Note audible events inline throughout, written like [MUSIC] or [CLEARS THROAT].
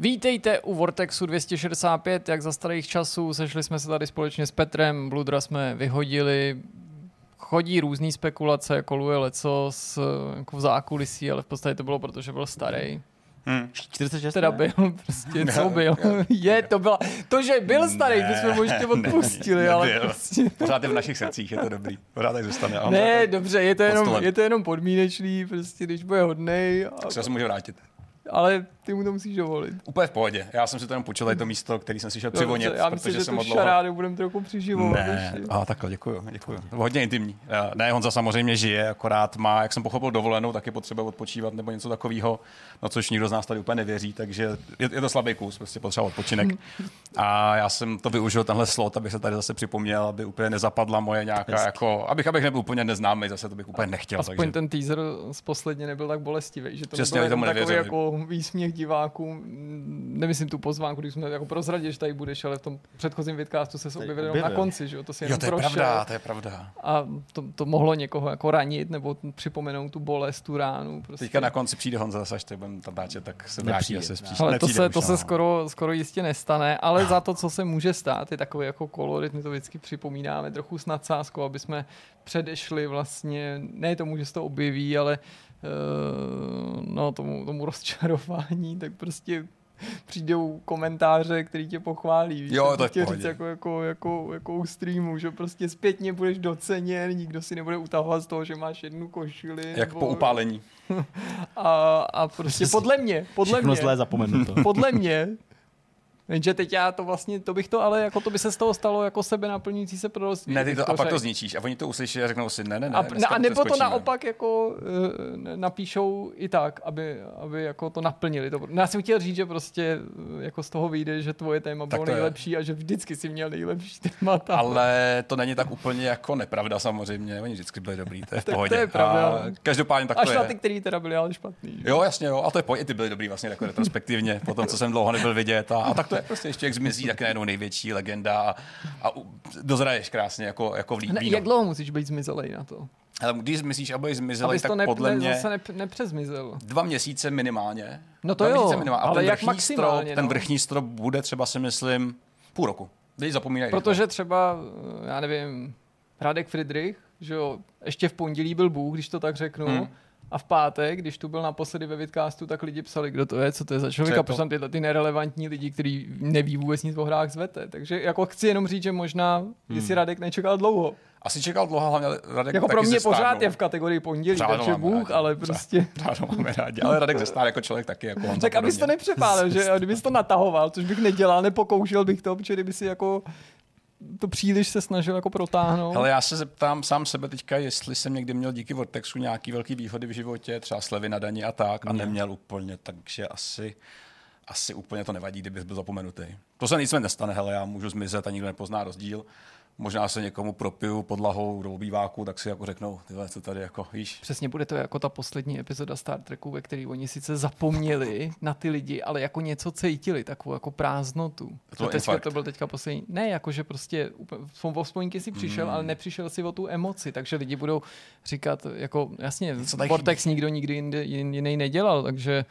Vítejte u Vortexu 265, jak za starých časů. Sešli jsme se tady společně s Petrem, Bludra jsme vyhodili. Chodí různý spekulace, koluje leco s, jako v zákulisí, ale v podstatě to bylo, protože byl starý. Hmm. 46 Teda byl, prostě, co byl. [LAUGHS] Je, to byla, to, že byl starý, bychom mu ještě odpustili, ne, ale nebyl. prostě... Pořád je v našich srdcích, je to dobrý. Pořád tak zůstane. ale Ne, tak- dobře, je to, jenom, je to jenom podmínečný, prostě, když bude hodnej, a, Třeba se může vrátit. ale ty mu to musíš dovolit. Úplně v pohodě. Já jsem si půjčil, tady to místo, který jsem si šel přivonět, já myslím, protože že jsem tu od dlouho... šarádu budeme trochu přiživovat. Ne, ještě. a takhle, děkuju, děkuju. Hodně intimní. Eh, Ne, Honza samozřejmě žije, akorát má, jak jsem pochopil, dovolenou, taky potřeba odpočívat nebo něco takového, no což nikdo z nás tady úplně nevěří, takže je, je to slabý kus, prostě potřeba odpočinek. A já jsem to využil, tenhle slot, abych se tady zase připomněl, aby úplně nezapadla moje nějaká, Hezky. jako, abych, abych nebyl úplně neznámý, zase to bych úplně nechtěl. Aspoň takže... ten teaser z posledně nebyl tak bolestivý, že to Přesně, nebyl tomu takový jako výsměch divákům. Nemyslím tu pozvánku, když jsme jako prozradili, že tady budeš, ale v tom předchozím vidcastu se objevil jenom na konci, že jo, to si Jo, jenom to je prošel. pravda, to je pravda. A to, to, mohlo někoho jako ranit nebo připomenout tu bolest, tu ránu. Prostě. Teďka na konci přijde Honza zase, až teď budeme tam táčet, tak se vrátí Nepřijde, ne. spíš. Ale to se, už, to se no. skoro, skoro jistě nestane, ale za to, co se může stát, je takový jako kolorit, my to vždycky připomínáme trochu s nadsázkou, aby jsme předešli vlastně, ne tomu, že se to objeví, ale no, tomu, tomu rozčarování, tak prostě přijdou komentáře, který tě pochválí. Víš, Jo, pohodě. říct jako, jako, jako, jako, u streamu, že prostě zpětně budeš doceněn, nikdo si nebude utahovat z toho, že máš jednu košili. Jak po upálení. [LAUGHS] A, a prostě [LAUGHS] podle mě, podle Všechno mě, zlé zapomenuto. podle mě, jenže teď já to vlastně, to bych to, ale jako to by se z toho stalo jako sebe naplňující se proroctví. Ne, ty to, a pak to zničíš a oni to uslyší a řeknou si, ne, ne, ne. a, dneska a nebo to skočíme. naopak jako uh, napíšou i tak, aby, aby jako to naplnili. To, no já jsem chtěl říct, že prostě uh, jako z toho vyjde, že tvoje téma Tak bylo to je. nejlepší a že vždycky si měl nejlepší [LAUGHS] témata. Ale to není tak úplně jako nepravda samozřejmě, oni vždycky byli dobrý, to je v [LAUGHS] Tak to pohodě. je pravda. A každopádně tak Až to na je. ty, který teda byli ale špatný. Jo, jasně, jo, a to je pohodě, ty byly dobrý vlastně jako retrospektivně, po tom, co jsem dlouho nebyl vidět. A, a tak to je prostě ještě jak zmizí, tak najednou největší legenda a, a dozraješ krásně jako, jako v víno. jak dlouho musíš být zmizelej na to? Ale když myslíš, aby zmizelý, Abys tak to ne, podle mě zase ne, nepřezmizel. dva měsíce minimálně. No to dva jo, minimálně. A ale ten jak maximálně, Strop, ten no. vrchní strop bude třeba si myslím půl roku. Když zapomínají. Protože třeba, eh, já nevím, Radek Friedrich, že jo, ještě v pondělí byl Bůh, když to tak řeknu, Hmm. A v pátek, když tu byl naposledy ve vidcastu, tak lidi psali, kdo to je, co to je za člověka, to? proč tam tyhle ty nerelevantní lidi, kteří neví vůbec nic o hrách zvete. Takže jako chci jenom říct, že možná, hmm. si Radek nečekal dlouho. Asi čekal dlouho, hlavně Radek Jako pro mě pořád je v kategorii pondělí, Řádno takže Bůh, rádi. ale prostě... Řádno máme rádi. Ale Radek zestár jako člověk taky. Jako Honza Tak abys to nepřepálil, že [LAUGHS] kdybys to natahoval, což bych nedělal, nepokoušel bych to, protože kdyby si jako to příliš se snažil jako protáhnout. Ale já se zeptám sám sebe teďka, jestli jsem někdy měl díky Vortexu nějaký velký výhody v životě, třeba slevy na daní a tak, a neměl úplně, takže asi, asi úplně to nevadí, kdybych byl zapomenutý. To se nic nestane, hele, já můžu zmizet a nikdo nepozná rozdíl. Možná se někomu propiju podlahou do obýváku, tak si jako řeknou, tyhle, co tady jako, víš, Přesně bude to jako ta poslední epizoda Star Treku, ve které oni sice zapomněli [LAUGHS] na ty lidi, ale jako něco cítili, takovou jako prázdnotu. To byl teďka, to byl teďka poslední. Ne, jako že prostě o vzpomínky si přišel, Hmm. ale nepřišel si o tu emoci, takže lidi budou říkat, jako jasně, Vortex nikdo nikdy jiný nedělal, takže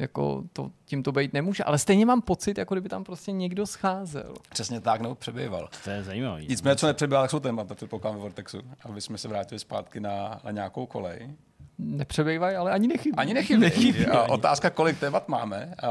jako to, tím to být nemůže. Ale stejně mám pocit, jako kdyby tam prostě někdo scházel. přesně tak, nebo přebýval. To je zajímavý. Nicméně, co nepřebýval, tak jsou témata, předpokládám ve Vortexu, aby jsme se vrátili zpátky na, na nějakou kolej. Nepřebývají, ale ani nechybí. Ani nechybí. Nechybí A otázka, kolik témat máme. Uh,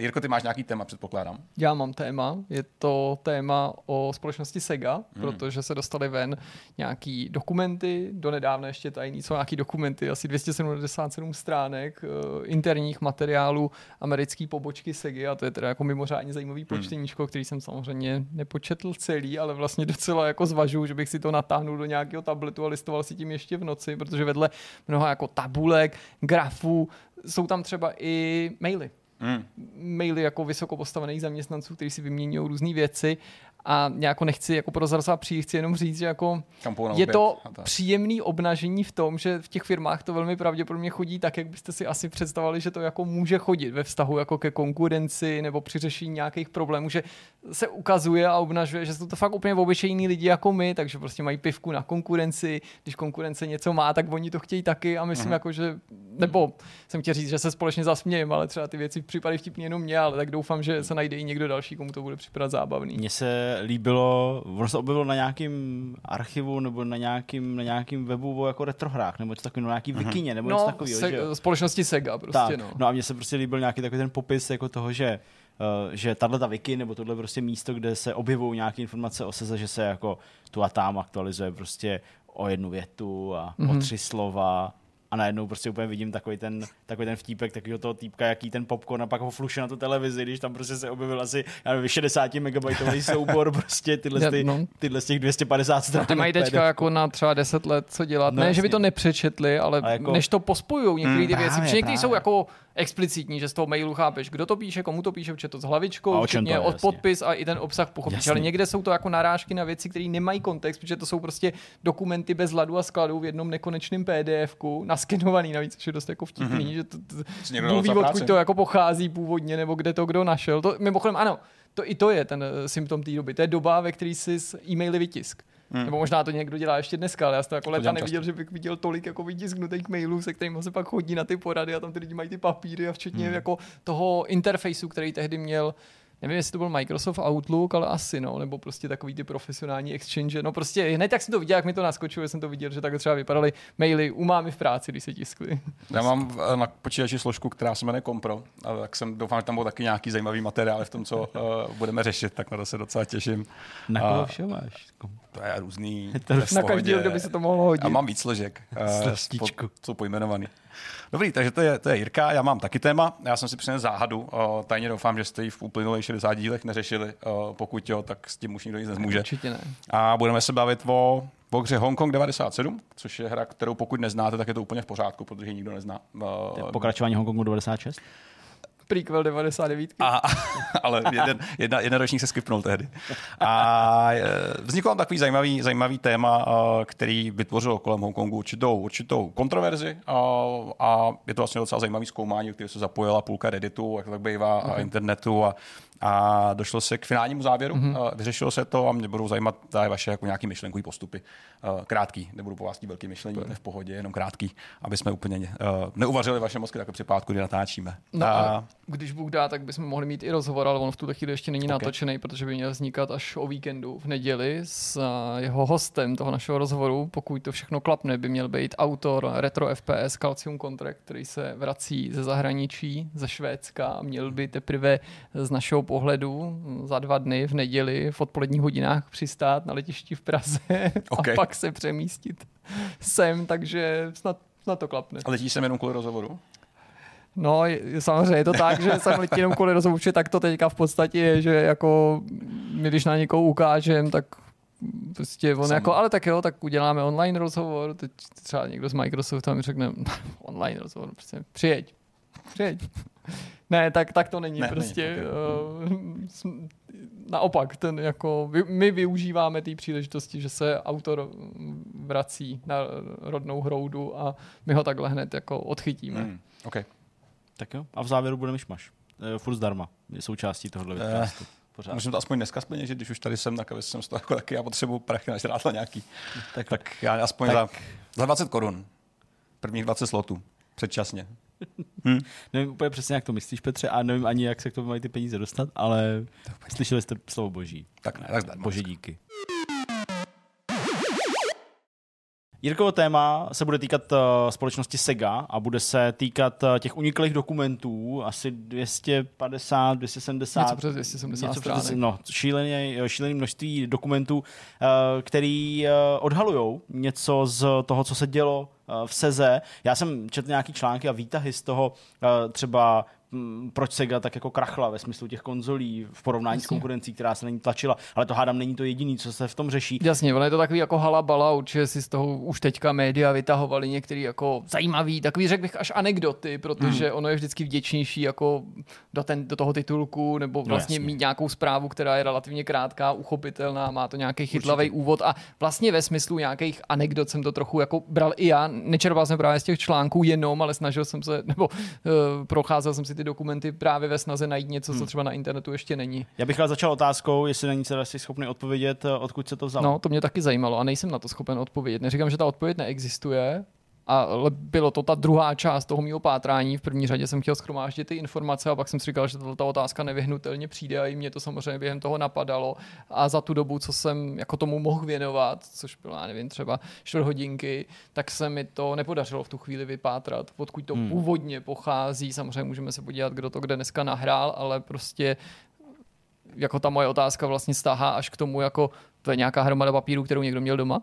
Jirko, ty máš nějaký téma, předpokládám. Já mám téma, je to téma o společnosti Sega, Hmm. hmm. protože se dostaly ven nějaký dokumenty, donedávna ještě tajný, jsou nějaký dokumenty, asi 277 stránek uh, interních materiálů americké pobočky Segy a to je teda jako mimořádně zajímavý Hmm. počteníčko, který jsem samozřejmě nepočetl celý, ale vlastně docela jako zvažuju, že bych si to natáhnul do nějakého tabletu a listoval si tím ještě v noci, protože vedle mnoha jako tabulek, grafů, jsou tam třeba i maily. Mm. maily jako vysoko postavených zaměstnanců, kteří si vyměňují různé věci. A nějak nechci jako prozrazovat příliš, chci jenom říct, že jako je to příjemný obnažení v tom, že v těch firmách to velmi pravděpodobně chodí tak, jak byste si asi představovali, že to jako může chodit ve vztahu jako ke konkurenci nebo při řešení nějakých problémů, že se ukazuje a obnažuje, že jsou to fakt úplně obyčejní lidi jako my, takže prostě mají pivku na konkurenci, když konkurence něco má, tak oni to chtějí taky a myslím, uh-huh. jako, že, nebo jsem chtěl říct, že se společně zasmějeme, ale třeba ty věci připadají vtipně jenom mě, ale tak doufám, že se najde i někdo další, komu to bude připadat zábavný. Mně se líbilo, ono se objevilo na nějakém archivu nebo na nějakém na nějakým webu o jako retrohrách, nebo něco takového, na nějaký uh-huh. wikině, nebo no, něco takového. Se, že... Společnosti Sega prostě, tak, no. no. a mně se prostě líbil nějaký takový ten popis jako toho, že že tahle ta wiki nebo tohle prostě místo, kde se objevují nějaké informace o Seze, že se jako tu a tam aktualizuje prostě o jednu větu a mm-hmm. o mhm. tři slova a najednou prostě úplně vidím takový ten, takový ten vtípek takového toho týpka, jaký ten popcorn a pak ho fluše na tu televizi, když tam prostě se objevil asi já nevím, 60 megabajtový [LAUGHS] soubor, prostě tyhle, ty, no. tyhle z těch 250 stran. Ty mají teďka jako na třeba 10 let co dělat. No, ne, jasně. že by to nepřečetli, ale, jako... než to pospojou některé ty hmm, věci, protože některé jsou jako explicitní, že z toho mailu chápeš, kdo to píše, komu to píše, včetně to s hlavičkou, včetně od podpis a i ten obsah pochopíš. Jasně. Ale někde jsou to jako narážky na věci, které nemají kontext, protože to jsou prostě dokumenty bez ladu a skladu v jednom nekonečném PDFku, naskenovaný navíc, což je dost jako vtipný, mm-hmm. že to, to, to ví, odkud to jako pochází původně, nebo kde to kdo našel. To, mimochodem, ano, to i to je ten uh, symptom té doby. To je doba, ve které si z e-maily vytisk. Hmm. Nebo možná to někdo dělá ještě dneska, ale já jsem to jako leta neviděl, často. že bych viděl tolik jako vytisknutých mailů, se kterými se pak chodí na ty porady a tam ty lidi mají ty papíry a včetně hmm. jako toho interfejsu, který tehdy měl nevím, jestli to byl Microsoft Outlook, ale asi, no, nebo prostě takový ty profesionální exchange. No prostě hned jak jsem to viděl, jak mi to naskočilo, jsem to viděl, že tak třeba vypadaly maily u mámy v práci, když se tiskly. Já mám na počítači složku, která se jmenuje Kompro, a tak jsem doufám, že tam budou taky nějaký zajímavý materiál v tom, co uh, budeme řešit, tak na to se docela těším. Na koho vše máš? To je různý. na každý, kdo by se to mohlo hodit. A mám víc složek, uh, jsou pojmenovaný. Dobrý, takže to je, to je Jirka, já mám taky téma. Já jsem si přinesl záhadu. O, tajně doufám, že jste ji v uplynulých 60 dílech neřešili. O, pokud jo, tak s tím už nikdo nic nezmůže. Určitě ne. A budeme se bavit o o hře Hong Kong 97, což je hra, kterou pokud neznáte, tak je to úplně v pořádku, protože ji nikdo nezná. Pokračování Hong Kongu 96? Prequel 99. A, [LAUGHS] ale jeden, jedna, jeden ročník se skipnul tehdy. A e, vzniklo tam takový zajímavý, zajímavý téma, e, který vytvořil kolem Hongkongu určitou, určitou kontroverzi a, a je to vlastně docela zajímavý zkoumání, který se zapojila půlka Redditu, jak to tak bývá, okay. a internetu a a došlo se k finálnímu závěru, mm-hmm. vyřešilo se to a mě budou zajímat tady vaše jako nějaký myšlenkový postupy. Krátký, nebudu po vás velký myšlení, to je v pohodě, jenom krátký, aby jsme úplně uh, neuvařili vaše mozky jako připátku, kdy natáčíme. No a... když Bůh dá, tak bychom mohli mít i rozhovor, ale on v tuto chvíli ještě není okay. natočený, protože by měl vznikat až o víkendu v neděli s jeho hostem toho našeho rozhovoru. Pokud to všechno klapne, by měl být autor Retro FPS Calcium Contract, který se vrací ze zahraničí, ze Švédska a měl by teprve z našeho pohledu za dva dny v neděli v odpoledních hodinách přistát na letišti v Praze okay. a pak se přemístit sem, takže snad, snad to klapne. A letíš sem jenom kvůli rozhovoru? No, samozřejmě je to tak, že jsem letí jenom kvůli rozhovoru, tak to teďka v podstatě je, že jako my když na někoho ukážem, tak prostě on Sam. jako, ale tak jo, tak uděláme online rozhovor, teď třeba někdo z Microsoftu mi řekne, online rozhovor, prostě přijeď, přijeď. Ne, tak, tak to není. Ne, prostě není, uh, naopak, ten jako, my využíváme té příležitosti, že se autor vrací na rodnou hroudu a my ho takhle hned jako odchytíme. Hmm, okay. Tak jo, a v závěru bude myšmaš. E, furt zdarma, je součástí tohohle eh, podcastu. Pořád. Musím to aspoň dneska splnit, že když už tady jsem, tak aby jsem z toho jako taky, já potřebuji prachy na nějaký. Tak, tak já aspoň tak. Za, za 20 korun. Prvních 20 slotů. Předčasně. Hmm. [LAUGHS] Nevím úplně přesně, jak to myslíš, Petře, a nevím ani, jak se k tomu mají ty peníze dostat, ale slyšeli jste slovo boží. Tak ne, tak zdarma. Bože díky. Jirkovo téma se bude týkat uh, společnosti Sega a bude se týkat uh, těch uniklých dokumentů, asi 250, 270. Něco přes 270 něco přes, no, šílený, šílený množství dokumentů, uh, který odhalují něco z toho, co se dělo v Seze. Já jsem četl nějaký články a výtahy z toho, třeba proč Sega tak jako krachla ve smyslu těch konzolí v porovnání Jasně. s konkurencí, která se na ní tlačila, ale to hádám není to jediný, co se v tom řeší. Jasně, ono je to takový jako halabala, určitě si z toho už teďka média vytahovali některý jako zajímavý, takový řekl bych až anekdoty, protože hmm. ono je vždycky vděčnější jako do, ten, do toho titulku, nebo no vlastně no, mít nějakou zprávu, která je relativně krátká, uchopitelná, má to nějaký chytlavý úvod a vlastně ve smyslu nějakých anekdot jsem to trochu jako bral i já, nečerpal jsem právě z těch článků jenom, ale snažil jsem se, nebo uh, procházel jsem si ty dokumenty právě ve snaze najít něco, co Hmm. třeba na internetu ještě není. Já bych ale začal otázkou, jestli není teda si schopný odpovědět, eh, odkud se to vzalo. No, to mě taky zajímalo a nejsem na to schopen odpovědět. Neříkám, že ta odpověď neexistuje, ale bylo to ta druhá část toho mého pátrání. V první řadě jsem chtěl schromáždit ty informace a pak jsem si říkal, že ta otázka nevyhnutelně přijde a i mě to samozřejmě během toho napadalo. A za tu dobu, co jsem jako tomu mohl věnovat, což bylo, já nevím, třeba čtvrt hodinky, tak se mi to nepodařilo v tu chvíli vypátrat, odkud to hmm. původně pochází. Samozřejmě můžeme se podívat, kdo to kde dneska nahrál, ale prostě jako ta moje otázka vlastně stáhá až k tomu, jako to je nějaká hromada papíru, kterou někdo měl doma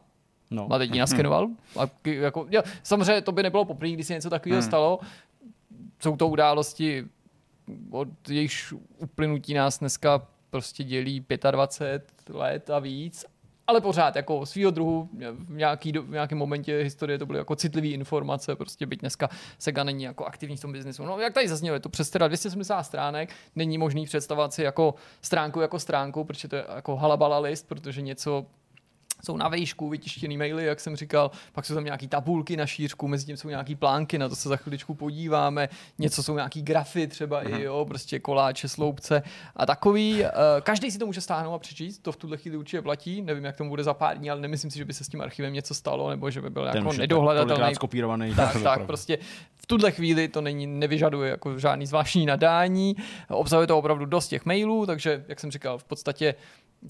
no. a teď ji naskenoval. [LAUGHS] A jako, jo, samozřejmě to by nebylo poprvé, když se něco takového Hmm. stalo. Jsou to události, od jejichž uplynutí nás dneska prostě dělí 25 let a víc. Ale pořád, jako svýho druhu, v, nějaký, v nějakém momentě historie to byly jako citlivé informace, prostě byť dneska Sega není jako aktivní v tom biznesu. No, jak tady zaznělo, je to přes teda 270 stránek, není možný představovat si jako stránku jako stránku, protože to je jako halabala list, protože něco jsou na vejšku vytištěný maily, jak jsem říkal, pak jsou tam nějaký tabulky na šířku, mezi tím jsou nějaký plánky, na to se za chviličku podíváme, něco jsou nějaký grafy třeba i, jo, prostě koláče, sloupce a takový. Uh, každý si to může stáhnout a přečíst, to v tuhle chvíli určitě platí, nevím, jak tomu bude za pár dní, ale nemyslím si, že by se s tím archivem něco stalo, nebo že by byl Ten jako nedohledatelný. skopírovaný. Tak, [LAUGHS] tak, opravdu. prostě v tuhle chvíli to není, nevyžaduje jako žádný zvláštní nadání. Obsahuje to opravdu dost těch mailů, takže, jak jsem říkal, v podstatě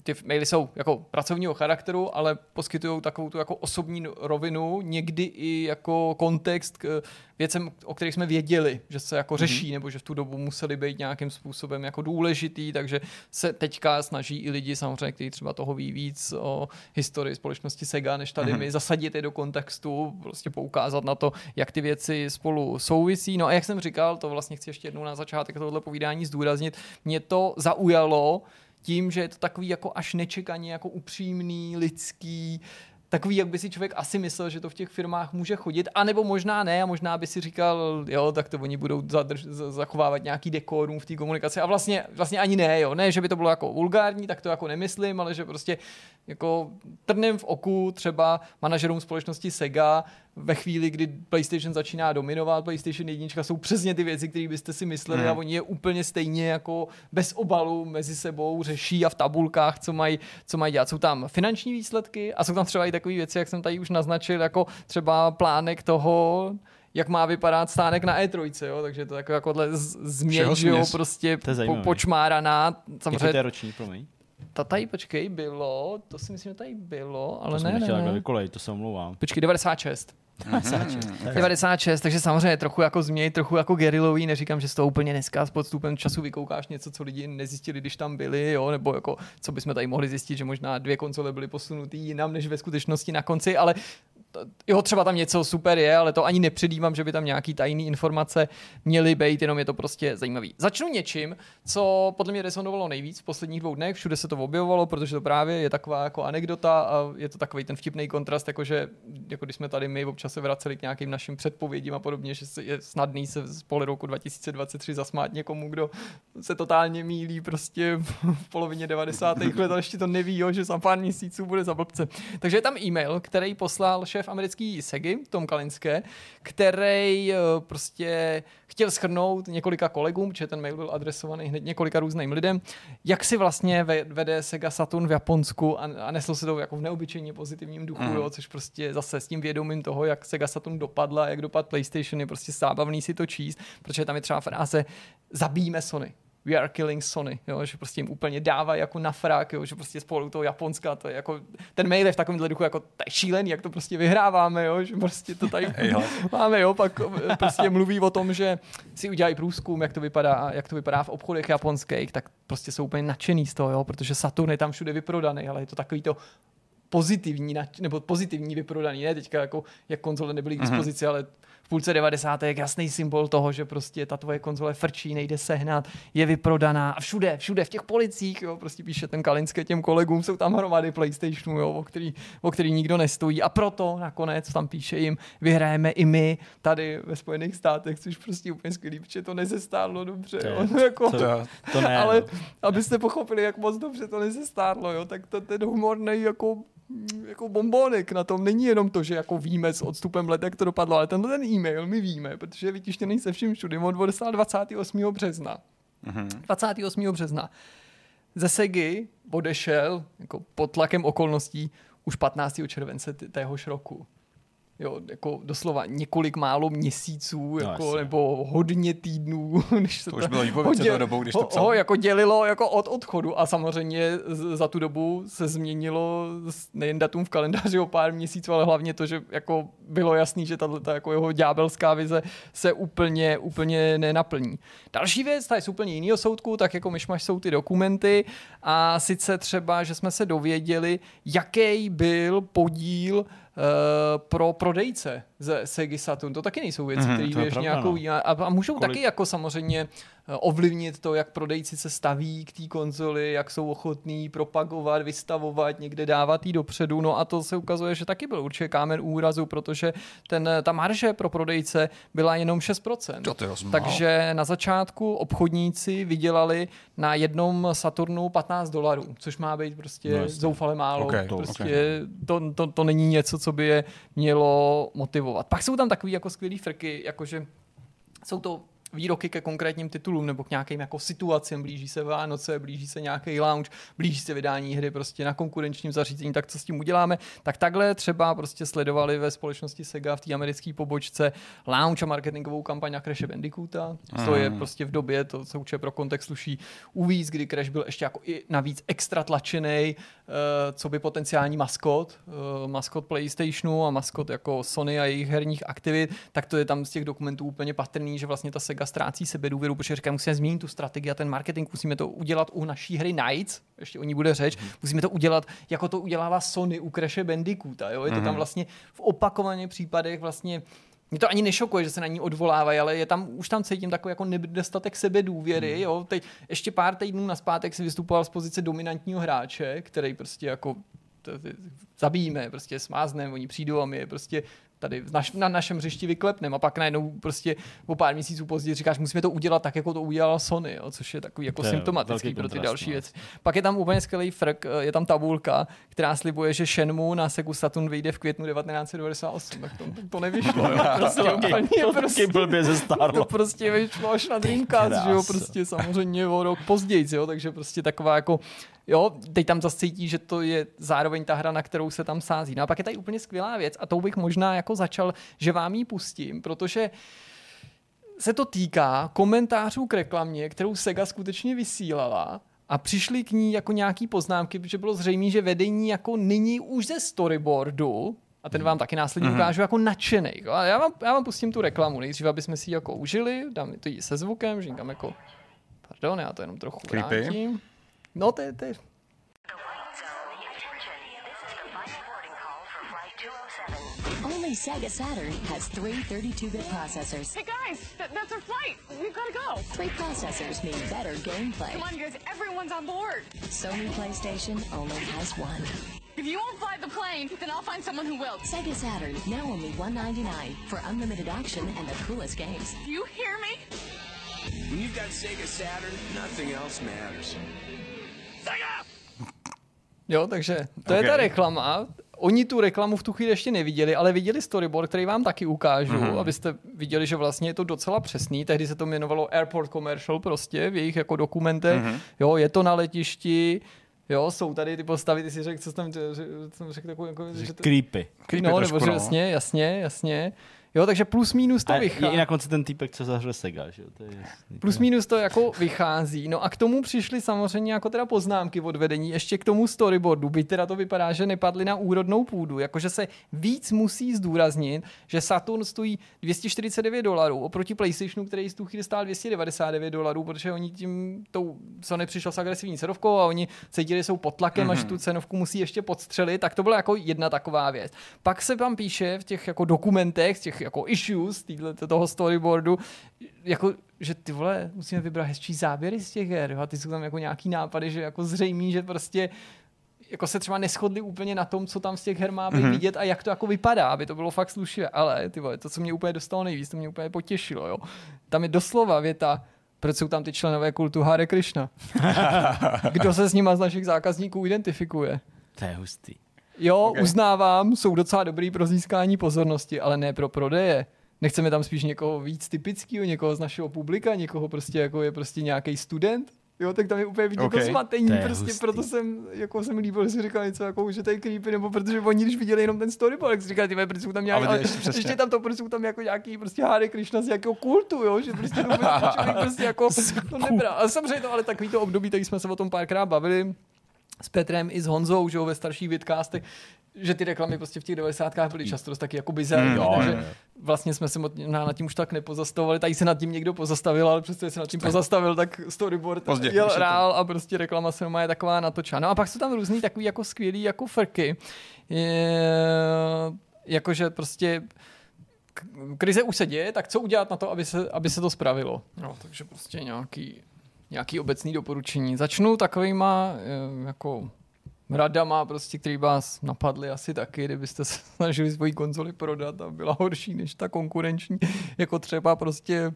ty maily jsou jako pracovního charakteru, ale poskytují takovou tu jako osobní rovinu, někdy i jako kontext k věcem, o kterých jsme věděli, že se jako řeší, nebo že v tu dobu museli být nějakým způsobem jako důležitý, takže se teďka snaží i lidi samozřejmě, kteří třeba toho ví víc o historii společnosti Sega, než tady my, zasadit je do kontextu, prostě poukázat na to, jak ty věci spolu souvisí. No a jak jsem říkal, to vlastně chci ještě jednou na začátek tohoto povídání zdůraznit, mě to zaujalo, tím, že je to takový jako až nečekaně jako upřímný, lidský, takový, jak by si člověk asi myslel, že to v těch firmách může chodit, anebo možná ne, a možná by si říkal, jo, tak to oni budou zadrž, zachovávat nějaký dekorum v té komunikaci. A vlastně, vlastně ani ne, jo, ne, že by to bylo jako vulgární, tak to jako nemyslím, ale že prostě jako trnem v oku třeba manažerům společnosti Sega ve chvíli, kdy PlayStation začíná dominovat, PlayStation 1 jsou přesně ty věci, které byste si mysleli Mhm. a oni je úplně stejně jako bez obalu mezi sebou řeší a v tabulkách, co mají co mají dělat. Jsou tam finanční výsledky a jsou tam třeba i takové věci, jak jsem tady už naznačil, jako třeba plánek toho, jak má vypadat stánek na E3, jo? takže to je jako, jakohle z- změň, Všeho že jo, prostě po, počmáraná. Samozřejmě to je roční, promiň? ta tady, počkej, bylo, to si myslím, že tady bylo, ale To jsem ne, ne, ne. vykolej, to se omlouvám. Počkej, 96. Mhm. 96, takže samozřejmě trochu jako změň, trochu jako gerilový, neříkám, že z toho úplně dneska s podstupem času vykoukáš něco, co lidi nezjistili, když tam byli, jo, nebo jako, co bychom tady mohli zjistit, že možná dvě konzole byly posunutý jinam, než ve skutečnosti na konci, ale jo, třeba tam něco super je, ale to ani nepředjímám, že by tam nějaký tajný informace měly být, jenom je to prostě zajímavý. Začnu něčím, co podle mě resonovalo nejvíc v posledních dvou dnech, všude se to objevovalo, protože to právě je taková jako anekdota a je to takový ten vtipný kontrast, jakože jako když jsme tady my občas se vraceli k nějakým našim předpovědím a podobně, že je snadný se z pole roku 2023 zasmát někomu, kdo se totálně mílí prostě v polovině 90. let a ještě to neví, jo, že za pár měsíců bude za blbce. Takže je tam e-mail, který poslal šéf americký Segy, Tom Kalinské, který eh, prostě chtěl schrnout několika kolegům, protože ten mail byl adresovaný hned několika různým lidem, jak si vlastně ve- vede Sega Saturn v Japonsku a, a neslo se to jako v neobyčejně pozitivním duchu, Mhm. jo, což prostě zase s tím vědomím toho, jak Sega Saturn dopadla, jak dopad PlayStation, je prostě zábavný si to číst, protože tam je třeba fráze zabijíme Sony. We are killing Sony, jo, že prostě jim úplně dává jako na frak, jo, že prostě spolu toho Japonska, to je jako, ten mail je v takovémhle duchu jako, to je šílený, jak to prostě vyhráváme, jo, že prostě to tady máme, jo, pak eh, prostě mluví o tom, že si udělají průzkum, jak to vypadá, jak to vypadá v obchodech japonských, tak prostě jsou úplně nadšený z toho, jo, protože Saturn je tam všude vyprodaný, ale je to takový to pozitivní, nebo pozitivní vyprodaný, ne teďka jako, jak konzole nebyly k dispozici, ale v půlce 90. je jasný symbol toho, že prostě ta tvoje konzole frčí, nejde sehnat, je vyprodaná a všude, všude v těch policích, jo, prostě píše ten Kalinské těm kolegům, jsou tam hromady PlayStationů, jo, o, který, o který nikdo nestojí a proto nakonec tam píše jim, vyhrajeme i my tady ve Spojených státech, což prostě úplně skvělý, protože to nezestárlo dobře, To je- jo, [LAUGHS] jako, to- To, To ne, ale no. abyste pochopili, jak moc dobře to nezestárlo, jo, tak to, ten humor nej, jako jako bombonek na tom. Není jenom to, že jako víme s odstupem let, jak to dopadlo, ale tenhle ten e-mail my víme, protože je vytištěný se vším všudy. On odeslal 28. března. Mm-hmm. 28. března. Ze Segy odešel jako pod tlakem okolností už 15. července téhož roku jo, jako doslova několik málo měsíců, no, jako, nebo hodně týdnů, [LAUGHS] než se to, to už bylo hodně, dobou, když to psal. Ho, jako dělilo jako od odchodu a samozřejmě za tu dobu se změnilo nejen datum v kalendáři o pár měsíců, ale hlavně to, že jako bylo jasný, že tato jako jeho ďábelská vize se úplně, úplně nenaplní. Další věc, ta je z úplně jiného soudku, tak jako myšmaš jsou ty dokumenty a sice třeba, že jsme se dověděli, jaký byl podíl pro prodejce ze Sega Saturn. To taky nejsou věci, mm-hmm, které věš nějakou... No. A, a můžou Kolik... taky jako samozřejmě Eh, ovlivnit to, jak prodejci se staví k té konzoli, jak jsou ochotní propagovat, vystavovat, někde dávat jí dopředu. No a to se ukazuje, že taky byl určitě kámen úrazu, protože ten, ta marže pro prodejce byla jenom 6%. To to Takže na začátku obchodníci vydělali na jednom Saturnu 15 dolarů, což má být prostě no, zoufale málo. Okay, to, prostě okay. to, to, to není něco, co by je mělo motivovat. Pak jsou tam takový jako skvělý frky, jakože jsou to výroky ke konkrétním titulům nebo k nějakým jako situacím, blíží se Vánoce, blíží se nějaký lounge, blíží se vydání hry prostě na konkurenčním zařízení, tak co s tím uděláme? Tak takhle třeba prostě sledovali ve společnosti Sega v té americké pobočce lounge a marketingovou kampaň na Crash Bandicoota. Mm. To je mhm. prostě v době, to se určitě pro kontext sluší uvíc, kdy Crash byl ještě jako i navíc extra tlačený, co by potenciální maskot, uh, maskot PlayStationu a maskot jako Sony a jejich herních aktivit, tak to je tam z těch dokumentů úplně patrný, že vlastně ta Sega ztrácí sebedůvěru, protože říká, musíme změnit tu strategii a ten marketing, musíme to udělat u naší hry Nights, ještě o ní bude řeč, mm. musíme to udělat, jako to udělává Sony u Crash Bandicoota, jo? je to tam mhm. vlastně v opakovaně případech vlastně mě to ani nešokuje, že se na ní odvolávají, ale je tam, už tam cítím takový jako nedostatek sebedůvěry. Mm. Jo? Teď ještě pár týdnů na zpátek si vystupoval z pozice dominantního hráče, který prostě jako zabijíme, prostě smázneme, oni přijdou a my je prostě tady naš, na našem hřišti vyklepneme a pak najednou prostě o pár měsíců později říkáš, musíme to udělat tak, jako to udělal Sony, jo, což je takový jako to symptomatický pro ty další no. věci. Pak je tam úplně skvělý frk, je tam tabulka, která slibuje, že Shenmue na Segu Saturn vyjde v květnu 1998, tak to, to nevyšlo. jo, prostě úplně, prostě, blbě ze To prostě vyšlo až na Dreamcast, že jo, prostě samozřejmě o rok později, jo, takže prostě taková jako Jo, teď tam zase cítí, že to je zároveň ta hra, na kterou se tam sází. No a pak je tady úplně skvělá věc a tou bych možná jako začal, že vám ji pustím, protože se to týká komentářů k reklamě, kterou Sega skutečně vysílala a přišly k ní jako nějaký poznámky, protože bylo zřejmé, že vedení jako nyní už ze storyboardu, a ten vám taky následně mm-hmm. ukážu jako nadšený. A já vám, já vám pustím tu reklamu, nejdřív, aby jsme si ji jako užili, dám to jí se zvukem, že říkám jako, pardon, já to jenom trochu Creepy. vrátím. No, to je. Only Sega Saturn has three 32-bit processors. Hey guys, th that's our flight. We've got to go. Three processors mean better gameplay. Come on guys, everyone's on board. Sony PlayStation only has one. If you won't fly the plane, then I'll find someone who will. Sega Saturn, now only 199 for unlimited action and the coolest games. Do you hear me? When you've got Sega Saturn, nothing else matters. Jo, takže to okay. je ta reklama. Oni tu reklamu v tu chvíli ještě neviděli, ale viděli storyboard, který vám taky ukážu, mm-hmm. abyste viděli, že vlastně je to docela přesný. Tehdy se to jmenovalo Airport Commercial prostě v jejich jako dokumentech. Mm-hmm. Jo, je to na letišti, Jo, jsou tady ty postavy, ty si řekl, co jsem, jsem řekl takový, jako, že to... Creepy. Creepy no, nebo že no. jasně, jasně, jasně. Jo, takže plus minus to vychází. I na konci ten týpek, co zahře Sega, že jo? To je jasný. Plus minus to jako vychází. No a k tomu přišly samozřejmě jako teda poznámky od vedení, ještě k tomu storyboardu, byť teda to vypadá, že nepadly na úrodnou půdu, jakože se víc musí zdůraznit, že Saturn stojí 249 dolarů oproti PlayStationu, který z tu chvíli stál 299 dolarů, protože oni tím tou, co nepřišlo s agresivní cenovkou a oni cítili, že jsou pod tlakem, mm-hmm. až mhm. tu cenovku musí ještě podstřelit, tak to byla jako jedna taková věc. Pak se tam píše v těch jako dokumentech, těch jako issues týhle, toho storyboardu, jako, že ty vole, musíme vybrat hezčí záběry z těch her, a ty jsou tam jako nějaký nápady, že jako zřejmý, že prostě jako se třeba neschodli úplně na tom, co tam z těch her má být mm-hmm. vidět a jak to jako vypadá, aby to bylo fakt slušivé. Ale ty vole, to, co mě úplně dostalo nejvíc, to mě úplně potěšilo, jo. Tam je doslova věta, proč jsou tam ty členové kultu Hare Krishna? [LAUGHS] Kdo se s nima z našich zákazníků identifikuje? To je hustý. Jo, okay. uznávám, jsou docela dobrý pro získání pozornosti, ale ne pro prodeje. Nechceme tam spíš někoho víc typického, někoho z našeho publika, někoho prostě jako je prostě nějaký student, Jo, tak tam je úplně vidět okay. to zmatení, to prostě hustý. proto jsem, jako jsem líbil, že si říkal něco jako, že to je creepy, nebo protože oni, když viděli jenom ten storyboard, tak si říkali, ty protože jsou tam nějaký, ale, ještě, ještě tam to, protože jsou tam jako nějaký prostě Hare Krishna z nějakého kultu, jo, že prostě to [LAUGHS] prostě jako to nebrá. A samozřejmě to, ale takový to období, tak jsme se o tom párkrát bavili, s Petrem i s Honzou, že jo, ve starších vidcastech, že ty reklamy prostě v těch 90. byly často dost taky jako bizarní, mm, takže vlastně jsme se na, nad tím už tak nepozastavovali, tady se nad tím někdo pozastavil, ale přesto se nad tím pozastavil, tak storyboard Pozdě, jel rál a prostě reklama se má je taková natočená. No a pak jsou tam různý takový jako skvělý jako frky, je, jakože prostě krize už se děje, tak co udělat na to, aby se, aby se to spravilo? No, takže prostě nějaký, nějaký obecný doporučení. Začnu takovýma eh, jako radama, prostě, který vás napadly asi taky, kdybyste se [LAUGHS] snažili svoji konzoli prodat a byla horší než ta konkurenční, [LAUGHS] jako třeba prostě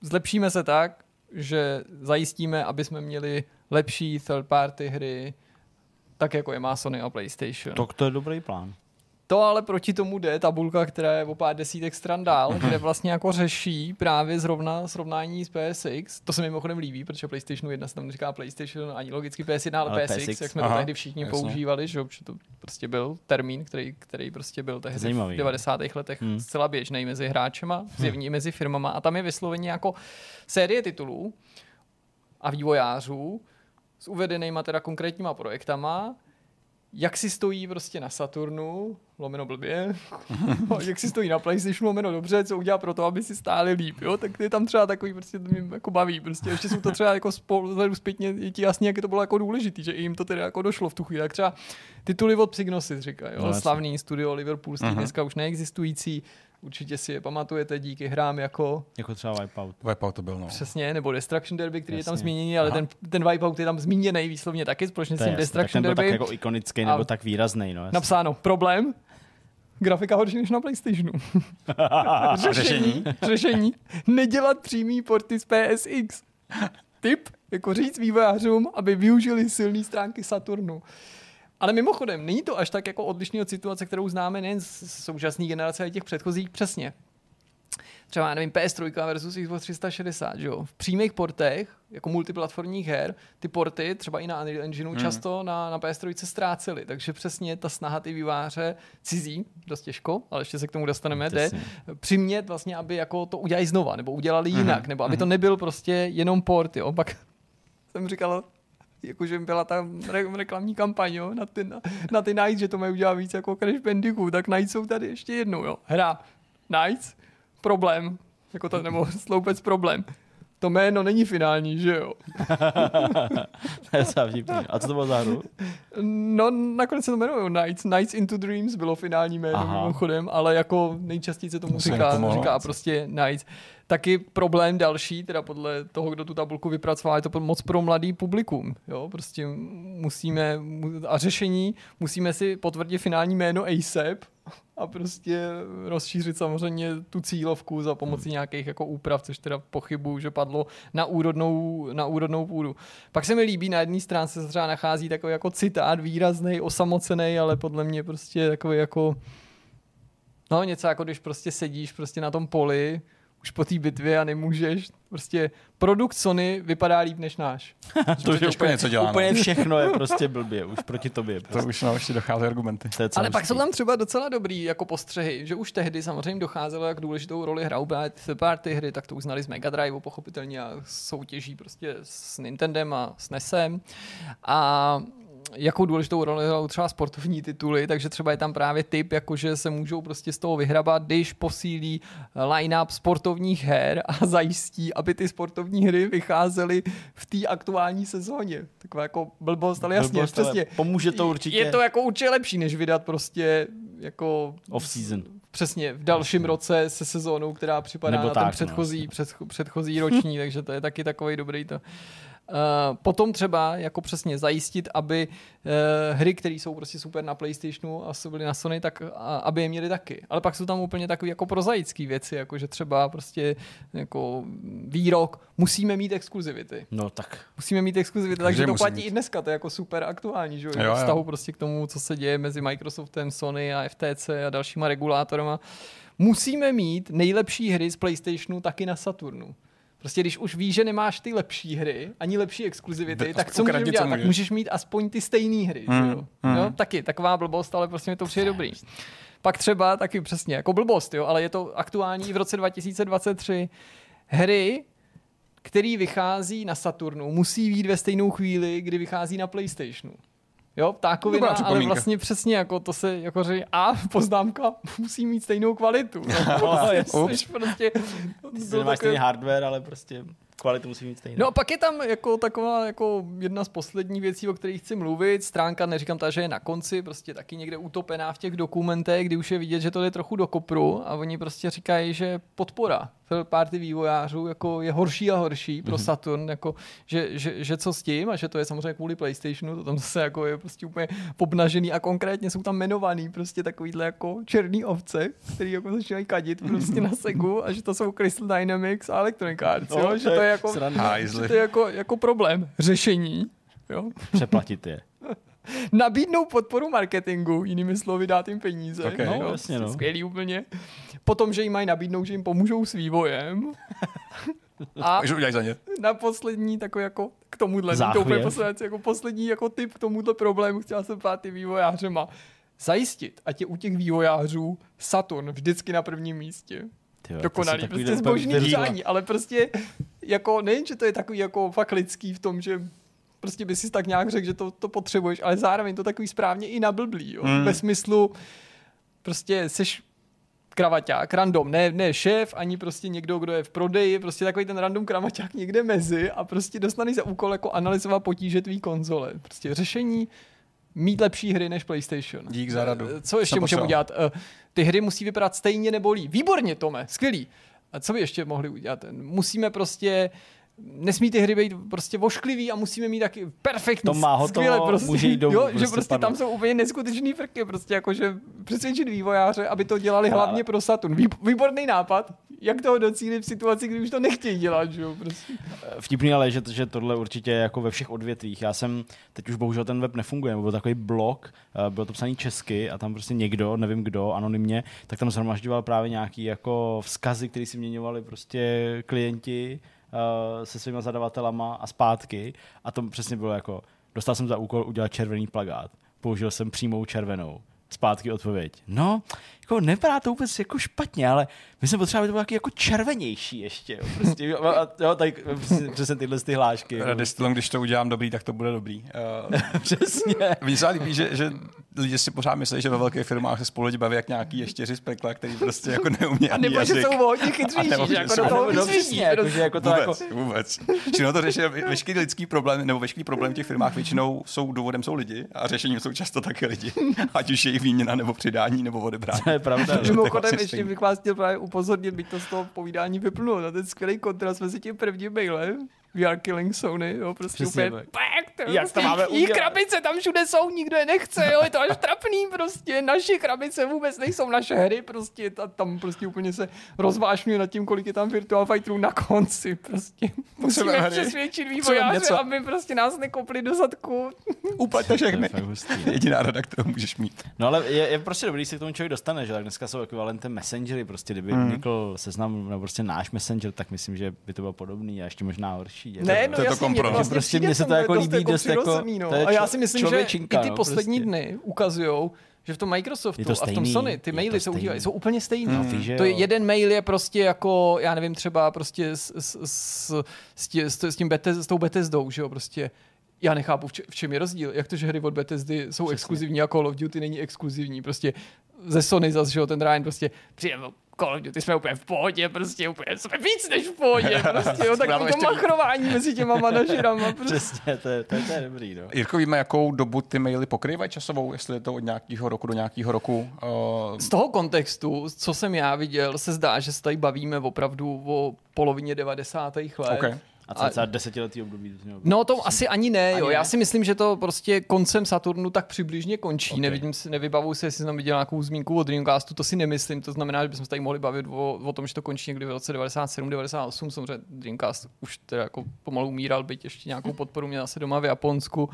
zlepšíme se tak, že zajistíme, aby jsme měli lepší third party hry, tak jako je má Sony a PlayStation. Tak to je dobrý plán. To ale proti tomu jde tabulka, která je o pár desítek stran dál, [LAUGHS] kde vlastně jako řeší právě zrovna srovnání s PSX. To se mi mimochodem líbí, protože PlayStation 1 se tam říká PlayStation ani logicky PS1, ale, ale PSX, PSX, jak jsme Aha, to tehdy všichni jasně. používali, že, to prostě byl termín, který, který prostě byl tehdy Zajímavý, v 90. Ne? letech hmm. zcela běžný mezi hráčema, hmm. zjevně hmm. mezi firmama a tam je vysloveně jako série titulů a vývojářů s uvedenýma teda konkrétníma projektama, jak si stojí prostě na Saturnu, lomeno blbě, [LAUGHS] jak si stojí na PlayStationu, lomeno dobře, co udělá pro to, aby si stáli líp, jo, tak je tam třeba takový, prostě to mě jako baví, prostě ještě jsou to třeba jako spolu, zpětně, je ti jasně, jak to bylo jako důležitý, že jim to tedy jako došlo v tu chvíli, tak třeba tituly od Psygnosis říkají, jo, no, slavný studio Liverpoolský, uh-huh. dneska už neexistující, Určitě si je pamatujete díky hrám jako... Jako třeba Wipeout. Wipeout to byl, no. Přesně, nebo Destruction Derby, který Jasně. je tam zmíněný, ale ten, ten Wipeout je tam zmíněný výslovně taky, společně s tím Destruction tak Derby. tak jako ikonický nebo tak výrazný, no. Jasně. Napsáno, problém, grafika horší než na PlayStationu. [LAUGHS] řešení, řešení, nedělat přímý porty z PSX. Tip, jako říct vývojářům, aby využili silné stránky Saturnu. Ale mimochodem, není to až tak jako odlišný od situace, kterou známe nejen z současné generace, ale těch předchozích přesně. Třeba, nevím, PS3 versus Xbox 360, že jo? V přímých portech, jako multiplatformních her, ty porty, třeba i na Unreal Engineu, hmm. často na, na PS3 ztrácely. Takže přesně ta snaha ty výváře cizí, dost těžko, ale ještě se k tomu dostaneme, jde, přimět vlastně, aby jako to udělali znova, nebo udělali jinak, hmm. nebo aby to mhm. nebyl prostě jenom port, jo? Pak [LAUGHS] jsem říkal, jakože byla ta re- reklamní kampaň jo, na, ty, na, na ty Nights, že to mají udělat víc jako Crash Bandicoot, tak Nights jsou tady ještě jednou, jo. Hra Nights, problém, jako to, nebo [LAUGHS] sloupec problém to jméno není finální, že jo? [LAUGHS] A co to bylo za hru? No, nakonec se to jmenují Nights. Nights into Dreams bylo finální jméno Aha. mimochodem, ale jako nejčastěji se tomu říká, říká prostě Nights. Taky problém další, teda podle toho, kdo tu tabulku vypracoval, je to moc pro mladý publikum. Jo? Prostě musíme, a řešení, musíme si potvrdit finální jméno ASAP, a prostě rozšířit samozřejmě tu cílovku za pomocí hmm. nějakých jako úprav, což teda pochybuju, že padlo na úrodnou, na úrodnou půdu. Pak se mi líbí, na jedné stránce se třeba nachází takový jako citát výrazný, osamocený, ale podle mě prostě takový jako no něco jako když prostě sedíš prostě na tom poli už po té bitvě a nemůžeš. Prostě produkt Sony vypadá líp než náš. [LAUGHS] to už je úplně něco dělá. Úplně všechno je prostě [LAUGHS] blbě, už proti tobě. Prostě. To už nám ještě dochází argumenty. Ale pak jsou tam třeba docela dobrý jako postřehy, že už tehdy samozřejmě docházelo, jak důležitou roli hrajou ty party hry, tak to už znali z Mega Drive pochopitelně a soutěží prostě s Nintendem a s NESem. A jakou důležitou roli hrajou třeba sportovní tituly, takže třeba je tam právě typ, jakože se můžou prostě z toho vyhrabat, když posílí line-up sportovních her a [LAUGHS] zajistí, aby ty sportovní hry vycházely v té aktuální sezóně. Taková jako blbost, ale jasně, blbost, přesně. Ale pomůže to určitě. Je to jako určitě lepší, než vydat prostě jako... Off-season. Přesně, v dalším roce se sezónou, která připadá Nebo na tak, ten předchozí, no. před, předchozí roční, [LAUGHS] takže to je taky takový dobrý to. Potom třeba jako přesně zajistit, aby uh, hry, které jsou prostě super na PlayStationu a jsou byly na Sony, tak aby je měli taky. Ale pak jsou tam úplně takové jako prozaické věci, jako že třeba prostě jako výrok, musíme mít exkluzivity. No tak. Musíme mít exkluzivity, takže to platí mít. i dneska, to je jako super aktuální, že jo, vztahu prostě k tomu, co se děje mezi Microsoftem, Sony a FTC a dalšíma regulátorama. Musíme mít nejlepší hry z PlayStationu taky na Saturnu. Prostě když už víš, že nemáš ty lepší hry, ani lepší exkluzivity, De, tak co můžeš dělat? Tak můžeš mít aspoň ty stejné hry. Mm, jo? Mm. jo? Taky taková blbost, ale prostě mi to přijde dobrý. Pak třeba taky přesně, jako blbost, jo, ale je to aktuální v roce 2023. Hry, který vychází na Saturnu, musí být ve stejnou chvíli, kdy vychází na PlayStationu. Jo, ptákovina, ale vlastně přesně jako to se jako říká, a poznámka musí mít stejnou kvalitu. [LAUGHS] No, no, [LAUGHS] prostě, to nemáš stejný hardware, ale prostě kvalitu musí mít stejnou. No a pak je tam jako taková jako jedna z posledních věcí, o kterých chci mluvit. Stránka, neříkám ta, že je na konci, prostě taky někde utopená v těch dokumentech, kdy už je vidět, že to je trochu do kopru a oni prostě říkají, že podpora party vývojářů jako je horší a horší pro mhm. Saturn, jako, že, že, že, co s tím a že to je samozřejmě kvůli PlayStationu, to tam zase jako je prostě úplně pobnažený a konkrétně jsou tam jmenovaný prostě takovýhle jako černý ovce, který jako začínají kadit prostě na Segu a že to jsou Crystal Dynamics a Electronic Arts, no, jo? že to je jako, že to je jako, jako problém řešení. Jo? Přeplatit je. [LAUGHS] Nabídnou podporu marketingu, jinými slovy dát jim peníze. Okay, no, jasně, no. Skvělý úplně. Potom, že jim mají nabídnout, že jim pomůžou s vývojem. [LAUGHS] A že udělají za ně. na poslední takový jako k tomuhle, to poslední, jako poslední jako typ k tomuhle problému chtěla jsem pát ty vývojářema. Zajistit, ať je u těch vývojářů Saturn vždycky na prvním místě. Tyjo, Dokonalý, prostě zbožný přání, ale prostě jako nejen, že to je takový jako fakt lidský v tom, že prostě by si tak nějak řekl, že to, to potřebuješ, ale zároveň to takový správně i nablblý, jo? Mm. ve smyslu prostě seš kravaťák, random, ne, ne šéf, ani prostě někdo, kdo je v prodeji, prostě takový ten random kravaťák někde mezi a prostě dostaneš za úkol jako analyzovat potíže tvý konzole. Prostě řešení mít lepší hry než PlayStation. Dík za radu. Co ještě můžeme udělat? Eh, ty hry musí vypadat stejně nebo líp. Výborně, Tome, skvělý. A co by ještě mohli udělat? Musíme prostě nesmí ty hry být prostě vošklivý a musíme mít taky perfektní, to má hotovo, skvěle prostě, může jít domů, jo, prostě že prostě tam jsou úplně neskutečný frky, prostě jakože přesvědčit vývojáře, aby to dělali ale... hlavně pro Saturn. Výborný nápad, jak toho docílit v situaci, kdy už to nechtějí dělat, že jo, prostě. Vtipný ale, že, že tohle určitě je jako ve všech odvětvích. Já jsem, teď už bohužel ten web nefunguje, byl takový blog, eh, bylo to psaný česky a tam prostě někdo, nevím kdo, anonymně, tak tam zhromažďoval právě nějaký jako vzkazy, které si měňovali prostě klienti se svýma zadavatelama a zpátky. A to přesně bylo jako, dostal jsem za úkol udělat červený plagát, použil jsem přímou červenou, zpátky odpověď. No, jako nevypadá to vůbec jako špatně, ale my jsme potřebovali to bylo jako červenější ještě. Jo. Prostě, jo, a, jo, tak přesně tyhle ty hlášky. Destilom, když to udělám dobrý, tak to bude dobrý. Uh, [LAUGHS] přesně. Mně se líbí, že, že lidi si pořád myslí, že ve velkých firmách se spolu lidi baví jak nějaký ještěři z pekla, který prostě jako neumí ani nebo jazyk. že jsou hodně chytřejší, jako do toho jako, že jako to vůbec, jako... vůbec. Čili to řeší veškerý lidský problém, nebo veškerý problém v těch firmách většinou jsou důvodem jsou lidi a řešením jsou často také lidi. Ať už je jejich výměna, nebo přidání, nebo odebrání. To je pravda. [LAUGHS] Mimochodem, ještě bych vás chtěl právě upozornit, byť to z toho povídání vyplnulo, na ten skvělý kontrast mezi tím prvním mailem We are killing Sony, jo, prostě Přesně úplně to, Jak to máme udělat? krabice tam všude jsou, nikdo je nechce, jo, je to až trapný prostě, naše krabice vůbec nejsou naše hry, prostě ta, tam prostě úplně se rozvášňuje nad tím, kolik je tam Virtual Fighterů na konci, prostě musíme hry. přesvědčit vývojáře, aby prostě nás nekopli do zadku. Úplně všechny. [LAUGHS] Jediná rada, kterou můžeš mít. No ale je, je prostě dobrý, když se k tomu člověk dostane, že tak dneska jsou ekvivalentem messengery, prostě kdyby hmm. vznikl seznam, nebo prostě náš messenger, tak myslím, že by to bylo podobný a ještě možná horší Je ne, to, no, to, je to kompromis. Vlastně prostě mně se to jako líbí jako dost jako... No. To je a já si myslím, že i ty no, poslední prostě. dny ukazují, že v tom Microsoftu to a v tom Sony ty maily jsou, stejný. jsou úplně stejné. No, mm. to je, jeden mail je prostě jako, já nevím, třeba prostě s, s, s, s, tě, s, s tím Bethes, s tou Bethesdou, že jo, prostě já nechápu, v čem je rozdíl. Jak to, že hry od Bethesdy jsou Přesně. exkluzivní a Call of Duty není exkluzivní. Prostě ze Sony zase, že jo, ten Ryan prostě přijde Call of Duty jsme úplně v pohodě, prostě úplně jsme víc než v pohodě, [LAUGHS] prostě jo, takový to machrování mezi těma manažerama. [LAUGHS] Prostě. Přesně, to je, to, je, to je dobrý, no. Jirko, víme, jakou dobu ty maily pokrývají časovou, jestli je to od nějakého roku do nějakého roku? Uh... Z toho kontextu, co jsem já viděl, se zdá, že se tady bavíme opravdu o polovině 90. let. Okay. A cca desetiletý období. No to asi ani ne, jo. Ani ne? Já si myslím, že to prostě koncem Saturnu tak přibližně končí. Ok. Nevidím si, nevybavuji si, jestli jsem viděl nějakou zmínku o Dreamcastu, to si nemyslím. To znamená, že bychom se tady mohli bavit o, o tom, že to končí někdy v roce 97, 98. Samozřejmě Dreamcast už teda jako pomalu umíral, byť ještě nějakou podporu měl asi doma v Japonsku.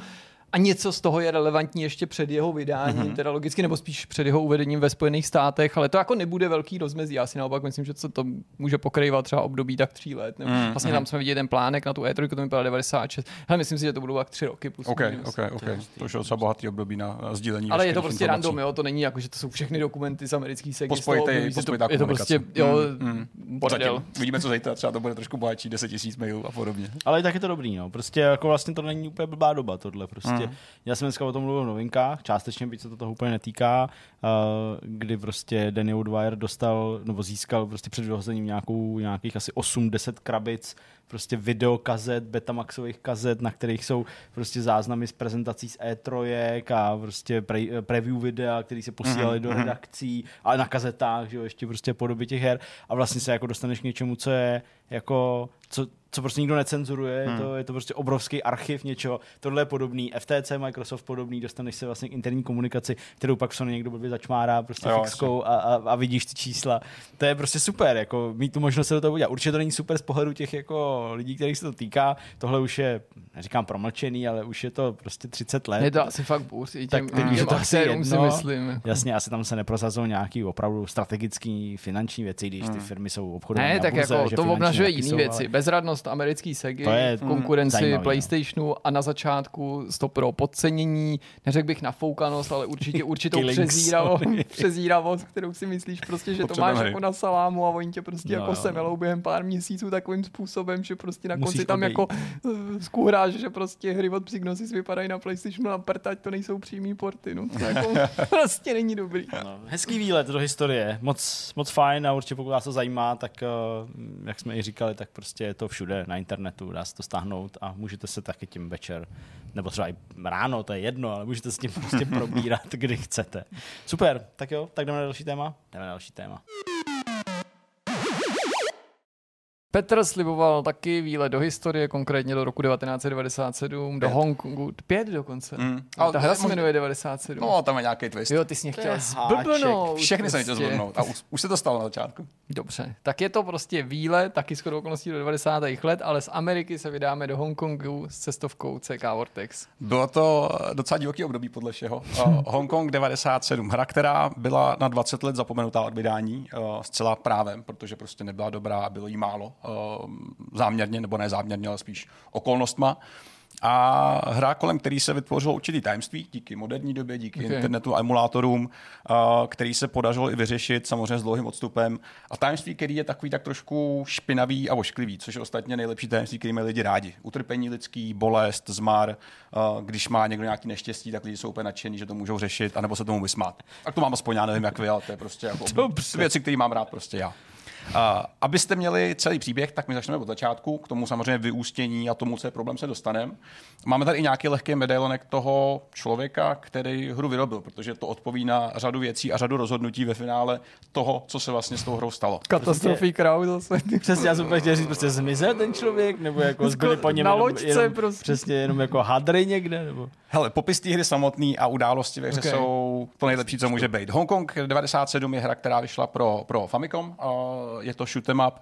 A něco z toho je relevantní ještě před jeho vydáním, mm-hmm. teda logicky, nebo spíš před jeho uvedením ve Spojených státech, ale to jako nebude velký rozmezí. Já si naopak myslím, že se to může pokrývat třeba období tak tří let. Nebo Mm, vlastně tam jsme viděli ten plánek na tu E3, to mi byla 96. Hele, myslím si, že to budou tak tři roky. Plus OK, minus. OK, OK. To už je docela bohatý období na, na sdílení. Ale je to prostě informací. random, jo, to není jako, že to jsou všechny dokumenty z amerických segi. Pospojitej- období, že to, je to prostě, jo, Mm, bordel. Zatím. Vidíme, co zítra, třeba to bude trošku bohatší, 10 tisíc mailů a podobně. Ale i tak je to dobrý, no. Prostě jako vlastně to není úplně blbá doba, tohle prostě. Mm. Já jsem dneska o tom mluvil v novinkách, částečně, byť se to toho úplně netýká, uh, kdy prostě Danny Woodwire dostal, nebo získal prostě před vyhozením nějakou, nějakých asi 8-10 krabic prostě videokazet, betamaxových kazet, na kterých jsou prostě záznamy z prezentací z E3 a prostě pre, preview videa, které se posílali Mhm, do mhm. redakcí, ale na kazetách, že jo, ještě prostě podoby těch her a vlastně se jako dostaneš k něčemu, co je jako, co, co prostě nikdo necenzuruje, Hmm. je, to, je to prostě obrovský archiv něčeho, tohle je podobný, FTC, Microsoft podobný, dostaneš se vlastně k interní komunikaci, kterou pak Sony někdo blbě začmárá prostě Jo, fixkou a, a, a, vidíš ty čísla. To je prostě super, jako mít tu možnost se do toho udělat. Určitě to není super z pohledu těch jako lidí, kterých se to týká, tohle už je, neříkám promlčený, ale už je to prostě 30 let. Je to asi fakt bůř, i Tak těm, teď těm už je to asi aktérům si jedno. myslím. Jasně, asi tam se neprosazují nějaký opravdu strategický finanční věci, když ty firmy jsou obchodové Ne, tak burze, jako to obnažuje jiné věci. ale- Bezradnost americký segy, To je, v konkurenci mm, zajímavý, no. PlayStationu a na začátku to pro podcenění, neřekl bych nafoukanost, ale určitě [LAUGHS] určitou přezíravost, [LAUGHS] přezíravost, kterou si myslíš prostě, že to Potřebujeme máš hry. jako na salámu a oni tě prostě No, jako jo, semelou během pár měsíců takovým způsobem, že prostě na Musíš konci tam odejít. jako uh, skůráš, že prostě hry od Psygnosis vypadají na PlayStationu na prtať, to nejsou přímý porty, no to jako [LAUGHS] prostě není dobrý. No, hezký výlet do historie, moc, moc fajn a určitě pokud vás to zajímá, tak uh, jak jsme i říkali, tak prostě je to všude na internetu, dá se to stáhnout a můžete se taky tím večer, nebo třeba i ráno, to je jedno, ale můžete se tím prostě probírat, [LAUGHS] kdy chcete. Super, tak jo, tak jdeme na další téma? Jdeme na další téma. Petr sliboval taky výlet do historie, konkrétně do roku 1997, do Pět. Hongkongu, pět dokonce. Mm. Ale ta hra se jmenuje 97. No, tam je nějaký twist. Jo, ty jsi mě chtěl zblbnout. Všechny jsem chtěl prostě. zvednout a už, už se to stalo na začátku. Dobře, tak je to prostě výlet, taky skoro okolností do 90. let, ale z Ameriky se vydáme do Hongkongu s cestovkou CK Vortex. Bylo to docela divoký období podle všeho. Uh, [LAUGHS] Hongkong 97, hra, která byla na 20 let zapomenutá od vydání, uh, zcela právem, protože prostě nebyla dobrá a bylo jí málo. Uh, záměrně, nebo ne záměrně, ale spíš okolnostma. A hra, kolem který se vytvořilo určitý tajemství, díky moderní době, díky Ok. okay. internetu a emulátorům, uh, který se podařilo i vyřešit samozřejmě s dlouhým odstupem. A tajemství, který je takový tak trošku špinavý a ošklivý, což je ostatně nejlepší tajemství, který mají lidi rádi. Utrpení lidský, bolest, zmar, uh, když má někdo nějaký neštěstí, tak lidi jsou úplně nadšení, že to můžou řešit, anebo se tomu vysmát. Tak to mám aspoň, já nevím, jak vy, ale to je prostě jako [LAUGHS] Dobře. věci, které mám rád prostě já. Abyste měli celý příběh, tak my začneme od začátku, k tomu samozřejmě vyústění a tomu, co je problém, se dostaneme. Máme tady i nějaký lehký medailonek toho člověka, který hru vyrobil, protože to odpoví na řadu věcí a řadu rozhodnutí ve finále toho, co se vlastně s tou hrou stalo. Katastrofy krau zase. Přesně, já jsem úplně chtěl říct, prostě zmizel ten člověk, nebo jako zbyli po něm Na jenom, loďce jenom, prostě. přesně jenom jako hadry někde, nebo... Hele, popis té hry samotný a události ve hře Okay. okay. jsou to nejlepší, co může být. Hongkong 97 je hra, která vyšla pro, pro Famicom. Uh, je to shoot'em up,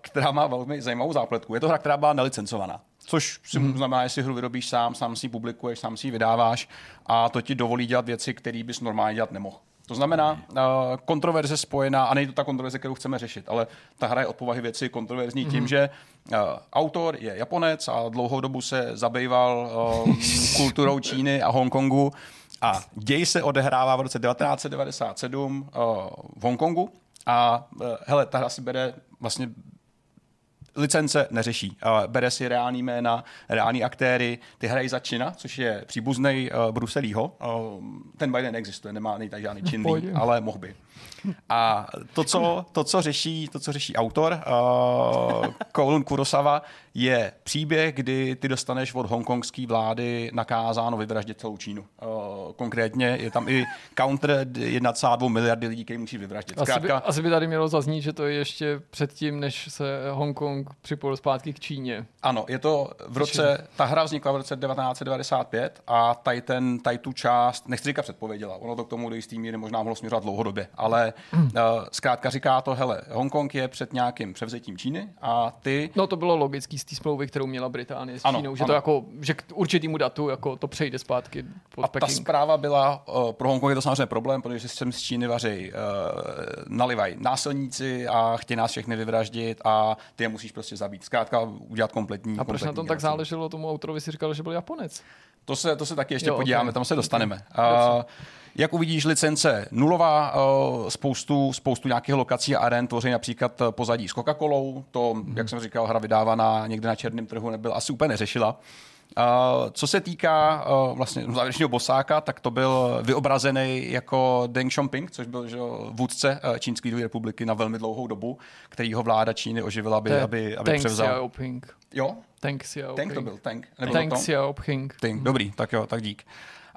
která má velmi zajímavou zápletku. Je to hra, která byla nelicencovaná. Což si Mhm. mm. znamená, že si hru vyrobíš sám, sám si ji publikuješ, sám si ji vydáváš a to ti dovolí dělat věci, které bys normálně dělat nemohl. To znamená, uh, kontroverze spojená, a není to ta kontroverze, kterou chceme řešit, ale ta hra je od povahy věci kontroverzní mm-hmm. tím, že uh, autor je Japonec a dlouhou dobu se zabýval uh, kulturou Číny a Hongkongu a děj se odehrává v roce 1997 uh, v Hongkongu a uh, hele, ta hra si bere vlastně licence neřeší. Bere si reální jména, reální aktéry, ty hrají za Čina, což je příbuzný uh, Bruselího. Uh, ten Biden neexistuje, nemá tady žádný činný, ale mohl by. A to, co, to, co, řeší, to, co řeší autor, uh, Kowloon Kurosawa, je příběh, kdy ty dostaneš od hongkongské vlády nakázáno vyvraždit celou Čínu. Uh, konkrétně. Je tam i counter 1,2 miliardy lidí, který musí vyvraždit. Asi by, asi by tady mělo zaznít, že to je ještě předtím, než se Hongkong připojil zpátky k Číně. ano, je to v roce, ta hra vznikla v roce 1995 a tady, ten, tady tu část, nechci říkat předpověděla, ono to k tomu do jistý míry možná mohlo směřovat dlouhodobě, ale uh, zkrátka říká to, hele, Hongkong je před nějakým převzetím Číny a ty No to bylo logický z té smlouvy, kterou měla Británie s Ano, Čínou, že ano. to jako, že k určitýmu datu jako to přejde zpátky pod A ta Peking. zpráva byla, uh, pro Hongkong je to samozřejmě problém, protože sem z Číny vaří, uh, nalivají násilníci a chtějí nás všechny vyvraždit a ty je musíš prostě zabít. Zkrátka udělat kompletní A proč na kompletní tom tak genocidu. záleželo tomu autorovi, si říkal, že byl Japonec. To se, to se taky ještě Jo, podíváme, tam se dostaneme. Uh, jak uvidíš, licence nulová, uh, spoustu, spoustu nějakých lokací a aren tvoří například eh, pozadí s Coca-Colou, to, Mhm. mm. jak jsem říkal, hra vydávaná někde na černém trhu nebyl, asi úplně neřešila. Uh, co se týká uh, vlastně závěrečného bosáka, tak to byl vyobrazený jako Deng Xiaoping, což byl že, vůdce uh, Čínské lidové republiky na velmi dlouhou dobu, kterýho vláda Číny oživila, aby, To aby, aby Teng převzal. Xiaoping. Jo, Teng Xiaoping. Tank to byl, Tank. Teng to? Xiaoping. Ting, dobrý, tak jo, tak dík.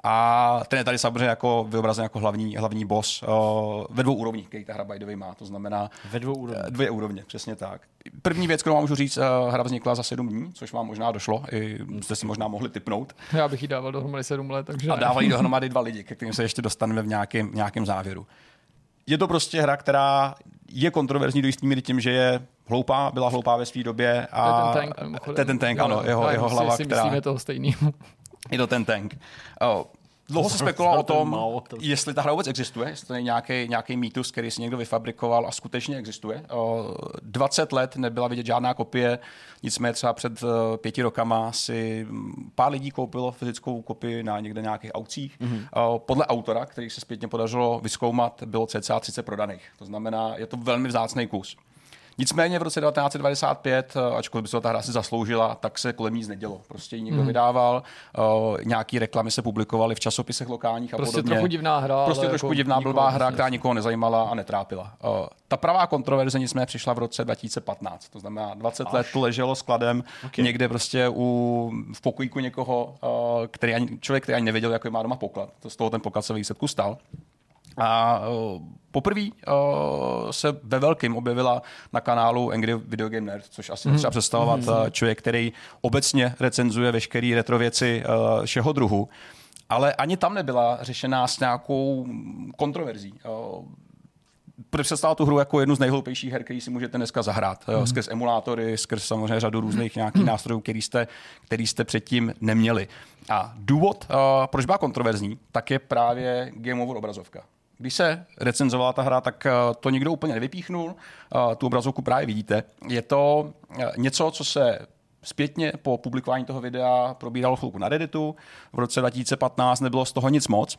A ten je tady samozřejmě jako vyobrazen jako hlavní, hlavní boss uh, ve dvou úrovních, který ta hra by má, to znamená Ve dvou úrovních. eh, dvě úrovně, přesně tak. První věc, kterou vám můžu říct, uh, hra vznikla za sedm dní, což vám možná došlo, i jste si možná mohli typnout. Já bych jí dával dohromady sedm let, takže A dávají [LAUGHS] dohromady dva lidi, ke kterým se ještě dostaneme v nějakém, nějakém závěru. Je to prostě hra, která je kontroverzní do jistý míry tím, že je hloupá, byla hloupá ve své době. To je A ten tank, mimochodem. to je ten tank, ano, jeho, jeho si- hlava, si která... myslíme toho stejného. Je to ten tank. O, dlouho se spekulovalo o tom, to- jestli ta hra vůbec existuje, jestli to je nějaký, nějaký mýtus, který si někdo vyfabrikoval a skutečně existuje. O, 20 let nebyla vidět žádná kopie, nicméně třeba před eh, pěti rokama si mm, pár lidí koupilo fyzickou kopii na někde nějakých aukcích. Mhm. Mm-hmm. Podle autora, který se zpětně podařilo vyskoumat, bylo cca 30 prodaných. To znamená, je to velmi vzácný kus. Nicméně v roce 1995, eh, ačkoliv by se ta hra asi zasloužila, tak se kolem ní nic nedělo. Prostě ji někdo Hmm. vydával, uh, nějaký reklamy se publikovaly v časopisech lokálních a Prostě podobně. trochu divná hra, Prostě trošku jako divná blbá hra, která nikoho nezajímala a netrápila. Uh, ta pravá kontroverze nicméně přišla v roce 2015, to znamená 20 Až. let to leželo skladem okay. někde prostě u, v pokojíku někoho, uh, který ani, člověk, který ani nevěděl, jaký má doma poklad. To z toho ten poklad se výsledku stal. A uh, poprvé uh, se ve velkým objevila na kanálu Angry Video Game Nerd, což asi mm. třeba představovat mm. člověk, který obecně recenzuje veškeré retro věci uh, všeho druhu. Ale ani tam nebyla řešená s nějakou kontroverzí. Uh, představila tu hru jako jednu z nejhloupějších her, který si můžete dneska zahrát. Mm. Skrz emulátory, skrz samozřejmě řadu různých nějakých nástrojů, který jste, který jste předtím neměli. A důvod, uh, proč byla kontroverzní, tak je právě Game Over obrazovka. Když se recenzovala ta hra, tak uh, to nikdo úplně nevypíchnul. Uh, tu obrazovku právě vidíte. Je to uh, něco, co se zpětně po publikování toho videa probíralo chvilku na Redditu. V roce 2015 nebylo z toho nic moc.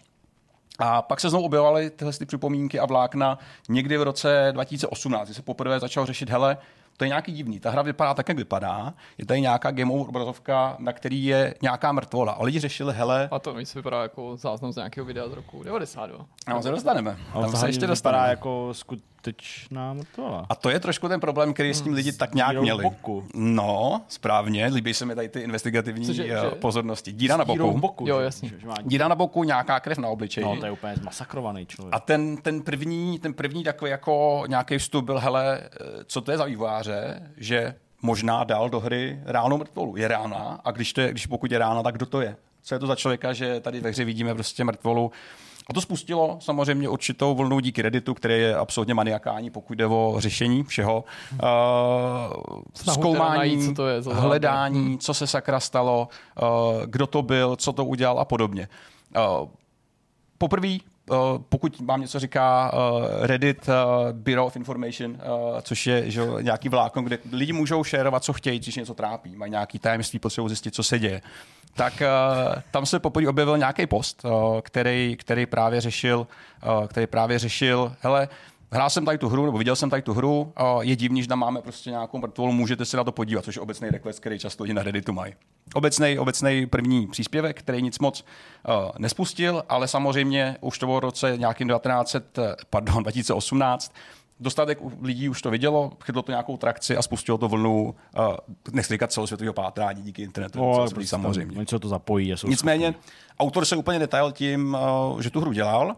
A pak se znovu objevovaly tyhle ty připomínky a vlákna někdy v roce 2018, kdy se poprvé začal řešit, hele, to je nějaký divný. Ta hra vypadá tak, jak vypadá. Je tady nějaká game over obrazovka, na který je nějaká mrtvola. A lidi řešili, hele, A to mi se vypadá jako záznam z nějakého videa z roku 92. tam se dostaneme. Ale Tam to se ještě vypadá dostaneme. jako skutečná mrtvola. A to je trošku ten problém, který s tím lidi tak nějak dírou měli. boku. No, správně. Líbí se mi tady ty investigativní Cože, eh, že? pozornosti. Díra na boku. boku. Jo, jasně. Díra na boku, nějaká krev na obličeji. No, to je úplně zmasakrovaný člověk. A ten, ten, první, ten první takový jako nějaký vstup byl, hele, eh, co to je za vývojáře, že možná dal do hry reálnou mrtvolu. Je rána a když, to je, když pokud je rána, tak kdo to je? Co je to za člověka, že tady ve hře vidíme prostě mrtvolu? A to spustilo samozřejmě určitou vlnu díky Redditu, který je absolutně maniakální, pokud jde o řešení všeho. Uh, Snahu zkoumání, najít, co to je záhadné. hledání, co se sakra stalo, uh, kdo to byl, co to udělal a podobně. Uh, Poprvé, uh, pokud vám něco říká uh, Reddit uh, Bureau of Information, uh, což je že, nějaký vlákno, kde lidi můžou šerovat, co chtějí, když něco trápí, mají nějaký tajemství, potřebují zjistit, co se děje. Tak uh, tam se poprvé objevil nějaký post, uh, který, který právě řešil, uh, který právě řešil, hele, Hrál jsem tady tu hru, nebo viděl jsem tady tu hru, je divný, že tam máme prostě nějakou mrtvolu, můžete se na to podívat, což je obecný request, který často lidi na Redditu mají. Obecný, obecný první příspěvek, který nic moc uh, nespustil, ale samozřejmě už to bylo v roce nějakým 19, pardon, [LAUGHS] 2018, Dostatek lidí už to vidělo, chytlo to nějakou trakci a spustilo to vlnu, uh, nechci říkat celosvětového pátrání díky internetu, No, prostě samozřejmě. Oni se to zapojí. Nicméně autor se úplně detail tím, uh, že tu hru dělal,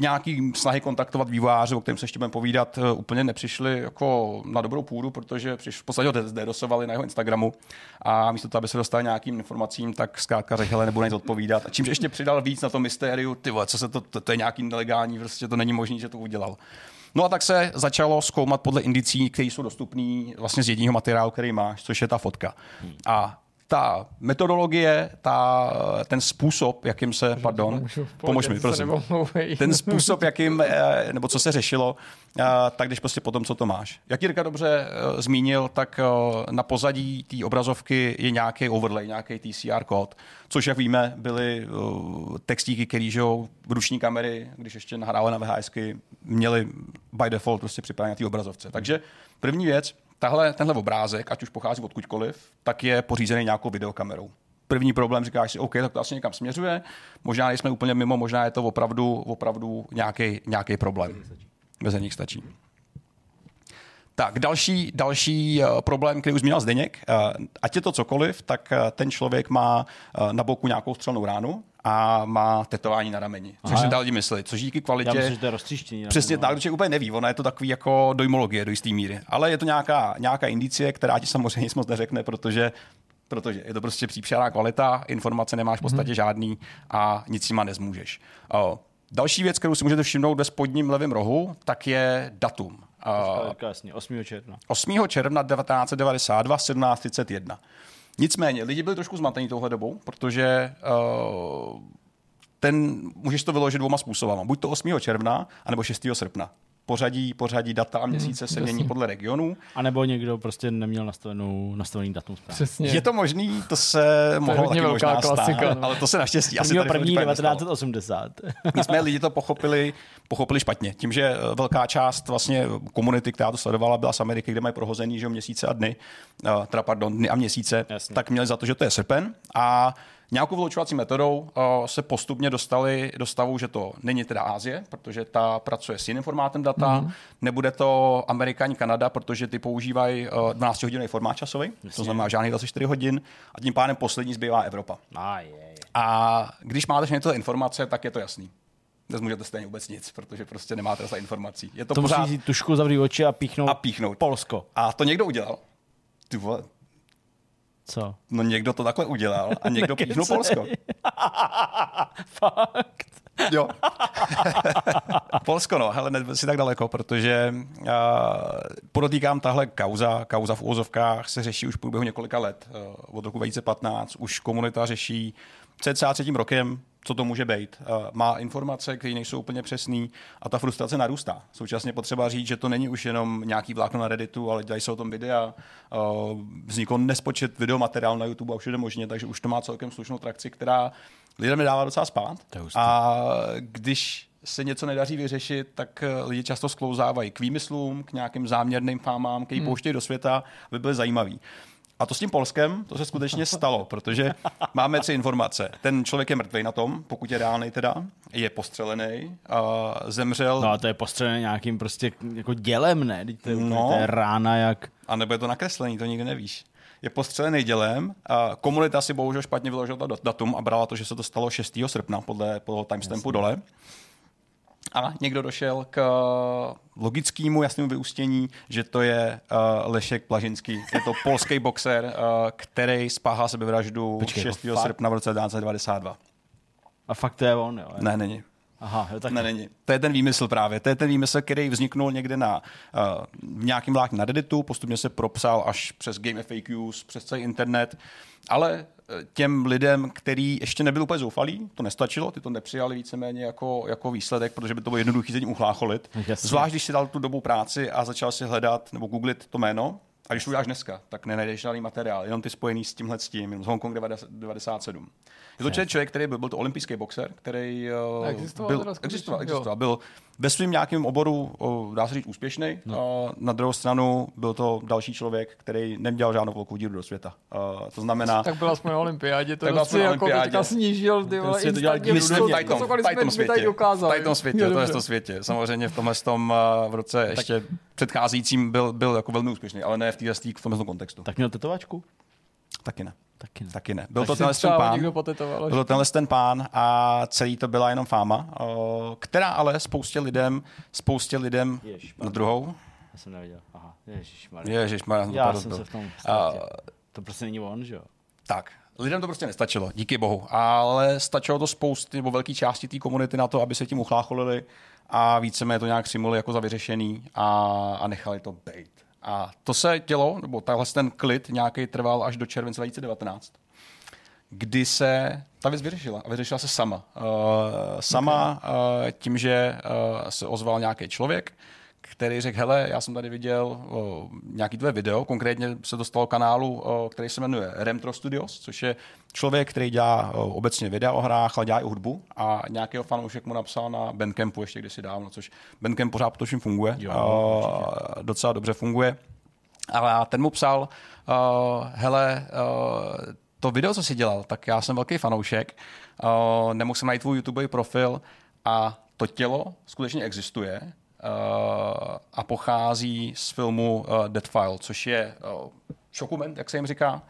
nějaký snahy kontaktovat vývojáře, o kterém se ještě budeme povídat, uh, úplně nepřišli jako na dobrou půdu, protože přiš, v podstatě ho zdedosovali na jeho Instagramu a místo toho, aby se dostal nějakým informacím, tak zkrátka řekl, hele, nebudu nic odpovídat. A čímž ještě přidal víc na to mystériu, ty vole, co se to, to, to je nějaký nelegální, prostě to není možné, že to udělal. No a tak se začalo zkoumat podle indicí, které jsou dostupné vlastně z jediného materiálu, který máš, což je ta fotka. A ta metodologie, ta, ten způsob, jakým se, pardon, v pohodě, pomož mi, se prosím. Ten způsob, jakým, eh, nebo co se řešilo, eh, tak když prostě potom, co to máš. Jak Jirka dobře eh, zmínil, tak na pozadí té obrazovky je nějaký overlay, nějaký TCR kód, což, jak víme, byly textíky, které ruční kamery, když ještě nahrávaly na VHSky, měly by default prostě připravené na té obrazovce. Takže první věc, tahle, tenhle obrázek, ať už pochází odkudkoliv, tak je pořízený nějakou videokamerou. První problém, říkáš si, OK, tak to asi někam směřuje, možná nejsme úplně mimo, možná je to opravdu, opravdu nějaký, problém. Bez nich stačí. Tak, další, další uh, problém, který už zmínil Zdeněk, uh, ať je to cokoliv, tak uh, ten člověk má na boku nějakou střelnou ránu a má tetování na rameni. Což Aha. si dá lidi myslet, což díky kvalitě... Já myslím, že to je roztříštění. Přesně tak, to člověk úplně neví, ona je to takový jako dojmologie do jisté míry. Ale je to nějaká, nějaká indicie, která ti samozřejmě nic [LAUGHS] moc neřekne, protože protože je to prostě přípřená kvalita, informace nemáš v podstatě mm-hmm. žádný a nic s nima nezmůžeš. O, další věc, kterou si můžete všimnout ve spodním levém rohu, tak je datum. O, Tak jasně, 8. června. 8. června 1992, 17.31. Nicméně, lidi byli trošku zmatení touhle dobou, protože uh, ten, můžeš to vyložit dvouma způsobama. Buď to 8. června, anebo 6. srpna. Pořadí, pořadí data a měsíce se mění podle regionů. A nebo někdo prostě neměl nastavenou, nastavený datum správně. Přesně. Je to možný, to se mohlo hodně taky velká možná klasika, stát, no. ale to se naštěstí asi Prvního tady první případě nestalo. 1980. Nicméně lidi to pochopili, pochopili špatně. Tím, že eh, velká část vlastně komunity, která to sledovala, byla z Ameriky, kde mají prohozený že, měsíce a dny, eh, teda pardon, dny a měsíce, Jasně. tak měli za to, že to je srpen a Nějakou vylučovací metodou uh, se postupně dostali do stavu, že to není teda Ázie, protože ta pracuje s jiným formátem data, mm. nebude to Amerika ani Kanada, protože ty používají uh, 12 hodinový formát časový, to znamená žádných 24 hodin, a tím pádem poslední zbývá Evropa. A je, je. A když máte tyhle informace, tak je to jasný. Nezmůžete stejně vůbec nic, protože prostě nemáte dost informací. Je to, To pořád musí tušku zavřít oči a píchnout a píchnout. Polsko. A to někdo udělal. Ty vole, Co? no někdo to takhle udělal a někdo píchnul Polsko. [LAUGHS] Fakt. Jo. [LAUGHS] Polsko, no, hele, ne si tak daleko, protože uh, podotýkám, tahle kauza, kauza v úvozovkách se řeší už v průběhu několika let. Uh, od roku 2015 už komunita řeší cca třetím rokem, co to může být. Uh, má informace, které nejsou úplně přesné a ta frustrace narůstá. Současně potřeba říct, že to není už jenom nějaký vlákno na Redditu, ale dělají se o tom videa. Uh, vznikl nespočet videomateriál na YouTube a všude možně, takže už to má celkem slušnou trakci, která lidem nedává docela spát. A když se něco nedaří vyřešit, tak eh, lidi často sklouzávají k výmyslům, k nějakým záměrným fámám, který hmm. pouštějí do světa, aby byly zajímavý. A to s tím Polskem, to se skutečně [LAUGHS] stalo, protože máme tři informace. Ten člověk je mrtvý na tom, pokud je reálný teda, je postřelený, a zemřel, No a to je postřelené nějakým prostě jako dělem, ne? Teď to je, No. to je rána jak... a nebo je to nakreslení, to nikdy nevíš. Je postřelený dělem. A komunita si bohužel špatně vyložila datum a brala to, že se to stalo 6. srpna podle, podle timestampu dole. A někdo došel k logickému jasnému vyústění, že to je uh, Lešek Plažinský. Je to polský boxer, uh, který spáchal sebevraždu Počkej, 6. jako fakt? srpna v roce 1992. A fakt to je on, jo? Ne, není. Aha, jo, tak Ne, není. To je ten výmysl právě. To je ten výmysl, který vzniknul někde na uh, v nějakým vlákně na Redditu, postupně se propsal až přes Game FAQs, přes celý internet, ale eh, těm lidem, který ještě nebyli úplně zoufalí, to nestačilo, ty to nepřijali víceméně jako, jako výsledek, protože by to bylo jednoduché se tím uchlácholit. Jasně. Zvlášť, když si dal tu dobu práci a začal si hledat nebo googlit to jméno, A když to uděláš dneska, tak nenajdeš žádný materiál, jenom ty spojený s tímhle s tím, z Hongkong 97. Je to člověk, člověk, který byl, byl to olympijský boxer, který uh, existoval byl, existoval, existoval, byl ve svém nějakém oboru, uh, dá se říct, úspěšný. No. Uh, na druhou stranu byl to další člověk, který neměl žádnou velkou díru do světa. Uh, to znamená, Tak byl aspoň na olympiádě, to Tak byl si jako teďka snížil ty vole to dělal tady tady světě. Tady tom světě, Jo, to je to světě. [LAUGHS] Samozřejmě v tomhle tom, v roce ještě předcházejícím byl, byl jako velmi úspěšný, ale ne v téhle v tomhle kontextu. Tak měl tetovačku? Taky ne. Taky ne. Taky ne. Byl Tak to tenhle ten pán. Byl to tenhle ten pán a celý to byla jenom fáma, která ale spoustě lidem, spoustě lidem Ježiš, na druhou. Já jsem neviděl. Aha, ježiš, Ježiš, Já jsem se v tom ztratil. To prostě není on, že jo? Tak, lidem to prostě nestačilo, díky bohu, ale stačilo to spousty nebo velké části té komunity na to, aby se tím uchlácholili a víceméně to nějak přijmuli jako za vyřešený a, a nechali to být. A to se dělo, nebo tahle ten klid nějaký trval až do července 2019, kdy se ta věc vyřešila. A vyřešila se sama. Uh, sama okay. uh, tím, že uh, se ozval nějaký člověk, který řekl, hele, já jsem tady viděl o, nějaký tvoje video, konkrétně se dostalo kanálu, o, který se jmenuje Remtro Studios, což je člověk, který dělá o, obecně videa o hrách, ale dělá i hudbu. A nějakého fanoušek mu napsal na Bandcampu ještě kdysi dávno, což Bandcamp pořád tuším funguje, Jo, o, docela dobře funguje. A ten mu psal, uh, hele, uh, to video, co jsi dělal, tak já jsem velký fanoušek, uh, nemohl jsem najít tvůj YouTube profil a to tělo skutečně existuje a pochází z filmu uh, Dead File, což je uh, šokument, jak se jim říká.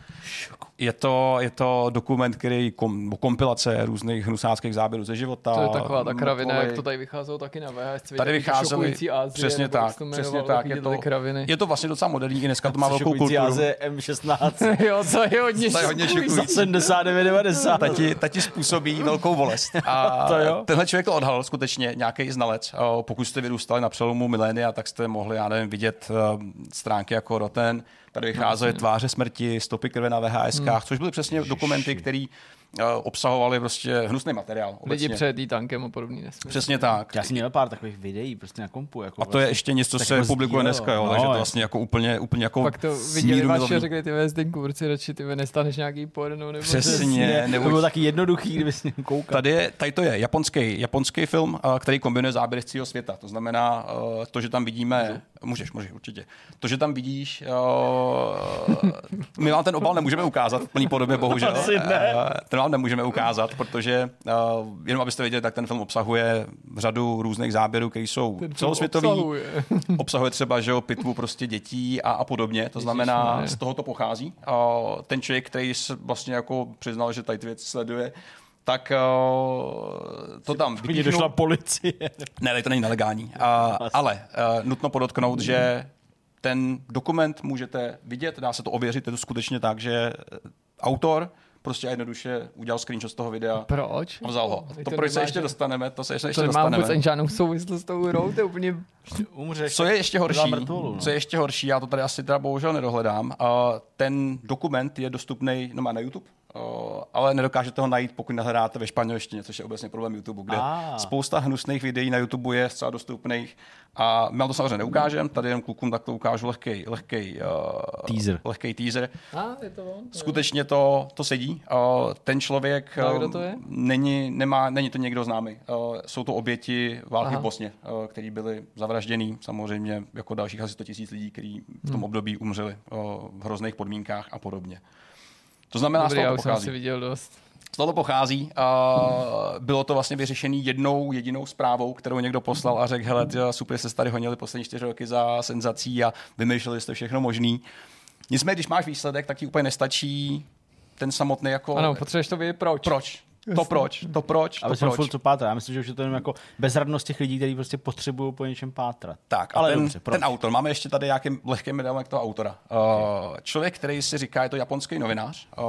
Je to, je to dokument, který kom, kompilace různých hnusáckých záběrů ze života. To je taková ta kravina, jak to tady vycházelo taky na VHS. Tady vycházely, šokující Asie, přesně tak, přesně tak. Je to, kraviny. je to vlastně docela moderní, i dneska to má velkou kulturu. Azie M16 [LAUGHS] jo, to je hodně To je hodně šokující. za 79,90. ta ti, ta ti způsobí velkou bolest. [LAUGHS] A To jo. tenhle člověk to odhalil skutečně, nějaký znalec. Pokud jste vyrůstali na přelomu milénia, tak jste mohli, já nevím, vidět eh, stránky jako Roten, tady vycházely tváře smrti, stopy krve na VHSkách, což byly přesně dokumenty, které obsahovaly prostě hnusný materiál. Lidi obecně. před tankem a podobný nesmysl. Přesně tak. Já jsem měl pár takových videí prostě na kompu. Jako A to je ještě něco, co tak se jako publikuje sdílel. dneska, jo, No, takže to vlastně jako úplně, úplně jako Pak to viděli a milovný. řekli, ty ve Zdenku, určitě radši ty nestaneš nějaký porno nebo Přesně, To nebo bylo taky jednoduchý, kdyby si koukal. Tady, je, tady to je japonský, japonský film, eh, který kombinuje záběry z celého světa. To znamená, eh, to, že tam vidíme... Můžeš, můžeš, určitě. To, že tam vidíš... eh, [LAUGHS] My vám ten obal nemůžeme ukázat v plný podobě, bohužel. Asi ne. Eh, Ten vám nemůžeme ukázat, protože eh, jenom abyste věděli, tak ten film obsahuje řadu různých záběrů, které jsou Ten celosvětový. obsahuje. [LAUGHS] obsahuje třeba že jo, pitvu prostě dětí a, a podobně. To znamená, Ježišmarja. z toho to pochází. A ten člověk, který se vlastně jako přiznal, že tady ty věci sleduje, tak uh, to tam Mně došla policie. [LAUGHS] Ne, tady to není nelegální. A, ale uh, nutno podotknout, že ten dokument můžete vidět, dá se to ověřit, je to skutečně tak, že autor prostě jednoduše udělal screenshot z toho videa Proč? a vzal ho. To, to proč se ještě dostaneme, to se ještě, ještě To nemá vůbec dostaneme. žádnou souvislost s tou hrou, to je úplně... Umřeš. Co je ještě horší, mrtvolu, no. co je ještě horší, já to tady asi teda bohužel nedohledám, uh, ten dokument je dostupný no má na YouTube, uh, ale nedokážete ho najít, pokud nehledáte ve španělštině, což je obecně problém YouTube, kde Ah. spousta hnusných videí na YouTube je zcela dostupných a my to samozřejmě neukážem, tady jenom klukům tak to ukážu lehkej, lehkej, uh, Teaser. lehkej teaser. A, je to on? Skutečně to, to sedí. Uh, ten člověk No a kdo to je? Není, nemá, není to někdo známý. Uh, jsou to oběti války Aha. v Bosně, uh, který byli zavražděný. Samozřejmě jako dalších asi 100 tisíc lidí, kteří v Hmm. tom období umřeli uh, v hrozných podmínkách a podobně. To znamená, Dobrý, z já toho to už jsem pochází. si viděl dost. Z toho to pochází. Uh, bylo to vlastně vyřešené jednou jedinou zprávou, kterou někdo poslal a řekl, hele, ty super se tady honili poslední čtyři roky za senzací a vymýšleli jste všechno možný. Nicméně, když máš výsledek, tak ti úplně nestačí ten samotný jako... Ano, potřebuješ to vědět proč. Proč? To proč? To proč? Ale To jsem proč? furt co pátrat. Já myslím, že už je to jenom jako bezradnost těch lidí, kteří prostě potřebují po něčem pátrat. Tak, ale ale ten, dobře, proč? ten autor, máme ještě tady nějaký lehký medailek toho autora. Okay. Uh, člověk, který si říká, je to japonský novinář, uh,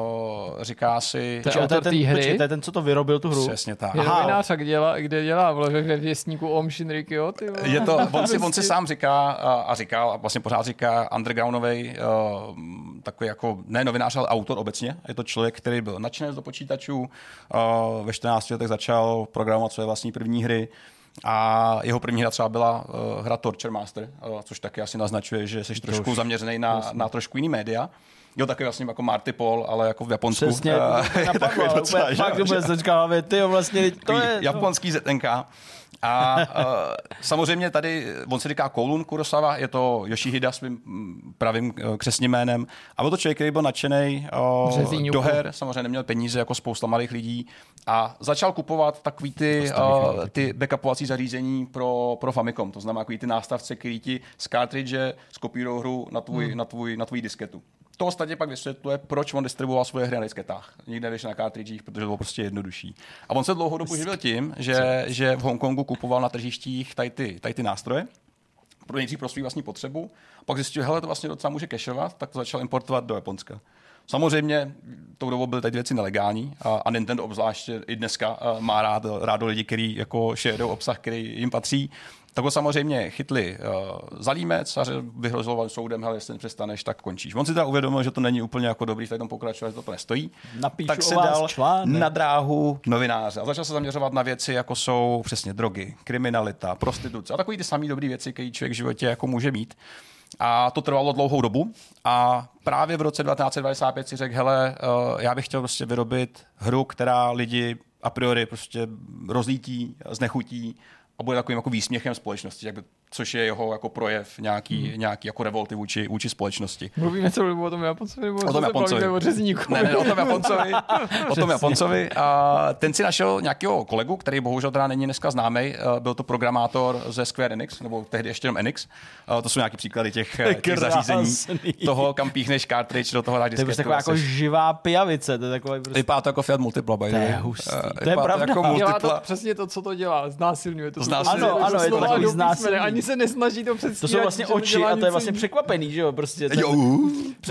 říká si... To je autor ten, té hry? počkej, to je ten, co to vyrobil tu hru. Přesně tak. Je Aha. novinář, a kde dělá, kde dělá vole, ve věstníku Om Shinrikyo, ty vole. Je to, on si, on si Prostě- sám říká a, a říkal, a vlastně pořád říká undergroundový, uh, takový jako, ne novinář, ale autor obecně. Je to člověk, který byl nadšenec do počítačů, uh, ve 14 letech začal programovat své vlastní první hry, A jeho první hra třeba byla uh, hra Torture Master, uh, což taky asi naznačuje, že jsi trošku zaměřený na, na trošku jiný média. Jo, taky vlastně jako Marty Paul, ale jako v Japonsku. Přesně, Uh, [LAUGHS] napadlo, docela, úplně že fakt úplně "Vy, ty jo, vlastně, to je... japonský ZNK. A uh, samozřejmě tady, on se říká Kowloon Kurosawa, je to Yoshihida svým mm, pravým uh, křesním jménem. A byl to člověk, který byl nadšený uh, do her, samozřejmě neměl peníze jako spousta malých lidí a začal kupovat takový ty, uh, ty backupovací zařízení pro, pro Famicom, to znamená takový ty nástavce, který ti z cartridge skopírují hru na tvůj, hmm. na, tvůj, na tvůj disketu. To ostatně pak vysvětluje, proč on distribuoval svoje hry na disketách. Nikde než na cartridgech, protože to bylo prostě jednodušší. A on se dlouho dobu živil tím, že, že v Hongkongu kupoval na tržištích tady ty, tady ty nástroje, pro nejdřív pro svou vlastní potřebu, pak zjistil, že to vlastně docela může kešovat, tak to začal importovat do Japonska. Samozřejmě tou dobou byly tady věci nelegální a, a Nintendo obzvláště i dneska a, má rád, rádo lidi, kteří jako obsah, který jim patří. Tak ho samozřejmě chytli uh, za límec a vyhrožoval soudem, hele, jestli nepřestaneš, tak končíš. On si teda uvědomil, že to není úplně jako dobrý v tom pokračovat, že to, to nestojí. Napíšu tak se dal článek. na dráhu novináře a začal se zaměřovat na věci, jako jsou přesně drogy, kriminalita, prostituce a takový ty samé dobré věci, které člověk v životě jako může mít. A to trvalo dlouhou dobu a právě v roce 1995 si řekl, hele, uh, já bych chtěl prostě vyrobit hru, která lidi a priori prostě rozlítí, znechutí a bude takovým jako výsměchem společnosti, jak by, což je jeho jako projev nějaký, hmm. nějaký jako revolty vůči, vůči společnosti. Mluvíme celou dobu o tom Japoncovi, nebo O tom Japoncovi. o řezníku? Ne, ne, o tom Japoncovi. [LAUGHS] o tom Japoncovi. A ten si našel nějakého kolegu, který bohužel teda není dneska známý. Byl to programátor ze Square Enix, nebo tehdy ještě jenom Enix. A To jsou nějaký příklady těch, těch Krásný. zařízení. Toho, kam píchneš cartridge, do toho dáš To je prostě taková jako seš- živá pijavice, to je takový prostě... Vypadá to jako Fiat Multipla, by To je hustý. Eh, To je pravda. jako Dělá to přesně to, co to dělá. Znásilňuje to. Prostě Ano, ano, je to takový znásilnění. Ani se nesnaží to předstírat. To jsou vlastně oči a to je vlastně překvapený, že jo, prostě. Ten, Jo,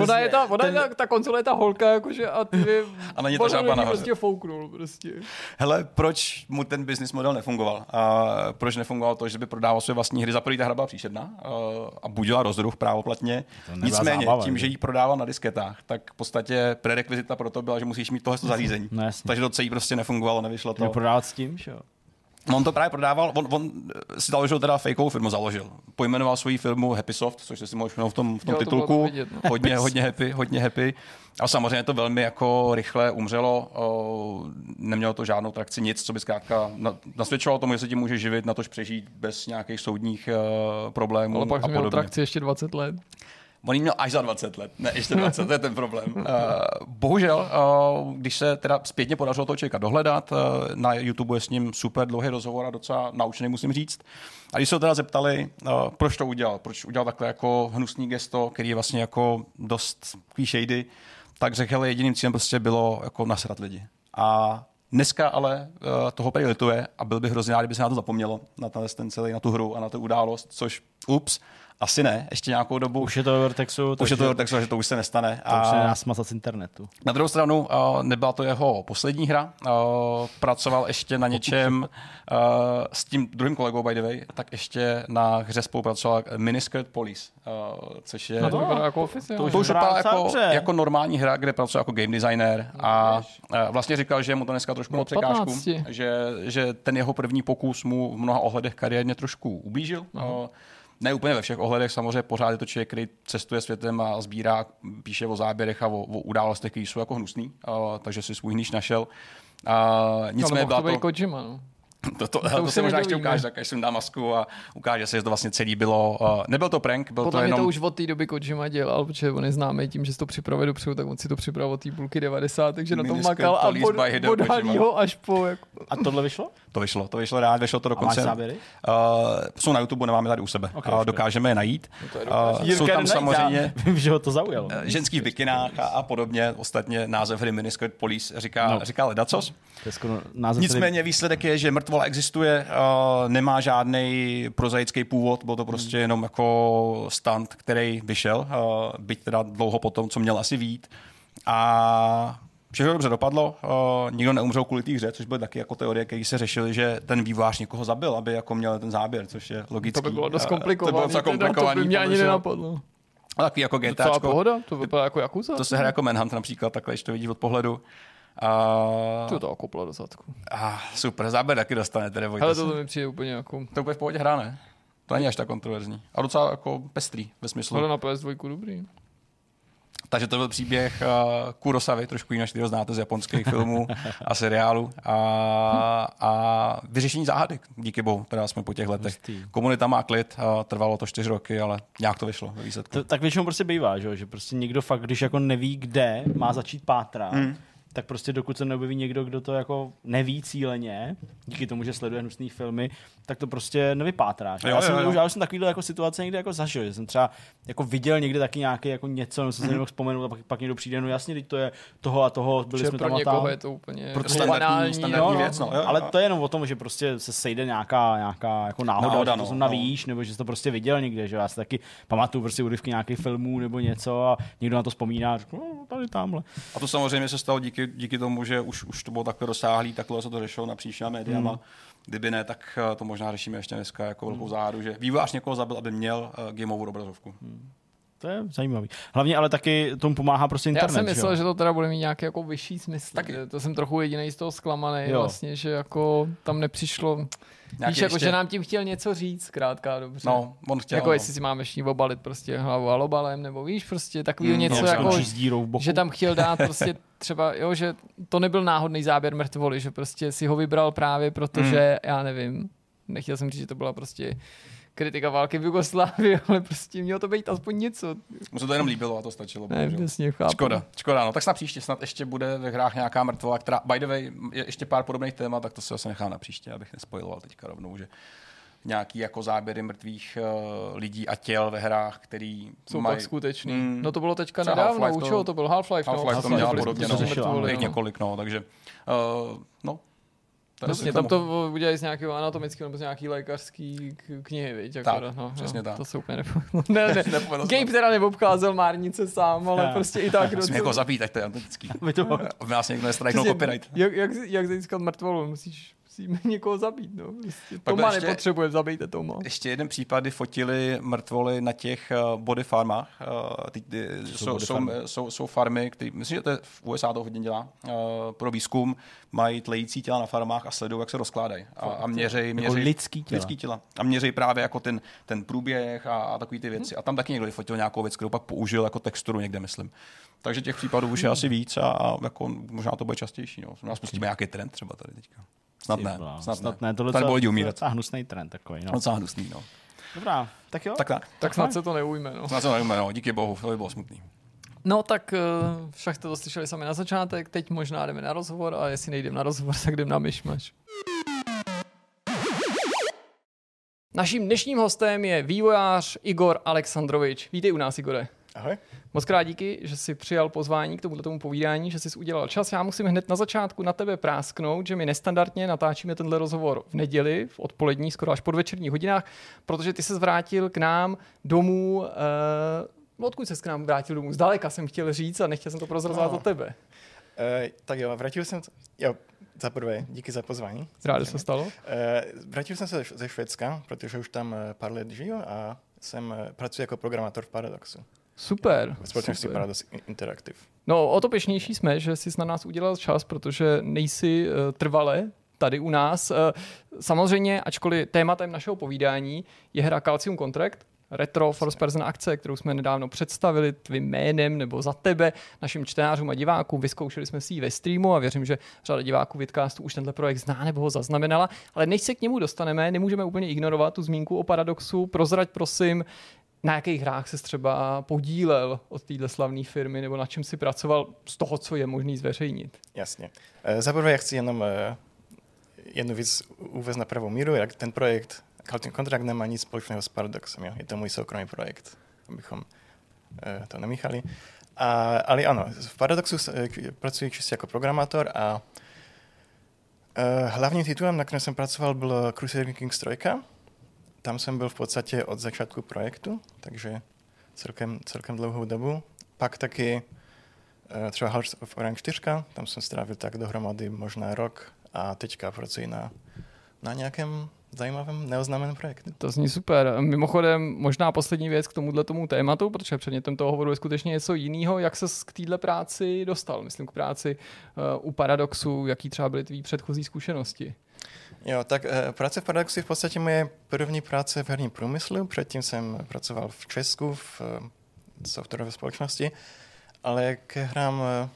Ona je ta, ona Ten- je ta, ta konzole je ta holka, jakože a ty A není to žába nahoře. prostě fouknul, prostě. Hele, proč mu ten business model nefungoval? A proč nefungoval to, že by prodával své vlastní hry? Za první ta hra byla příšerná a, a budila rozruch právoplatně. Nicméně, zábava, tím, že? ji prodával na disketách, tak v podstatě prerekvizita pro to byla, že musíš mít tohle zařízení. No jasně. Takže to celý prostě nefungovalo, nevyšlo to. to prodávat s tím, že jo. On to právě prodával, on, on si založil teda fakeovou firmu, založil. Pojmenoval svoji firmu Happysoft, což si můžeš v tom, v tom Jo, titulku. to vidět, no. hodně, hodně happy, hodně happy. A samozřejmě to velmi jako rychle umřelo, o, nemělo to žádnou trakci, nic, co by zkrátka na- nasvědčovalo tomu, že se tím může živit, na tož přežít bez nějakých soudních uh, problémů Ale pak a měl podobně. trakci ještě 20 let. On jí měl až za 20 let, ne ještě [LAUGHS] 20, to je ten problém. Uh, bohužel, uh, když se teda zpětně podařilo toho člověka dohledat, uh, na YouTube je s ním super dlouhý rozhovor a docela naučený, musím říct. A když se ho teda zeptali, uh, proč to udělal, proč udělal takhle jako hnusný gesto, který je vlastně jako dost shady, tak řekl, jediným cílem prostě bylo jako nasrat lidi. A Dneska ale uh, toho prý lituje a byl bych hrozně rád, kdyby se na to zapomnělo, na ten, ten celý, na tu hru a na tu událost, což ups, asi ne, ještě nějakou dobu. Už je to ve Vortexu, Už je to tak, že to už se nestane. to už se A nedá smazat z internetu. na druhou stranu uh, nebyla to jeho poslední hra. Uh, pracoval ještě na něčem uh, [LAUGHS] s tím druhým kolegou, by the way, tak ještě na hře spolupracoval Miniskirt Police, uh, což je... No to No, vypadá jako oficiálně. To už vypadá vypadá docela jako, jako normální hra, kde pracuje jako game designer a uh, vlastně říkal, že mu to dneska trošku No, no, překážku, 15. že, že ten jeho první pokus mu v mnoha ohledech kariérně trošku ublížil. Uh, ne úplně ve všech ohledech, samozřejmě pořád je to člověk, který cestuje světem a sbírá, píše o záběrech a o, o událostech, které jsou jako hnusný, uh, takže si svůj hníž našel. Uh, Ale nicméně byla to, Kojima, no. To, to, to, to se možná ještě ukáže, tak až jsem dá masku a ukáže se, že to vlastně celý bylo. Uh, nebyl to prank, byl Podle to jenom... to už od té doby Kojima dělal, protože on je známý tím, že si to připravuje dopředu, tak on si to připravil od té půlky 90, takže na tom makal a pod, podhalí ho až po... Jako, A tohle vyšlo? To vyšlo, to vyšlo rád, vyšlo to A máš dokonce. záběry? Uh, jsou na YouTube, nemáme tady u sebe. Ok, Okay, uh, dokážeme je najít. je Uh, jsou tam samozřejmě Vím, že ho to zaujalo. eh, ženský v bikinách a, a podobně. Ostatně název hry Miniskirt Police říká, No. no. říká ledacos. Nicméně výsledek je, že mrtvola existuje, uh, nemá žádný prozaický původ, byl to prostě Hmm. jenom jako stunt, který vyšel, uh, byť teda dlouho potom, co měl asi vít. A všechno dobře dopadlo, uh, nikdo neumřel kvůli té hře, což byly taky jako teorie, které se řešily, že ten vývojář někoho zabil, aby jako měl ten záběr, což je logický. to by bylo dost komplikované. To bylo to komplikovaný. by mě ani protože- nenapadlo. Takový jako GTAčko. pohoda, to vypadá jako Yakuza. To se hraje jako Manhunt například, takhle, když to vidíš od pohledu. A, To to koplo do zadku. a super, záběr taky dostanete, nebojte Ale se. to mi přijde úplně jako... To je úplně v pohodě hra, ne? To není až tak kontroverzní. A docela jako pestrý ve smyslu. Ale na PS2 dobrý. Takže to byl příběh uh, Kurosavy, trošku jinak, který ho znáte z japonských filmů a seriálů. A, a vyřešení záhadek, díky bohu, teda jsme po těch letech. Hustý. Komunita má klid, a trvalo to čtyři roky, ale nějak to vyšlo ve výsledku. To, tak většinou prostě bývá, že, jo, že prostě někdo fakt, když jako neví, kde má začít pátrat, Hmm. Tak prostě dokud se neobjeví někdo, kdo to jako neví cíleně, díky tomu, že sleduje hnusný filmy, tak to prostě nevypátráš. Jo, já, jsem, jo, jo. už- já už jsem takovýhle jako situace někdy jako zažil, že jsem třeba jako viděl někde taky nějaký jako něco, no, co Mhm. se nemohl vzpomenout a pak, pak někdo přijde, no jasně, teď to je toho a toho, byli Že jsme pro tam a někoho tam. je to úplně Protože jako standardní- banální. standardní no, věc, no. Jo, ale jo. to je jenom o tom, že prostě se sejde nějaká, nějaká jako náhoda, Náhoda, náhoda že no, to no. navíš, nebo že jsi to prostě viděl někde, že já si taky pamatuju prostě úryvky nějakých filmů nebo něco a někdo na to vzpomíná a řekne, no, tady tamhle. A to samozřejmě se stalo díky, díky tomu, že už, už to bylo takhle rozsáhlý, takhle se to řešilo napříč těma médiama. Hmm. Kdyby ne, tak eh, to možná řešíme ještě dneska jako velkou záhadu, že vývojář někoho zabil, aby měl uh, gameovou obrazovku. To je zajímavý. Hlavně ale taky tomu pomáhá prostě Já internet. jsem myslel, že, že to teda bude mít nějaký jako vyšší smysl. Taky. Že To jsem trochu jediný z toho zklamaný Jo. vlastně, že jako tam nepřišlo, Nějaký víš, jako, ještě- že nám tím chtěl něco říct, zkrátka a dobře. No, on chtěl. jako no. jestli si máme ještě obalit prostě hlavu alobalem, nebo víš, prostě takový Mm, něco no, jako, Skončí s dírou v boku. že tam chtěl dát prostě třeba, jo, že to nebyl náhodný záběr mrtvoly, že prostě si ho vybral právě protože, Mm. já nevím, nechtěl jsem říct, že to byla prostě kritika války v Jugoslávii, [LAUGHS] ale prostě mělo to být aspoň něco. Mu se to jenom líbilo a to stačilo. Ne, jasně, chápu. Škoda, škoda, no tak snad příště, snad ještě bude ve hrách nějaká mrtvola, která, by the way, je ještě pár podobných témat, tak to se zase nechám na příště, abych nespojiloval teďka rovnou, že nějaký jako záběry mrtvých uh, lidí a těl ve hrách, který Jsou mají, pak skutečný. Mm. No to bylo teďka Třeba nedávno, Half-Life u to- čeho to byl? Half-Life, no. Half-Life to Half-Life to podobně, to no, no. několik, no, takže, uh, no. K tam to udělají z nějakého anatomického nebo z nějaký lékařský knihy, viď? Tak, Akorát, no, přesně no, tak. To se úplně nepovedlo. [LAUGHS] ne, ne. Nepovedlo Gabe teda neobcházel márnice sám, ale Já. prostě i tak. Musím někoho zabít, tak to je autentický. Aby to bylo- Aby nás někdo nestrajknul copyright. Jak, jak, jak získat mrtvolu? Musíš, musíme [LAUGHS] někoho zabít, no. Prostě, Toma ještě- nepotřebuje, zabijte Toma. Ještě jeden případ, kdy fotili mrtvoly na těch uh, body farmách. Uh, ty, ty, jsou jsou, body jsou, farmy? jsou, jsou, farmy, které, myslím, že to je v USA to hodně dělá, uh, pro výzkum, mají tlející těla na farmách a sledují, jak se rozkládají. A, a měřej, Jako měřej, lidský těla. lidský těla. A měřej právě jako ten, ten průběh a, a takový ty věci. A tam taky někdo vyfotil nějakou věc, kterou pak použil jako texturu někde, myslím. Takže těch případů už je asi víc a, a jako možná to bude častější. No. Nás pustíme nějaký trend třeba tady teďka. Snad ne. Snad, snad ne. Tohle Tady budou lidi umírat. docela hnusný trend takový. No. Docela hnusný, no. Dobrá, tak jo. Tak tak. Tak snad se to neujme, no. Na co nevíme, no, díky bohu, to by bylo smutný. No tak eh, však jste to slyšeli sami na začátek, teď možná jdeme na rozhovor a jestli nejdeme na rozhovor, tak jdeme na myšmaš. Naším dnešním hostem je vývojář Igor Aleksandrovič. Vítej u nás, Igore. Ahoj. Moc krát díky, že jsi přijal pozvání k tomuto tomu povídání, že jsi udělal čas. Já musím hned na začátku na tebe prásknout, že my nestandardně natáčíme tenhle rozhovor v neděli, v odpolední, skoro až podvečerních hodinách, protože ty se vrátil k nám domů. Uh, odkud se k nám vrátil domů? Zdaleka jsem chtěl říct a nechtěl jsem to prozrazovat No. od tebe. Uh, tak jo, vrátil jsem se, jo, za prvé, díky za pozvání. Rád, se stalo. Uh, vrátil jsem se ze Švédska, protože už tam eh, pár let žiju a jsem, eh, pracuji jako programátor v Paradoxu. Super. V společnosti super. Paradox Interactive. No, o to pěšnější jsme, že jsi na nás udělal čas, protože nejsi uh, trvale tady u nás. Uh, samozřejmě, ačkoliv tématem našeho povídání je hra Calcium Contract, retro first person akce, kterou jsme nedávno představili tvým jménem nebo za tebe, našim čtenářům a divákům. Vyzkoušeli jsme si ji ve streamu a věřím, že řada diváků Vidcastu už tenhle projekt zná nebo ho zaznamenala. Ale než se k němu dostaneme, nemůžeme úplně ignorovat tu zmínku o paradoxu. Prozrať prosím, na jakých hrách se třeba podílel od téhle slavné firmy nebo na čem si pracoval z toho, co je možný zveřejnit. Jasně. Uh, za prvé, já chci jenom uh, jednu věc uvést na pravou míru, jak ten projekt Calcium Contract nemá nic společného s Paradoxem. Jo? Je to můj soukromý projekt, abychom uh, to nemíchali. A, ale ano, v Paradoxu eh, pracuji čistě jako programátor a hlavním titulem, na kterém jsem pracoval, byl Crusader Kings 3. Tam jsem byl v podstatě od začátku projektu, takže celkem, celkem dlouhou dobu. Pak taky uh, třeba Hearts of Orange 4, tam jsem strávil tak dohromady možná rok a teďka pracuji na, na nějakém zajímavém neoznámeném projektu. To zní super. Mimochodem, možná poslední věc k tomuhle tomu tématu, protože předmětem toho hovoru je skutečně něco jiného. Jak se k téhle práci dostal? Myslím k práci uh, u Paradoxu, jaký třeba byly tvý předchozí zkušenosti? Jo, tak uh, práce v Paradoxu je v podstatě moje první práce v herním průmyslu. Předtím jsem pracoval v Česku v uh, softwarové společnosti, ale ke hrám uh,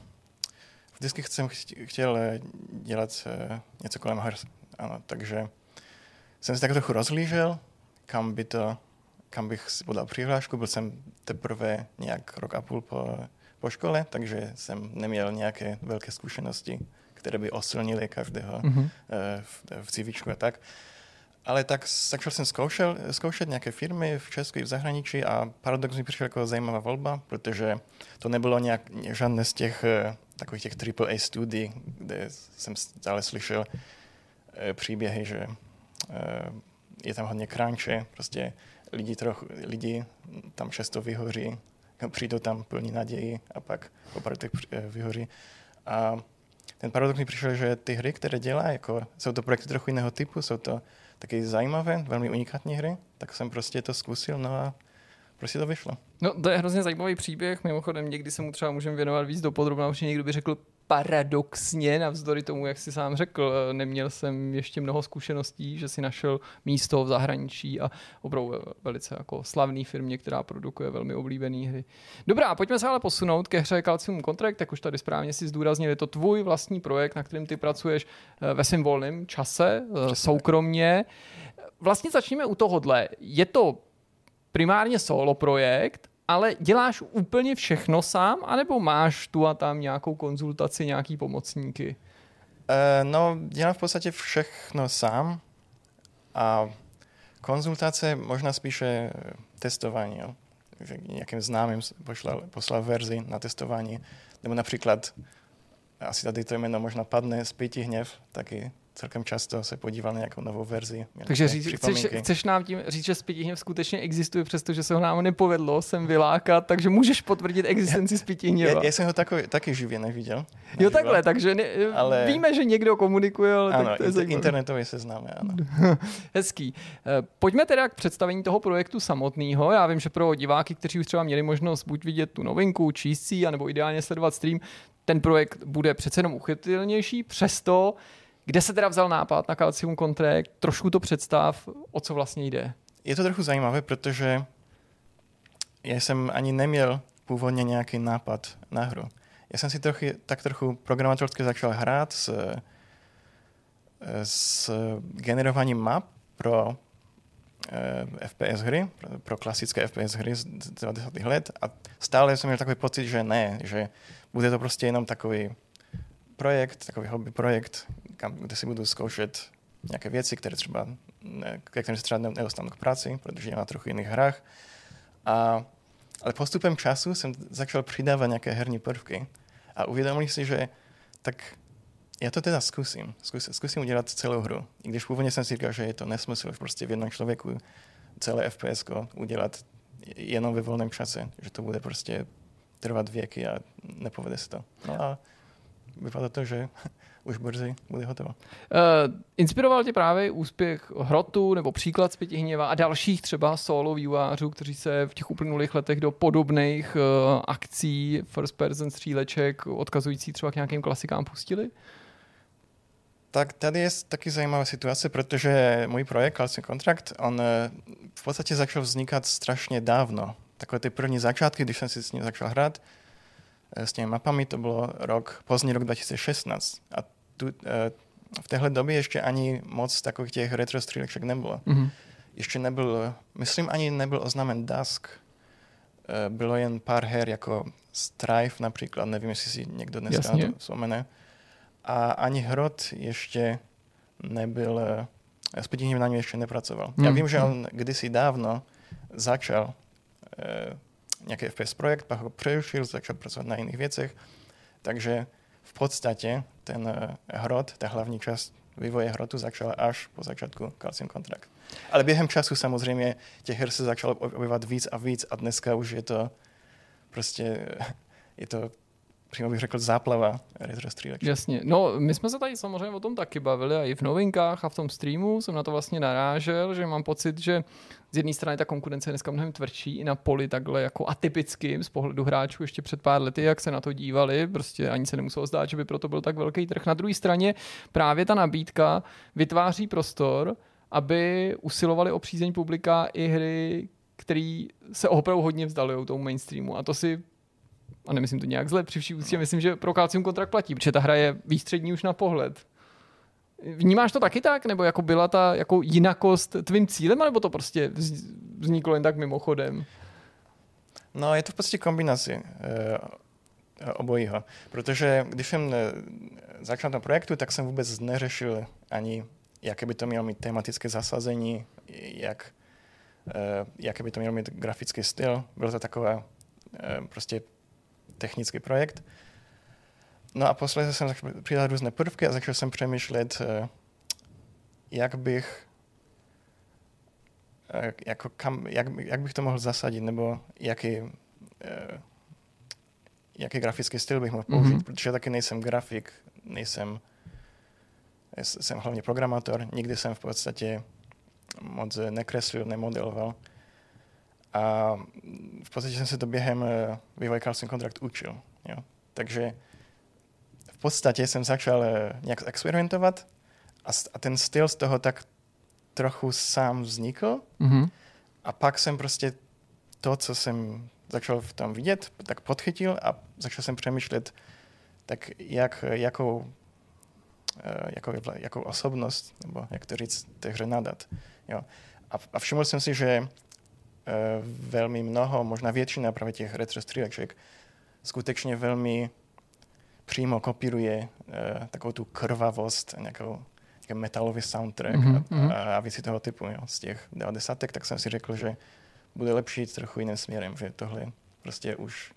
vždycky jsem chtěl dělat něco kolem her. Ano, takže jsem se tak trochu rozhlížel, kam by to, kam bych si podal přihlášku. Byl jsem teprve nějak rok a půl po, po škole, takže jsem neměl nějaké velké zkušenosti, které by osilnily každého mm-hmm. v, v CVčku a tak. Ale tak začal jsem zkoušel, zkoušet nějaké firmy v Česku i v zahraničí a paradox mi přišel jako zajímavá volba, protože to nebylo nějak, žádné z těch eh, takových těch AAA studií, kde jsem stále slyšel příběhy, že Eh, je tam hodně crunche, prostě lidi, trochu, lidi tam často vyhoří, přijdou tam plní naději a pak eh, vyhoří. A ten paradox mi přišel, že ty hry, které dělá, jako, jsou to projekty trochu jiného typu, jsou to taky zajímavé, velmi unikátní hry, tak jsem prostě to zkusil, no a prostě to vyšlo. No, to je hrozně zajímavý příběh. Mimochodem, někdy se mu třeba můžeme věnovat víc do podrobna, protože někdo by řekl, paradoxně, navzdory tomu, jak si sám řekl, neměl jsem ještě mnoho zkušeností, že si našel místo v zahraničí a opravdu velice jako slavný firmě, která produkuje velmi oblíbené hry. Dobrá, pojďme se ale posunout ke hře Calcium Contract, tak už tady správně si zdůraznil, je to tvůj vlastní projekt, na kterým ty pracuješ eh, ve svém volném čase, eh, Přesně. soukromně. Vlastně začneme u tohohle. Je to primárně solo projekt, ale děláš úplně všechno sám, anebo máš tu a tam nějakou konzultaci, nějaký pomocníky? Uh, no, dělám v podstatě všechno sám a konzultace možná spíše testování. Jo. Nějakým známým poslal, poslal verzi na testování. Nebo například, asi tady to jméno možná padne, Spíti hněv, taky celkem často se podíval na nějakou novou verzi. Takže říct, chceš, chceš nám tím říct, že Spitihněv skutečně existuje, přestože se ho nám nepovedlo sem vylákat, takže můžeš potvrdit existenci Spitihněva. Já, já jsem ho takový, taky živě neviděl. Jo takhle, takže ne, ale... víme, že někdo komunikuje, ale ano, tak to je zajímavé. internetově se známe, ano. [LAUGHS] Hezký. Eh, pojďme teda k představení toho projektu samotného. Já vím, že pro diváky, kteří už třeba měli možnost buď vidět tu novinku, číst si, anebo ideálně sledovat stream, ten projekt bude přece jenom uchytilnější, přesto kde se teda vzal nápad na Calcium Contract? Trošku to představ, o co vlastně jde. Je to trochu zajímavé, protože já jsem ani neměl původně nějaký nápad na hru. Já jsem si trochu, tak trochu programátorsky začal hrát s, s generováním map pro eh, FPS hry, pro, pro klasické FPS hry z 90. let a stále jsem měl takový pocit, že ne, že bude to prostě jenom takový projekt, takový hobby projekt, kde si budu zkoušet nějaké věci, které třeba, ne, které se třeba nedostanou k práci, protože je na trochu jiných hrách. A, ale postupem času jsem začal přidávat nějaké herní prvky a uvědomil si, že tak já to teda zkusím. Zkus, zkusím udělat celou hru. I když původně jsem si říkal, že je to nesmysl prostě v jednom člověku celé FPS udělat jenom ve volném čase, že to bude prostě trvat věky a nepovede se to. No a vypadá to, že už brzy bude hotovo. Uh, inspiroval tě právě úspěch Hrotu nebo příklad hněva a dalších třeba solo vývářů, kteří se v těch uplynulých letech do podobných uh, akcí first person stříleček odkazující třeba k nějakým klasikám pustili? Tak tady je taky zajímavá situace, protože můj projekt Calcium Contract, on eh, v podstatě začal vznikat strašně dávno. Takové ty první začátky, když jsem si s ním začal hrát, s těmi mapami, to bylo rok, pozdní rok 2016. A tu, eh, v téhle době ještě ani moc takových těch retro stříleček nebylo. Mm-hmm. Ještě nebyl, myslím, ani nebyl oznámen Dusk. Eh, bylo jen pár her jako Strife například, nevím, jestli si někdo dneska Jasně. to vzpomene. A ani Hrot ještě nebyl, eh, Spětí na něm ještě nepracoval. Mm. Já mhm. vím, že on kdysi dávno začal nějaký FPS projekt, pak ho přerušil, začal pracovat na jiných věcech. Takže v podstatě ten eh, hrot, ta hlavní část vývoje hrotu začala až po začátku Calcium Contract. Ale během času samozřejmě těch her se začalo objevovat víc a víc a dneska už je to prostě, je to přímo bych řekl záplava retrostřílek. Jasně. No, my jsme se tady samozřejmě o tom taky bavili a i v novinkách a v tom streamu jsem na to vlastně narážel, že mám pocit, že z jedné strany ta konkurence je dneska mnohem tvrdší i na poli takhle jako atypickým z pohledu hráčů ještě před pár lety, jak se na to dívali, prostě ani se nemuselo zdát, že by proto byl tak velký trh. Na druhé straně právě ta nabídka vytváří prostor, aby usilovali o přízeň publika i hry, které se opravdu hodně vzdalují tomu mainstreamu. A to si a nemyslím to nějak zle, při vší úctě myslím, že pro Calcium kontrakt platí, protože ta hra je výstřední už na pohled. Vnímáš to taky tak? Nebo jako byla ta jako jinakost tvým cílem, nebo to prostě vzniklo jen tak mimochodem? No, je to v podstatě kombinace uh, obojího. Protože když jsem eh, začal na projektu, tak jsem vůbec neřešil ani, jaké by to mělo mít tematické zasazení, jak, uh, jaké by to mělo mít grafický styl. Bylo to taková uh, prostě technický projekt. No a posledně jsem začal přidat různé prvky a začal jsem přemýšlet, eh, jak bych eh, jako kam, jak, jak bych to mohl zasadit, nebo jaký, eh, jaký grafický styl bych mohl použít, mm-hmm. protože taky nejsem grafik, nejsem, jsem hlavně programátor, nikdy jsem v podstatě moc nekreslil, nemodeloval. A v podstatě jsem se to během eh, vývoje Carlson Contract učil. Jo. Takže v podstatě jsem začal eh, nějak experimentovat a, a ten styl z toho tak trochu sám vznikl. Mm-hmm. A pak jsem prostě to, co jsem začal v tom vidět, tak podchytil a začal jsem přemýšlet, tak jak, jakou, eh, jakou, jakou osobnost, nebo jak to říct, té hře nadat. Jo. A, a všiml jsem si, že velmi mnoho, možná většina právě těch retro stříleček skutečně velmi přímo kopíruje uh, takovou tu krvavost, nějakou, nějaký metalový soundtrack mm-hmm. a, a, a věci toho typu. Jo. Z těch 90. tak jsem si řekl, že bude lepší jít trochu jiným směrem, že tohle prostě už,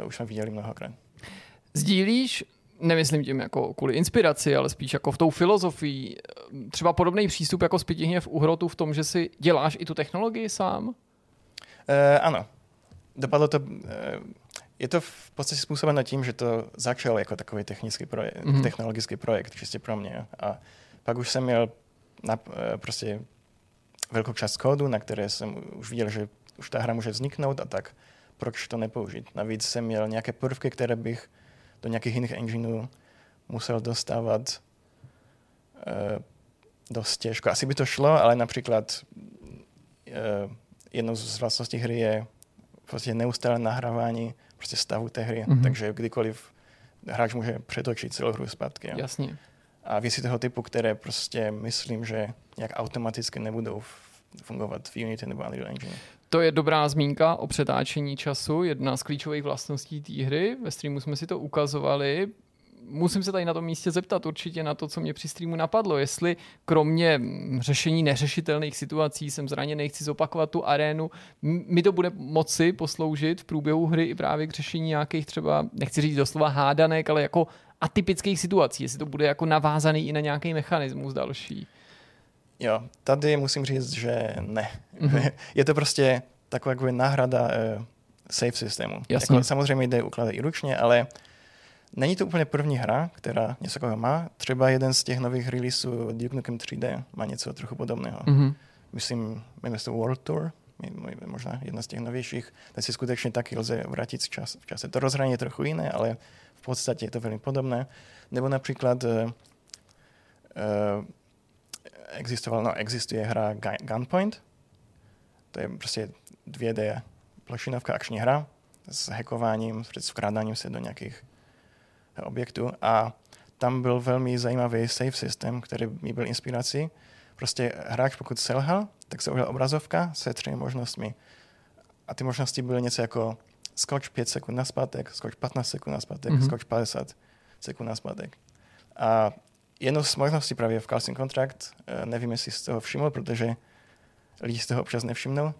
uh, už jsme viděli mnohokrát. Sdílíš nemyslím tím jako kvůli inspiraci, ale spíš jako v tou filozofii. Třeba podobný přístup jako zpětihně v Uhrotu v tom, že si děláš i tu technologii sám? Uh, ano. Dopadlo to... Uh, je to v podstatě způsobeno tím, že to začalo jako takový technický projekt, mm-hmm. technologický projekt, čistě pro mě. A pak už jsem měl na, uh, prostě velkou část kódu, na které jsem už viděl, že už ta hra může vzniknout a tak proč to nepoužít. Navíc jsem měl nějaké prvky, které bych do nějakých jiných engineů musel dostávat uh, dost těžko. Asi by to šlo, ale například uh, jednou z vlastností hry je prostě neustále nahrávání prostě stavu té hry, mm-hmm. takže kdykoliv hráč může přetočit celou hru zpátky. Jo. Jasně. A věci toho typu, které prostě myslím, že nějak automaticky nebudou fungovat v Unity nebo Unreal Engine. To je dobrá zmínka o přetáčení času, jedna z klíčových vlastností té hry. Ve streamu jsme si to ukazovali. Musím se tady na tom místě zeptat určitě na to, co mě při streamu napadlo. Jestli kromě řešení neřešitelných situací, jsem zraněný, chci zopakovat tu arénu, mi to bude moci posloužit v průběhu hry i právě k řešení nějakých třeba, nechci říct doslova hádanek, ale jako atypických situací, jestli to bude jako navázaný i na nějaký mechanismus další. Jo, tady musím říct, že ne. Mm-hmm. [LAUGHS] Je to prostě taková jako náhrada uh, save systému. Jasně. Jako, samozřejmě jde ukládat i ručně, ale není to úplně první hra, která něco takového má. Třeba jeden z těch nových releaseů Duke Nukem 3D má něco trochu podobného. Mm-hmm. Myslím, jmenuje se to World Tour, možná jedna z těch novějších, teď si skutečně taky lze vrátit v, čas, v čase. To rozhraní je trochu jiné, ale v podstatě je to velmi podobné. Nebo například uh, uh, existovala, no existuje hra Gunpoint, to je prostě 2D plošinovka, akční hra s hackováním, s vkrádáním se do nějakých objektů a tam byl velmi zajímavý save systém, který mi byl inspirací. Prostě hráč pokud selhal, tak se udělal obrazovka se třemi možnostmi. A ty možnosti byly něco jako skoč 5 sekund na zpátek, skoč 15 sekund na zpátek, mm-hmm. skoč 50 sekund na zpátek. A jednou z možností právě v Calcium Contract, eh, nevím, jestli z toho všiml, protože lidi z toho občas nevšimnou,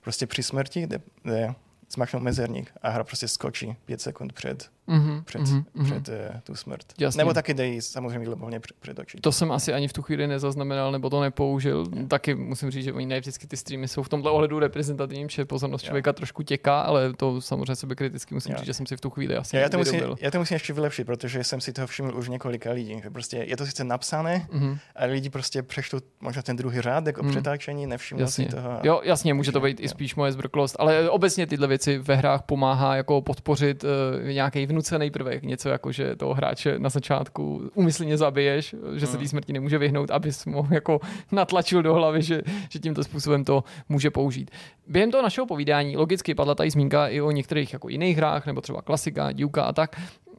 prostě při smrti jde, jde zmáčknout mezerník a hra prostě skočí pět sekund před Mhm, před, mhm, mhm. před uh, tu smrt. Jasně. Nebo taky dej samozřejmě libovolně před, před oči. To jsem asi ani v tu chvíli nezaznamenal, nebo to nepoužil. Jo. Taky musím říct, že oni ne vždycky ty streamy jsou v tomhle ohledu reprezentativním, že pozornost Jo. člověka trošku těká, ale to samozřejmě sebe kriticky musím Jo. říct, že jsem si v tu chvíli asi Já, já, to musím, já to musím ještě vylepšit, protože jsem si toho všiml už několika lidí. že Prostě je to sice napsané, Mhm. ale lidi prostě přečtou možná ten druhý řádek o Hmm. přetáčení, nevšimnou Jasně. si toho. a- Jo, jasně, může to být i jo. spíš moje zbrklost, ale obecně tyhle věci ve hrách pomáhá jako podpořit uh, nějaký vnucený prvek, něco jako, že toho hráče na začátku umyslně zabiješ, že se Hmm. té smrti nemůže vyhnout, abys mu jako natlačil do hlavy, že, že tímto způsobem to může použít. Během toho našeho povídání logicky padla tady zmínka i o některých jako jiných hrách, nebo třeba klasika, dílka a tak.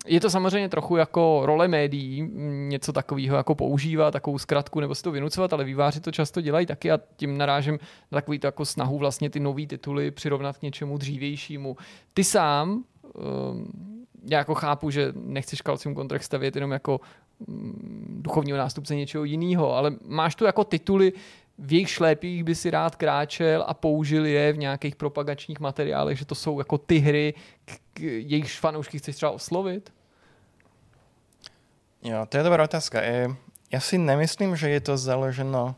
Je to samozřejmě trochu jako role médií, něco takového jako používat, takovou zkratku nebo si to vynucovat, ale výváři to často dělají taky a tím narážím na takový to jako snahu vlastně ty nové tituly přirovnat k něčemu dřívějšímu. Ty sám, um, já jako chápu, že nechceš Calcium Contract stavět jenom jako mm, duchovního nástupce něčeho jiného, ale máš tu jako tituly, v jejich šlépích by si rád kráčel a použil je v nějakých propagačních materiálech, že to jsou jako ty hry, k, jejich fanoušky chceš třeba oslovit? Jo, to je dobrá otázka. E, já si nemyslím, že je to založeno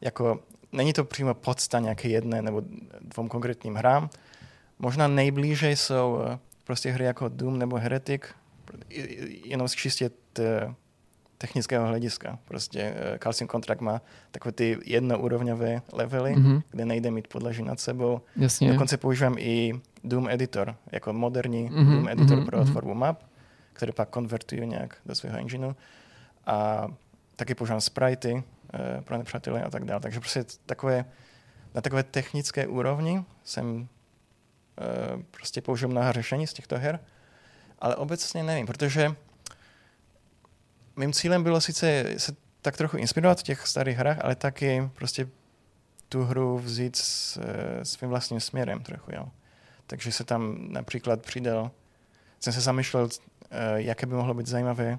jako, není to přímo podsta nějaké jedné nebo dvou konkrétním hrám. Možná nejblíže jsou eh, prostě hry jako Doom nebo Heretic, jenom z čistě t- technického hlediska. Prostě eh, Calcium Contract má takové ty jednoúrovňové levely, Mhm, kde nejde mít podlaží nad sebou. jasně. Dokonce používám i Doom Editor, jako moderní Mhm, Doom Editor mhm, pro mhm. tvorbu map, který pak konvertuju nějak do svého engineu. A taky používám spritey eh, pro nepřátelé a tak dále. Takže prostě takové, na takové technické úrovni jsem eh, prostě použil mnoha řešení z těchto her, ale obecně nevím, protože mým cílem bylo sice se tak trochu inspirovat v těch starých hrách, ale taky prostě tu hru vzít s, eh, svým vlastním směrem trochu, jo. Takže se tam například přidal, jsem se zamýšlel, eh, jaké by mohlo být zajímavé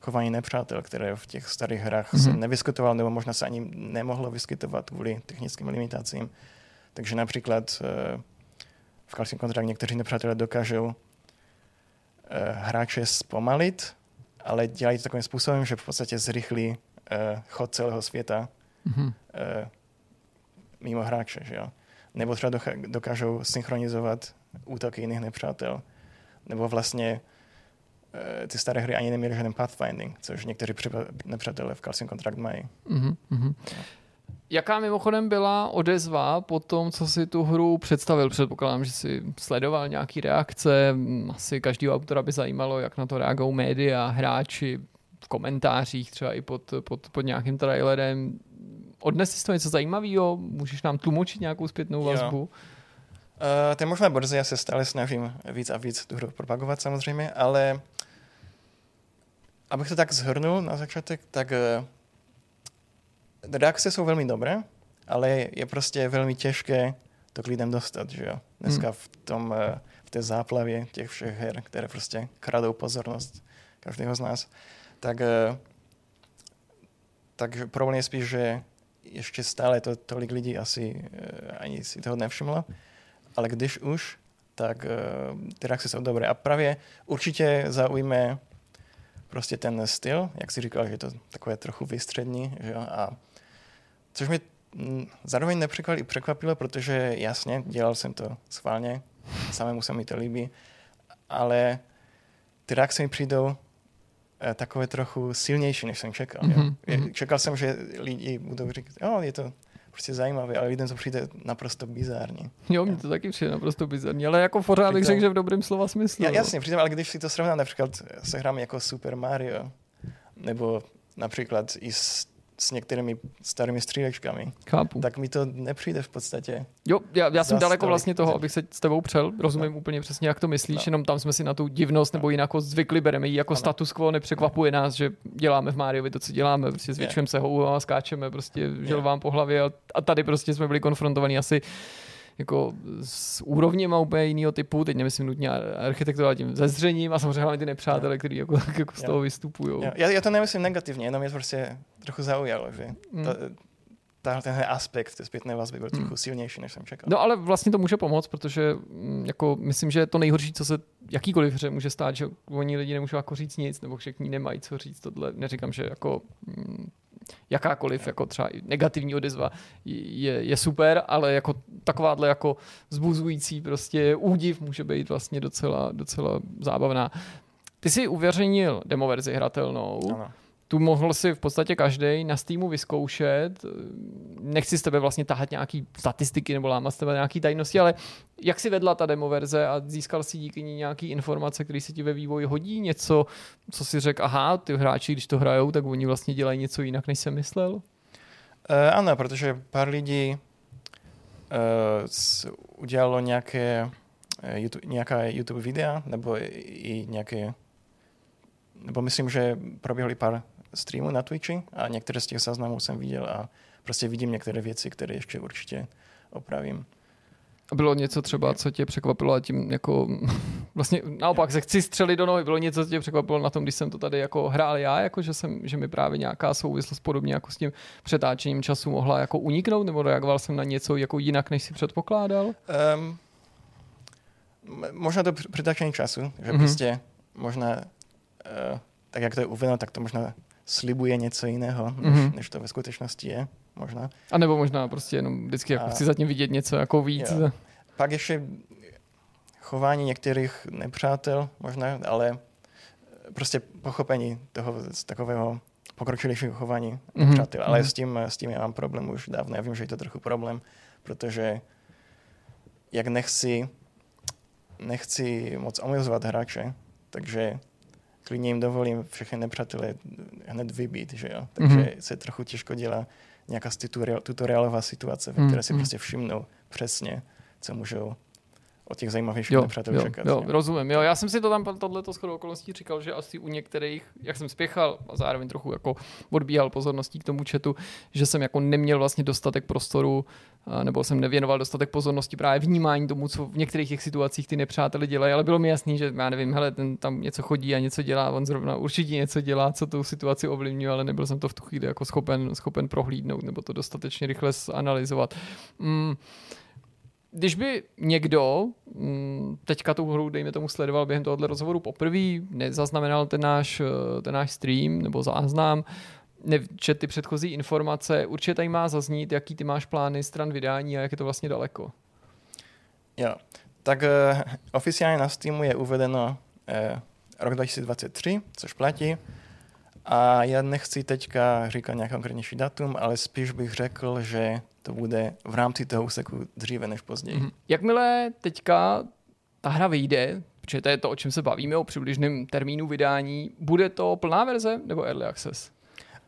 chování nepřátel, které v těch starých hrách mm-hmm. se Mhm. nevyskytovalo, nebo možná se ani nemohlo vyskytovat kvůli technickým limitacím. Takže například eh, v Calcium Contract někteří nepřátelé dokážou eh, hráče zpomalit, ale dělají to takovým způsobem, že v podstatě zrychlí eh, chod celého světa Mhm. eh, mimo hráče, že jo. Nebo třeba dokážou synchronizovat útoky jiných nepřátel. Nebo vlastně ty staré hry ani neměly žádný pathfinding, což někteří nepřátelé v Calcium Contract mají. Mhm, mhm. Jaká mimochodem byla odezva po tom, co si tu hru představil? Předpokládám, že si sledoval nějaký reakce. Mm, Asi každého autora by zajímalo, jak na to reagují média, hráči, v komentářích, třeba i pod, pod, pod nějakým trailerem. Odnes jsi to něco zajímavého? Můžeš nám tlumočit nějakou zpětnou Jo. vazbu? Uh, to je možná brzy, já se stále snažím víc a víc tu hru propagovat samozřejmě, ale abych to tak zhrnul na začátek, tak uh, reakce jsou velmi dobré, ale je prostě velmi těžké to k lidem dostat, že jo. Dneska v, tom, uh, v té záplavě těch všech her, které prostě kradou pozornost každého z nás, tak, uh, takže problém je spíš, že ještě stále to tolik lidí asi uh, ani si toho nevšimlo, ale když už, tak ty reakce jsou dobré. A právě určitě zaujme prostě ten styl, jak si říkal, že je to takové trochu vystřední, že jo? A což mi mm, zároveň nepřekvapilo, i překvapilo, protože jasně, dělal jsem to schválně, samému se mi to líbí, ale ty reakce mi přijdou eh, takové trochu silnější, než jsem čekal. Mhm, Jo? Je- mhm. Čekal jsem, že lidi budou říkat, jo, je to prostě zajímavé, ale lidem to přijde naprosto bizární. Jo, mně to taky přijde naprosto bizarní, ale jako pořád bych řekl, že v dobrém slova smyslu. Ja, jo. jasně, přitom, ale když si to srovnám například se hrami jako Super Mario, nebo například i s, s některými starými střílečkami, Chápu. tak mi to nepřijde v podstatě. Jo, já, já jsem daleko vlastně toho, abych se s tebou přel. Rozumím úplně přesně, jak to myslíš, No. jenom tam jsme si na tu divnost nebo jinakost zvykli, bereme ji jako Ano. status quo, nepřekvapuje nás, že děláme v Máriovi to, co děláme, prostě zvětšujeme se houbama, skáčeme, prostě želvám po hlavě a, a tady prostě jsme byli konfrontovaní asi jako s úrovněma úplně jiného typu, teď nemyslím nutně ar- architekturu, ale tím zezřením a samozřejmě hlavně ty nepřátelé, kteří jako, jako z toho vystupují. Já, já to nemyslím negativně, jenom mě to prostě trochu zaujalo, že Mm. to, ta, tenhle aspekt té zpětné vazby byl trochu silnější, než jsem čekal. No ale vlastně to může pomoct, protože mm, jako myslím, že to nejhorší, co se jakýkoliv hře může stát, že oni lidi nemůžou jako říct nic, nebo že k ní nemají co říct, tohle neříkám, že jako mm, jakákoliv jako třeba negativní odezva je, je super, ale jako takováhle jako zbuzující prostě údiv může být vlastně docela, docela zábavná. Ty jsi uvěřenil demoverzi hratelnou. Ano. Tu mohl si v podstatě každý na Steamu vyzkoušet. Nechci z tebe vlastně tahat nějaký statistiky nebo lámat z tebe nějaký tajnosti, ale jak si vedla ta demoverze a získal si díky ní nějaký informace, které se ti ve vývoji hodí? Něco, co si řekl, aha, ty hráči, když to hrajou, tak oni vlastně dělají něco jinak, než jsem myslel? Uh, ano, protože pár lidí uh, udělalo nějaké YouTube, nějaká YouTube videa, nebo i nějaké, nebo myslím, že proběhly pár streamů na Twitchi a některé z těch záznamů jsem viděl a prostě vidím některé věci, které ještě určitě opravím. Bylo něco třeba, co tě překvapilo a tím jako [LAUGHS] vlastně naopak se chci střelit do nohy, bylo něco, co tě překvapilo na tom, když jsem to tady jako hrál já, jako že, jsem, že mi právě nějaká souvislost podobně jako s tím přetáčením času mohla jako uniknout, nebo reagoval jsem na něco jako jinak, než si předpokládal? Um, možná to přetáčení času, že mm-hmm. prostě možná uh, tak, jak to je uvedeno, tak to možná slibuje něco jiného, než, mm-hmm. než to ve skutečnosti je, možná. A nebo možná prostě jenom vždycky jako a, chci zatím vidět něco jako víc. Jo. Pak ještě chování některých nepřátel možná, ale prostě pochopení toho z takového pokročilejšího chování mm-hmm. nepřátel. Ale mm-hmm. s, tím, s tím já mám problém už dávno. Já vím, že je to trochu problém, protože jak nechci, nechci moc omezovat hráče, takže klidně jim dovolím všechny nepřátelé hned vybít, že jo. Takže mm-hmm. se trochu těžko dělá nějaká tutorialová situace, ve které mm-hmm. si mhm. prostě všimnou přesně, co můžou od těch zajímavějších nepřátel čekat. Jo, rozumím. Jo, já jsem si to tam tohleto shodou okolností říkal, že asi u některých, jak jsem spěchal a zároveň trochu jako odbíhal pozorností k tomu chatu, že jsem jako neměl vlastně dostatek prostoru nebo jsem nevěnoval dostatek pozornosti právě vnímání tomu, co v některých těch situacích ty nepřáteli dělají, ale bylo mi jasný, že já nevím, hele, ten tam něco chodí a něco dělá, on zrovna určitě něco dělá, co tu situaci ovlivňuje, ale nebyl jsem to v tu chvíli jako schopen, schopen prohlídnout nebo to dostatečně rychle zanalizovat. Mm když by někdo mm, teďka tu hru, dejme tomu, sledoval během tohohle rozhovoru poprvé, nezaznamenal ten náš, ten náš stream nebo záznam, nečet ty předchozí informace, určitě tady má zaznít, jaký ty máš plány stran vydání a jak je to vlastně daleko. Jo, tak uh, oficiálně na Steamu je uvedeno uh, rok 2023, což platí. A já nechci teďka říkat nějaký konkrétnější datum, ale spíš bych řekl, že to bude v rámci toho úseku dříve než později. Mm-hmm. Jakmile teďka ta hra vyjde, protože to je to, o čem se bavíme, o přibližném termínu vydání, bude to plná verze nebo early access?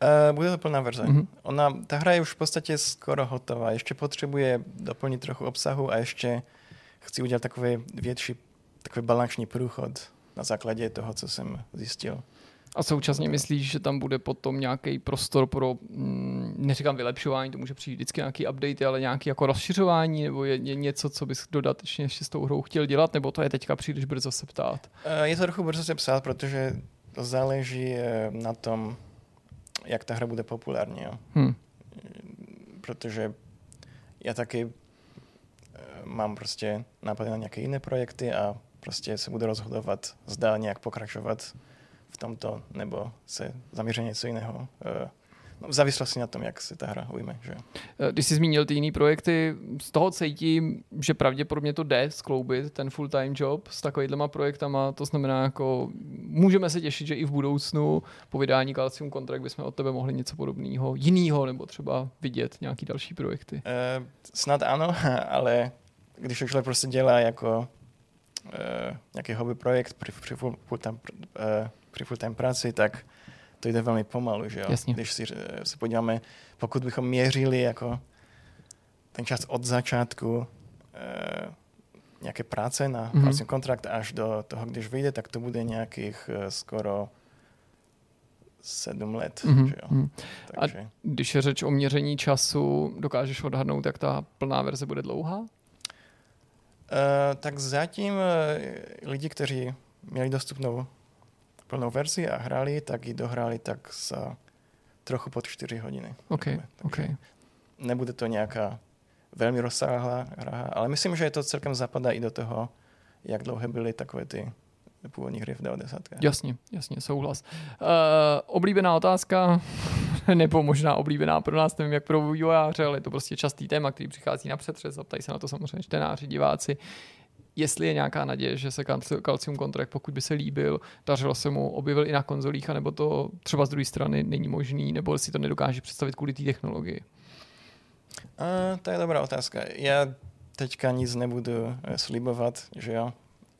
Uh, bude to plná verze. Mm-hmm. Ona, ta hra je už v podstatě skoro hotová. Ještě potřebuje doplnit trochu obsahu a ještě chci udělat takový větší, takový balanční průchod na základě toho, co jsem zjistil. A současně myslíš, že tam bude potom nějaký prostor pro, mm, neříkám vylepšování, to může přijít vždycky nějaký update, ale nějaký jako rozšiřování, nebo je, je něco, co bys dodatečně ještě s tou hrou chtěl dělat, nebo to je teďka příliš brzo se ptát? Eh, je to trochu brzo se ptát, protože to záleží eh, na tom, jak ta hra bude populární. Jo. Hmm. Protože já taky eh, mám prostě nápady na nějaké jiné projekty a prostě se budu rozhodovat, zda nějak pokračovat v tomto, nebo se zaměřit něco jiného. Eh, no, v závislosti na tom, jak se ta hra ujme. Že? Eh, když jsi zmínil ty jiné projekty, z toho cítím, že pravděpodobně to jde skloubit, ten full-time job s takovýhlema projektama, to znamená, jako můžeme se těšit, že i v budoucnu po vydání Calcium Contract bychom od tebe mohli něco podobného, jiného, nebo třeba vidět nějaký další projekty. Uh, snad ano, [LAUGHS] ale když to člověk prostě dělá jako uh, nějaký hobby projekt při, při full, full time, při full-time práci, tak to jde velmi pomalu, že jo? Jasně. Když si, eh, se podíváme, pokud bychom měřili jako ten čas od začátku eh, nějaké práce na mm-hmm. vlastně kontrakt až do toho, když vyjde, tak to bude nějakých eh, skoro sedm let. Mm-hmm. Že jo? Mhm. Takže... A když je řeč o měření času, dokážeš odhadnout, jak ta plná verze bude dlouhá? Uh, tak zatím uh, lidi, kteří měli dostupnou plnou verzi a hráli, tak ji dohráli tak za trochu pod 4 hodiny. OK, OK. nebude to nějaká velmi rozsáhlá hra, ale myslím, že to celkem zapadá i do toho, jak dlouhé byly takové ty původní hry v 90. Jasně, jasně, souhlas. Uh, oblíbená otázka, [LAUGHS] nebo možná oblíbená pro nás, nevím jak pro vývojáře, ale je to prostě častý téma, který přichází na přetřes a ptají se na to samozřejmě čtenáři, diváci. Jestli je nějaká naděje, že se Calcium Contract, pokud by se líbil, dařilo se mu, objevil i na konzolích, anebo to třeba z druhé strany není možný, nebo si to nedokáže představit kvůli té technologii? Uh, to je dobrá otázka. Já teďka nic nebudu eh, slibovat, že jo,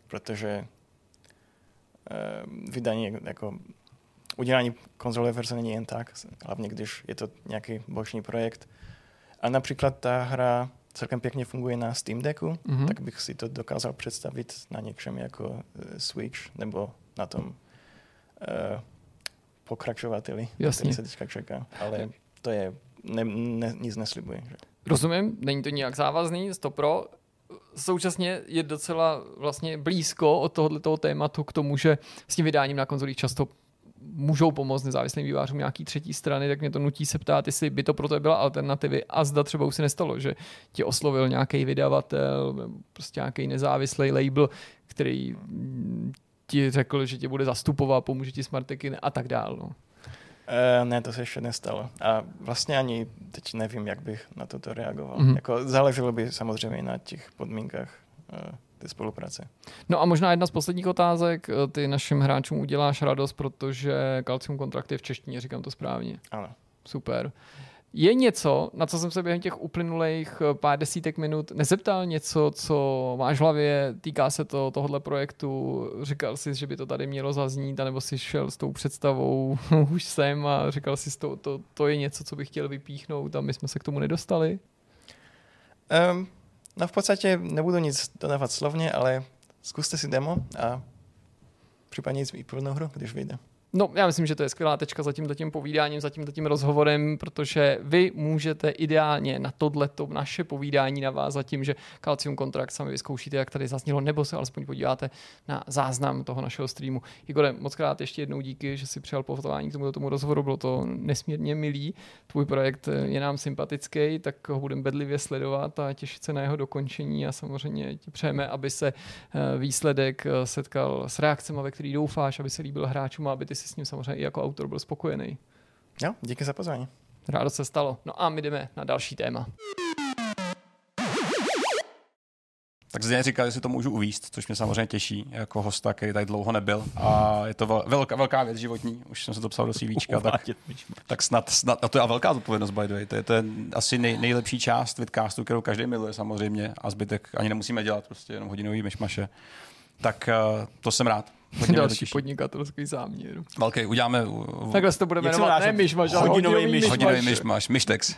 protože uh, vydání jako udělání konzolové verze není jen tak, hlavně když je to nějaký bočný projekt. A například ta hra celkem pěkně funguje na Steam Decku, mm-hmm. tak bych si to dokázal představit na něčem jako uh, Switch nebo na tom uh, pokračovateli, Jasně. který se teďka čeká. Ale to je, ne, ne, nic neslibuje. Že? Rozumím, není to nijak závazný, to pro. Současně je docela vlastně blízko od tohoto tématu k tomu, že s tím vydáním na konzolích často můžou pomoct nezávislým vývářům nějaký třetí strany, tak mě to nutí se ptát, jestli by to pro to byla alternativy a zda třeba už se nestalo, že ti oslovil nějaký vydavatel, prostě nějaký nezávislý label, který ti řekl, že tě bude zastupovat, pomůže ti Smarteky a tak dále. No. Uh, ne, to se ještě nestalo. A vlastně ani teď nevím, jak bych na toto reagoval. Mm-hmm. Jako záleželo by samozřejmě na těch podmínkách uh, ty spolupráce. No a možná jedna z posledních otázek. Eh, ty našim hráčům uděláš radost, protože Calcium kontrakt je v češtině, říkám to správně. Ano. Super. Je něco, na co jsem se během těch uplynulých eh, pár desítek minut nezeptal něco, co máš v hlavě, týká se to tohohle projektu, říkal jsi, že by to tady mělo zaznít, anebo jsi šel s tou představou [LAUGHS] už sem a říkal jsi, to, to, to je něco, co bych chtěl vypíchnout a my jsme se k tomu nedostali? Um, No v podstatě nebudu nic dodávat slovně, ale zkuste si demo a případně i plnou hru, když vyjde. No, já myslím, že to je skvělá tečka za tímto tím povídáním, za tímto tím rozhovorem, protože vy můžete ideálně na tohleto naše povídání navázat tím, že Calcium kontrakt sami vyzkoušíte, jak tady zaznělo, nebo se alespoň podíváte na záznam toho našeho streamu. Igore, moc krát ještě jednou díky, že si přijal pohotování k tomuto tomu rozhovoru, bylo to nesmírně milý. Tvůj projekt je nám sympatický, tak ho budeme bedlivě sledovat a těšit se na jeho dokončení a samozřejmě ti přejeme, aby se eh, výsledek eh, setkal s reakcemi, ve který doufáš, aby se líbil hráčům aby ty si s ním samozřejmě i jako autor byl spokojený. Jo, díky za pozvání. Rádo se stalo. No a my jdeme na další téma. Tak zde říkal, že si to můžu uvíst, což mě samozřejmě těší, jako hosta, který tady dlouho nebyl. A je to velká, velká věc životní, už jsem se to psal do CVčka, tak, tak snad, snad, a to je velká zodpovědnost, by the way. To je, to je asi nej, nejlepší část vidcastu, kterou každý miluje samozřejmě a zbytek ani nemusíme dělat, prostě jenom hodinový myšmaše. Tak uh, to jsem rád. Hodně Další podnikatelský záměr. Velký, uděláme... Takhle se to budeme jmenovat, ne myšmaš, ale hodinový myšmaš. Hodinový myšmaš, myštex.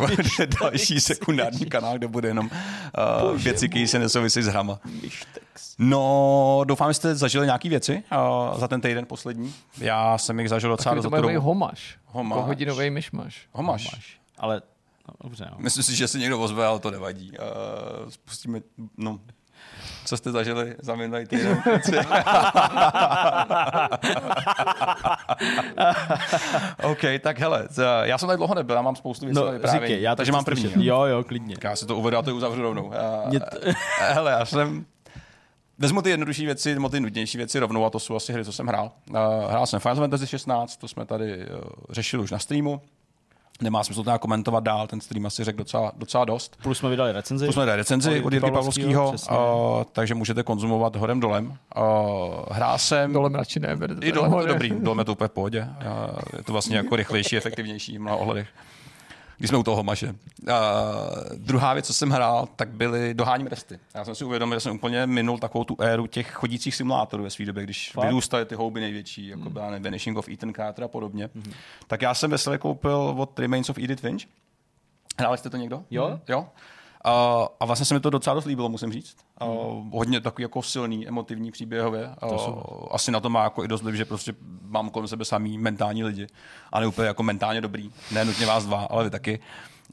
Uh, [LAUGHS] [LAUGHS] další sekundární kanál, kde bude jenom uh, věci, které se nesouvisí s hrama. Myštex. No, doufám, že jste zažili nějaké věci uh, za ten týden poslední. Já jsem jich zažil docela dost. Takový homaš. Homaš. Jako hodinový myšmaš. Homaš. homaš. Ale No, dobře, no. Myslím si, že se někdo ozve, ale to nevadí. Uh, spustíme, no, co jste zažili za minulý týden? [LAUGHS] OK, tak hele, já jsem tady dlouho nebyl, já mám spoustu věcí no, říkej, já takže mám první. Jo, jo, klidně. Já si to uvedu a to uzavřu rovnou. [LAUGHS] hele, já jsem Vezmu ty jednodušší věci, nebo ty nudnější věci rovnou a to jsou asi hry, co jsem hrál. hrál jsem Final Fantasy 16, to jsme tady uh, řešili už na streamu nemá smysl to nějak komentovat dál, ten stream asi řekl docela, docela dost. Plus jsme vydali recenzi. Plus jsme vydali recenzi od Jirky Pavlovského, uh, takže můžete konzumovat horem dolem. Uh, hrál jsem... Dolem radši ne, I dolem, to dobrý, dolem je to úplně v pohodě. Uh, je to vlastně jako rychlejší, efektivnější v mnoha ohledech když jsme u toho maše. Uh, druhá věc, co jsem hrál, tak byly doháním resty. Já jsem si uvědomil, že jsem úplně minul takovou tu éru těch chodících simulátorů ve své době, když Fakt? vyrůstaly ty houby největší, jako mm. byla Vanishing of Ethan Carter a podobně. Mm. Tak já jsem veselě koupil od Remains of Edith Finch. Hráli jste to někdo? Jo. Jo? Uh, a vlastně se mi to docela dost líbilo, musím říct. Uh, hodně takový jako silný, emotivní příběhově. Uh, asi na to má jako i dost liv, že prostě mám kolem sebe samý mentální lidi. A ne úplně jako mentálně dobrý. Ne nutně vás dva, ale vy taky.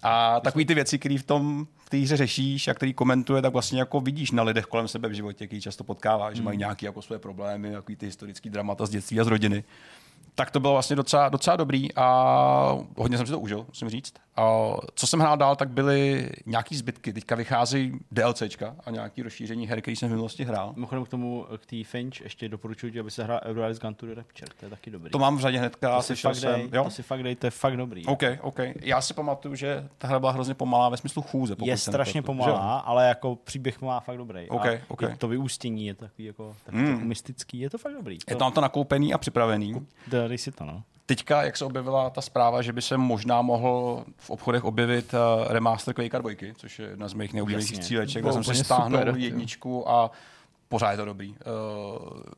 A takový ty věci, které v tom v té hře řešíš a který komentuje, tak vlastně jako vidíš na lidech kolem sebe v životě, který často potkáváš, hmm. že mají nějaké jako své problémy, takový ty historické dramata z dětství a z rodiny tak to bylo vlastně docela, docela dobrý a hodně jsem si to užil, musím říct. A co jsem hrál dál, tak byly nějaký zbytky. Teďka vycházejí DLCčka a nějaký rozšíření her, který jsem v minulosti hrál. Mimochodem k tomu, k té Finch, ještě doporučuji aby se hrál Eurorise Gun to the Rapture, to je taky dobrý. To mám v řadě hnedka. to si fakt dej, jsem, jo? to si fakt dej, to je fakt dobrý. OK, OK. Já si pamatuju, že ta hra byla hrozně pomalá ve smyslu chůze. je strašně pomalá, ale jako příběh má fakt dobrý. OK, a OK. i to vyústění je takový jako, takový Mm. jako mystický, je to fakt dobrý. Je tam to nakoupený a připravený. to, dej si to, no. Teďka, jak se objevila ta zpráva, že by se možná mohl v obchodech objevit uh, remaster Quake 2, což je jedna z mých nejoblíbenějších stříleček, kde jsem si stáhnul super, jedničku a pořád je to dobrý. Uh,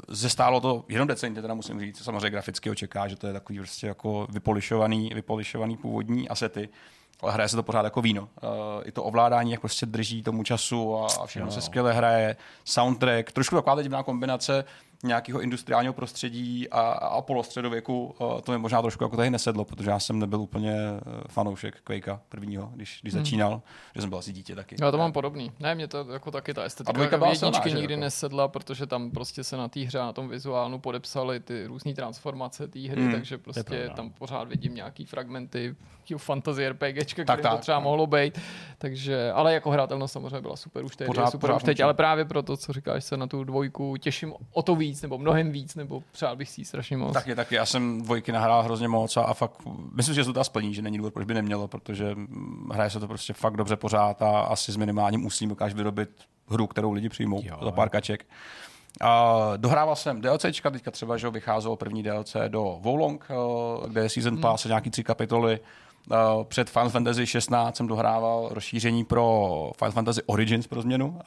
zestálo to jenom decentně, teda musím říct. Samozřejmě graficky očeká, že to je takový prostě jako vypolišovaný, vypolišovaný původní asety. Ale hraje se to pořád jako víno. Uh, I to ovládání, jak prostě drží tomu času a, a všechno Jo. se skvěle hraje. Soundtrack, trošku taková divná kombinace nějakého industriálního prostředí a, a polostředověku. Uh, to mi možná trošku jako tady nesedlo, protože já jsem nebyl úplně uh, fanoušek Quakea prvního, když, když Hmm. začínal, že jsem byl asi dítě taky. Já to mám podobný. Ne, mě to jako taky ta A estetika dvojka byla jedničky silná, nikdy jako? nesedla, protože tam prostě se na té hře, na tom vizuálnu podepsaly ty různé transformace té hry, Hmm. takže prostě pravda. tam pořád vidím nějaký fragmenty fantasy RPGčka, Tak, tak, to tak, třeba no. mohlo být. Takže, ale jako hratelnost samozřejmě byla super už teď, Pořád- je super pořád už teď, ale právě proto, co říkáš, se na tu dvojku těším o to víc, nebo mnohem víc, nebo přál bych si ji strašně moc. Taky, taky. Já jsem dvojky nahrál hrozně moc a, a fakt, myslím, že se to splní, že není důvod, proč by nemělo, protože mm, hraje se to prostě fakt dobře pořád a asi s minimálním úsilím dokáže vyrobit hru, kterou lidi přijmou Jo. za pár kaček. A dohrával jsem DLCčka, teďka třeba, že vycházelo první DLC do Wolong, eh, kde je Season Pass a nějaký tři kapitoly. Eh, Před Final Fantasy 16 jsem dohrával rozšíření pro Final Fantasy Origins pro změnu, eh,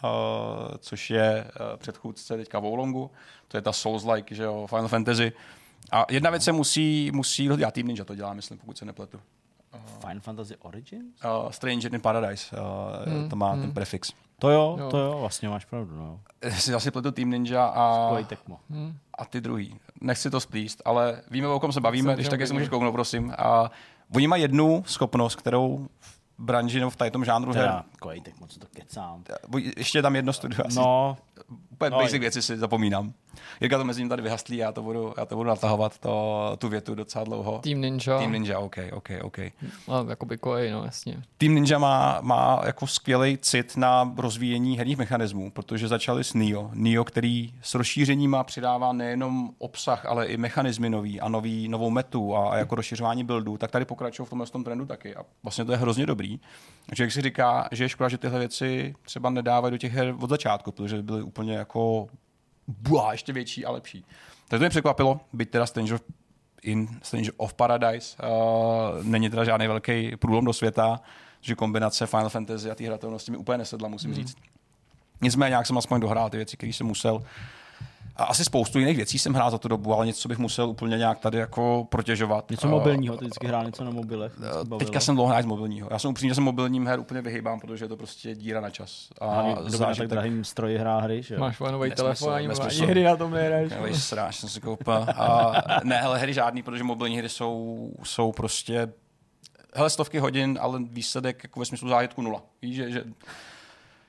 což je eh, předchůdce teďka Wolongu. To je ta Souls-like, že jo, Final Fantasy. A jedna věc se musí, musí dělat Team Ninja, to dělá, myslím, pokud se nepletu. Final Fantasy Origins? Uh, Stranger in Paradise, uh, Hmm, to má hmm. ten prefix. To jo, Jo. to jo, vlastně máš pravdu, no. Si zase pletu Team Ninja a, Kolik Tecmo. Hm. a ty druhý. Nechci to splíst, ale víme, o kom se bavíme, Jsem když chtěl tak, jestli vidět. můžeš kouknout, prosím. A oni mají jednu schopnost, kterou v branži nebo v tady tom žánru her. Tecmo, co to kecám. Ještě je tam jedno studio, asi No, úplně no, basic věci si zapomínám. Jirka to mezi ním tady vyhaslí, já to budu, já to budu natahovat, to, tu větu docela dlouho. Team Ninja. Team Ninja, OK, OK, OK. A jakoby Koei, no jasně. Team Ninja má, má jako skvělý cit na rozvíjení herních mechanismů, protože začali s Nio. Nio, který s rozšířením má přidává nejenom obsah, ale i mechanismy nový a nový, novou metu a, a jako rozšiřování buildů, tak tady pokračují v tomhle tom trendu taky. A vlastně to je hrozně dobrý. Takže jak si říká, že je škoda, že tyhle věci třeba nedávají do těch her od začátku, protože by byly úplně jako buá, ještě větší a lepší. Tak to mě překvapilo, byť teda Stranger in Stranger of Paradise. Uh, není teda žádný velký průlom do světa, že kombinace Final Fantasy a té hratelnosti mi úplně nesedla, musím Hmm. říct. Nicméně nějak jsem aspoň dohrál ty věci, které jsem musel. A asi spoustu jiných věcí jsem hrál za tu dobu, ale něco co bych musel úplně nějak tady jako protěžovat. něco mobilního, ty vždycky hrál něco na mobilech. bavilo. Teďka jsem dlouho hrál z mobilního. Já jsem upřímně, že jsem mobilním her úplně vyhýbám, protože je to prostě díra na čas. A A kdo na tak drahým stroji hrál hry, že jo? Máš nový telefon, ani, nesmysl. ani hry na tom nehraješ. Sráž jsem si koupil. A ne, hele, hry žádný, protože mobilní hry jsou, jsou prostě hele, stovky hodin, ale výsledek jako ve smyslu zážitku nula. Víš, že, že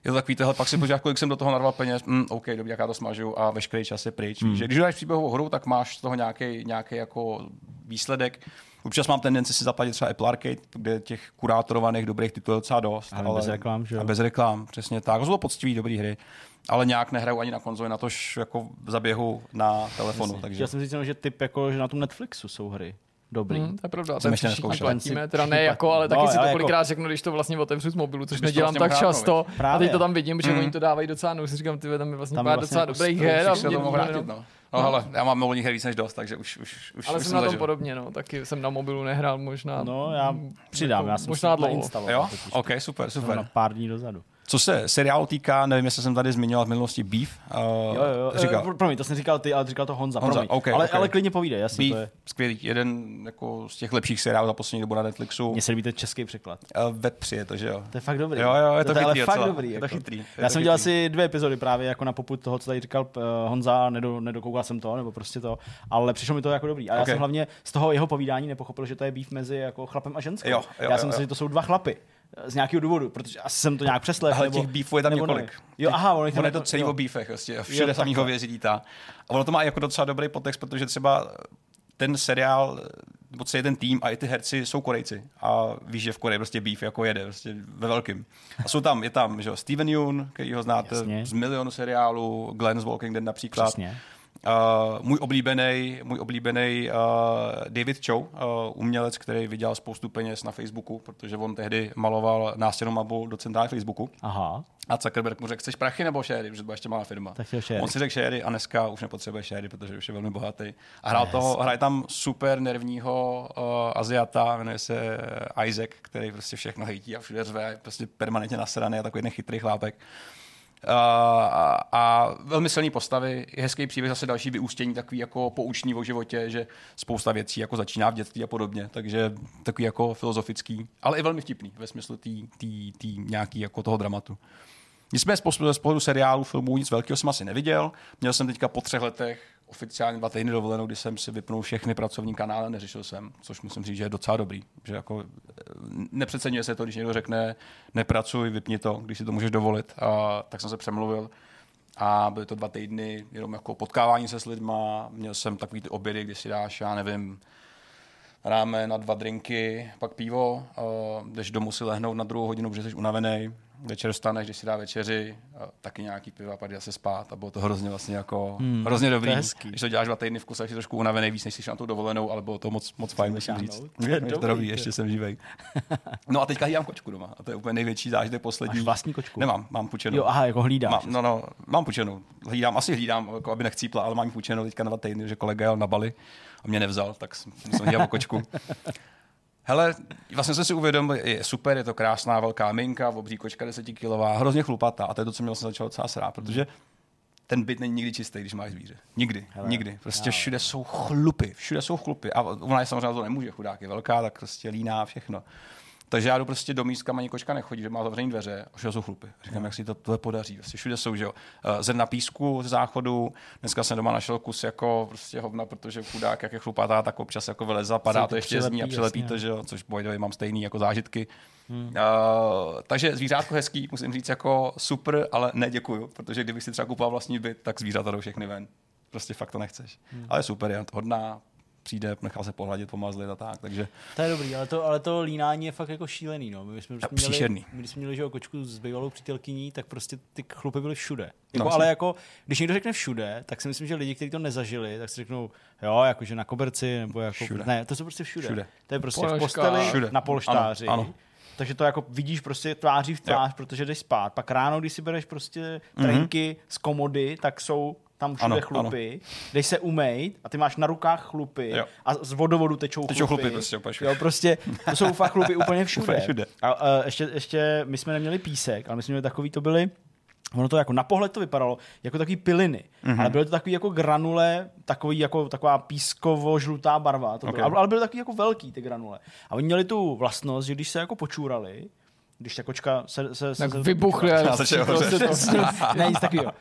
je to takový tohle, pak si podíváš, kolik jsem do toho narval peněz, mm, OK, dobrý, jak já to smažu a veškerý čas je pryč. Víš, že když dáš příběhovou hru, tak máš z toho nějaký, nějaký jako výsledek. Občas mám tendenci si zaplatit třeba Apple Arcade, kde těch kurátorovaných dobrých titulů je docela dost. Ale bez reklam, že jo? A bez reklam, přesně tak. To jsou poctivý dobrý hry, ale nějak nehraju ani na konzoli, na tož jako zaběhu na telefonu. Jasně. Takže Chtěl jsem říct, jenom, že typ, jako, že na tom Netflixu jsou hry dobrý. Hmm, to je pravda, Jsem ten ještě si všichni neskoušel. platíme, teda ne jako, ale platí. taky No, si to ale kolikrát jako- řeknu, když to vlastně otevřu z mobilu, což to nedělám vlastně tak hrát, často. A Právě. teď to tam vidím, že Mm. oni to dávají docela, no, si říkám, ty tam je vlastně Tam pár vlastně docela dobrých spoustu her. a se mě to mohl víme, vrátit, no. no. No, hele, já mám mobilních her víc než dost, takže už, už, už, Ale už jsem na tom zažil. podobně, no, taky jsem na mobilu nehrál možná. No, já přidám, jako já jsem možná to dlouho. Jo? OK, super, Jsem na super. pár dní dozadu. Co se seriálu týká, nevím, jestli jsem tady zmiňoval v minulosti Beef. Uh, Jo, jo, jo. Říkal. Říkal. Promiň, to jsem říkal ty, ale říkal to Honza. Honza, promiň. ok, ale, ok. ale klidně povídej, jasně, Beef, to je. skvělý, jeden jako z těch lepších seriálů za poslední dobu na Netflixu. Mně se líbí ten český překlad. Uh, web 3 je to, že jo? To je fakt dobrý. Jo, jo, je to to je ale chytrý fakt docela. dobrý. Je to jako. chytrý, je Já to jsem dělal chytrý. asi dvě epizody právě jako na poput toho, co tady říkal uh, Honza, nedo, nedokoukal jsem to, nebo prostě to, ale přišlo mi to jako dobrý. A já Ok. jsem hlavně z toho jeho povídání nepochopil, že to je býv mezi jako chlapem a ženskou. Jo, jo, já jo, jsem jo. myslel, že to jsou dva chlapy. Z nějakého důvodu, protože asi jsem to nějak přeslechl. Ale nebo, těch beefů je tam několik. nevím. Jo, aha, on, On je to celý o beefech, vlastně, všude Jo, samýho takhle. věří lítá. A ono to má jako docela dobrý podtext, protože třeba ten seriál nebo celý ten tým a i ty herci jsou Korejci. A víš, že v Koreji prostě beef jako jede, prostě ve velkým. A jsou tam, je tam, že jo, Steven Yeun, který ho znáte Jasně. z milionu seriálů, Glenn z Walking Dead například. Přesně. Uh, můj oblíbený, můj oblíbený uh, David Chow, uh, umělec, který vydělal spoustu peněz na Facebooku, protože on tehdy maloval nástěnou mabu do centrály Facebooku. Aha. A Zuckerberg mu řekl, chceš prachy nebo šéry, protože to byla ještě malá firma. Tak šéry. On si řekl šéry a dneska už nepotřebuje šéry, protože už je velmi bohatý. A hrál je toho, hraje tam super nervního uh, Aziata, jmenuje se Isaac, který prostě všechno hejtí a všude řve, je prostě permanentně nasraný a takový jeden chytrý chlápek. A, a velmi silný postavy, hezký příběh, zase další vyústění, takový jako pouční o životě, že spousta věcí jako začíná v dětství a podobně, takže takový jako filozofický, ale i velmi vtipný ve smyslu tý, tý, tý nějaký jako toho dramatu. Nicméně z pohledu seriálu, filmů nic velkého jsem asi neviděl. Měl jsem teďka po třech letech oficiálně dva týdny dovolenou, kdy jsem si vypnul všechny pracovní kanály neřešil jsem, což musím říct, že je docela dobrý. Že jako eh, nepřeceňuje se to, když někdo řekne nepracuj, vypni to, když si to můžeš dovolit. A, tak jsem se přemluvil a byly to dva týdny jenom jako potkávání se s lidma. Měl jsem takový ty obědy, kdy si dáš, já nevím, ráme na dva drinky, pak pivo, uh, jdeš domů si lehnout na druhou hodinu, protože jsi unavený, večer vstaneš, když si dá večeři, taky nějaký pivo a pak jde se spát a bylo to hrozně vlastně jako hmm, hrozně dobrý. to. Když to děláš dva týdny v kuse, jsi trošku unavený víc, než jsi na tu dovolenou, ale bylo to moc, moc fajn, musím říct. Je, Dobrý, zdravý, ještě jsem živej. [LAUGHS] No a teďka hlídám kočku doma a to je úplně největší zážitek poslední. Máš vlastní kočku? Nemám, mám půjčenou. Jo, aha, jako hlídáš. Mám, no, no, mám půjčenou. Hlídám, asi hlídám, jako aby nechcípla, ale mám ji půjčenou teďka na dva týdny, že kolega jel na Bali a mě nevzal, tak jsem jsem kočku. [LAUGHS] Hele, vlastně jsem si uvědomil, je super, je to krásná velká minka, obří kočka 10 kilová, hrozně chlupatá a to je to, co mě vlastně začalo docela srát, protože ten byt není nikdy čistý, když máš zvíře. Nikdy, Hele, nikdy. Prostě jo. všude jsou chlupy, všude jsou chlupy. A ona je samozřejmě to nemůže, chudák je velká, tak prostě líná všechno. Takže já jdu prostě do míst, kam ani kočka nechodí, že má zavřený dveře a jsou chlupy. Říkám, jak si to tohle podaří. Prostě všude jsou, že jo. Eh, Zrna písku ze záchodu. Dneska jsem doma našel kus jako prostě hovna, protože chudák, jak je chlupatá, tak občas jako vyleze, padá to ještě z ní a přilepí, jasně. to, že jo, což boy, mám stejný jako zážitky. Hmm. Uh, takže zvířátko hezký, musím říct jako super, ale ne děkuju, protože kdybych si třeba kupoval vlastní byt, tak zvířata jdou všechny ven. Prostě fakt to nechceš. Hmm. Ale super, je hodná, přijde, nechal se pohladit, pomazlit a tak, takže To je dobrý, ale to, ale to línání je fakt jako šílený. No. My jsme prostě měli, příšerný. my když jsme měli že jo, kočku s bývalou přítelkyní, tak prostě ty chlupy byly všude. Jako, No, ale jasně. jako, když někdo řekne všude, tak si myslím, že lidi, kteří to nezažili, tak si řeknou, jo, jakože na koberci, nebo jako, Všude. ne, to jsou prostě všude. Všude. To je prostě Poleška. v posteli, Všude. na polštáři. Ano, ano. Takže to jako vidíš prostě tváří v tvář, protože jdeš spát. Pak ráno, když si bereš prostě trenky z komody, tak jsou tam všude Ano, chlupy. Jdeš se umejt a ty máš na rukách chlupy Jo. a z vodovodu tečou, Tečou chlupy. chlupy prostě. Jo, prostě to jsou fakt chlupy úplně [LAUGHS] všude. Všude. A, a ještě, ještě, my jsme neměli písek, ale my jsme měli takový, to byly Ono to jako na pohled to vypadalo jako takový piliny, Mhm. mm-hmm. ale byly to takový jako granule, takový jako taková pískovo-žlutá barva. To bylo, Ok. Ale byly takový jako velký ty granule. A oni měli tu vlastnost, že když se jako počúrali, když ta kočka se... se, se Tak se vybuchly a to- [LAUGHS] ne, nic takového.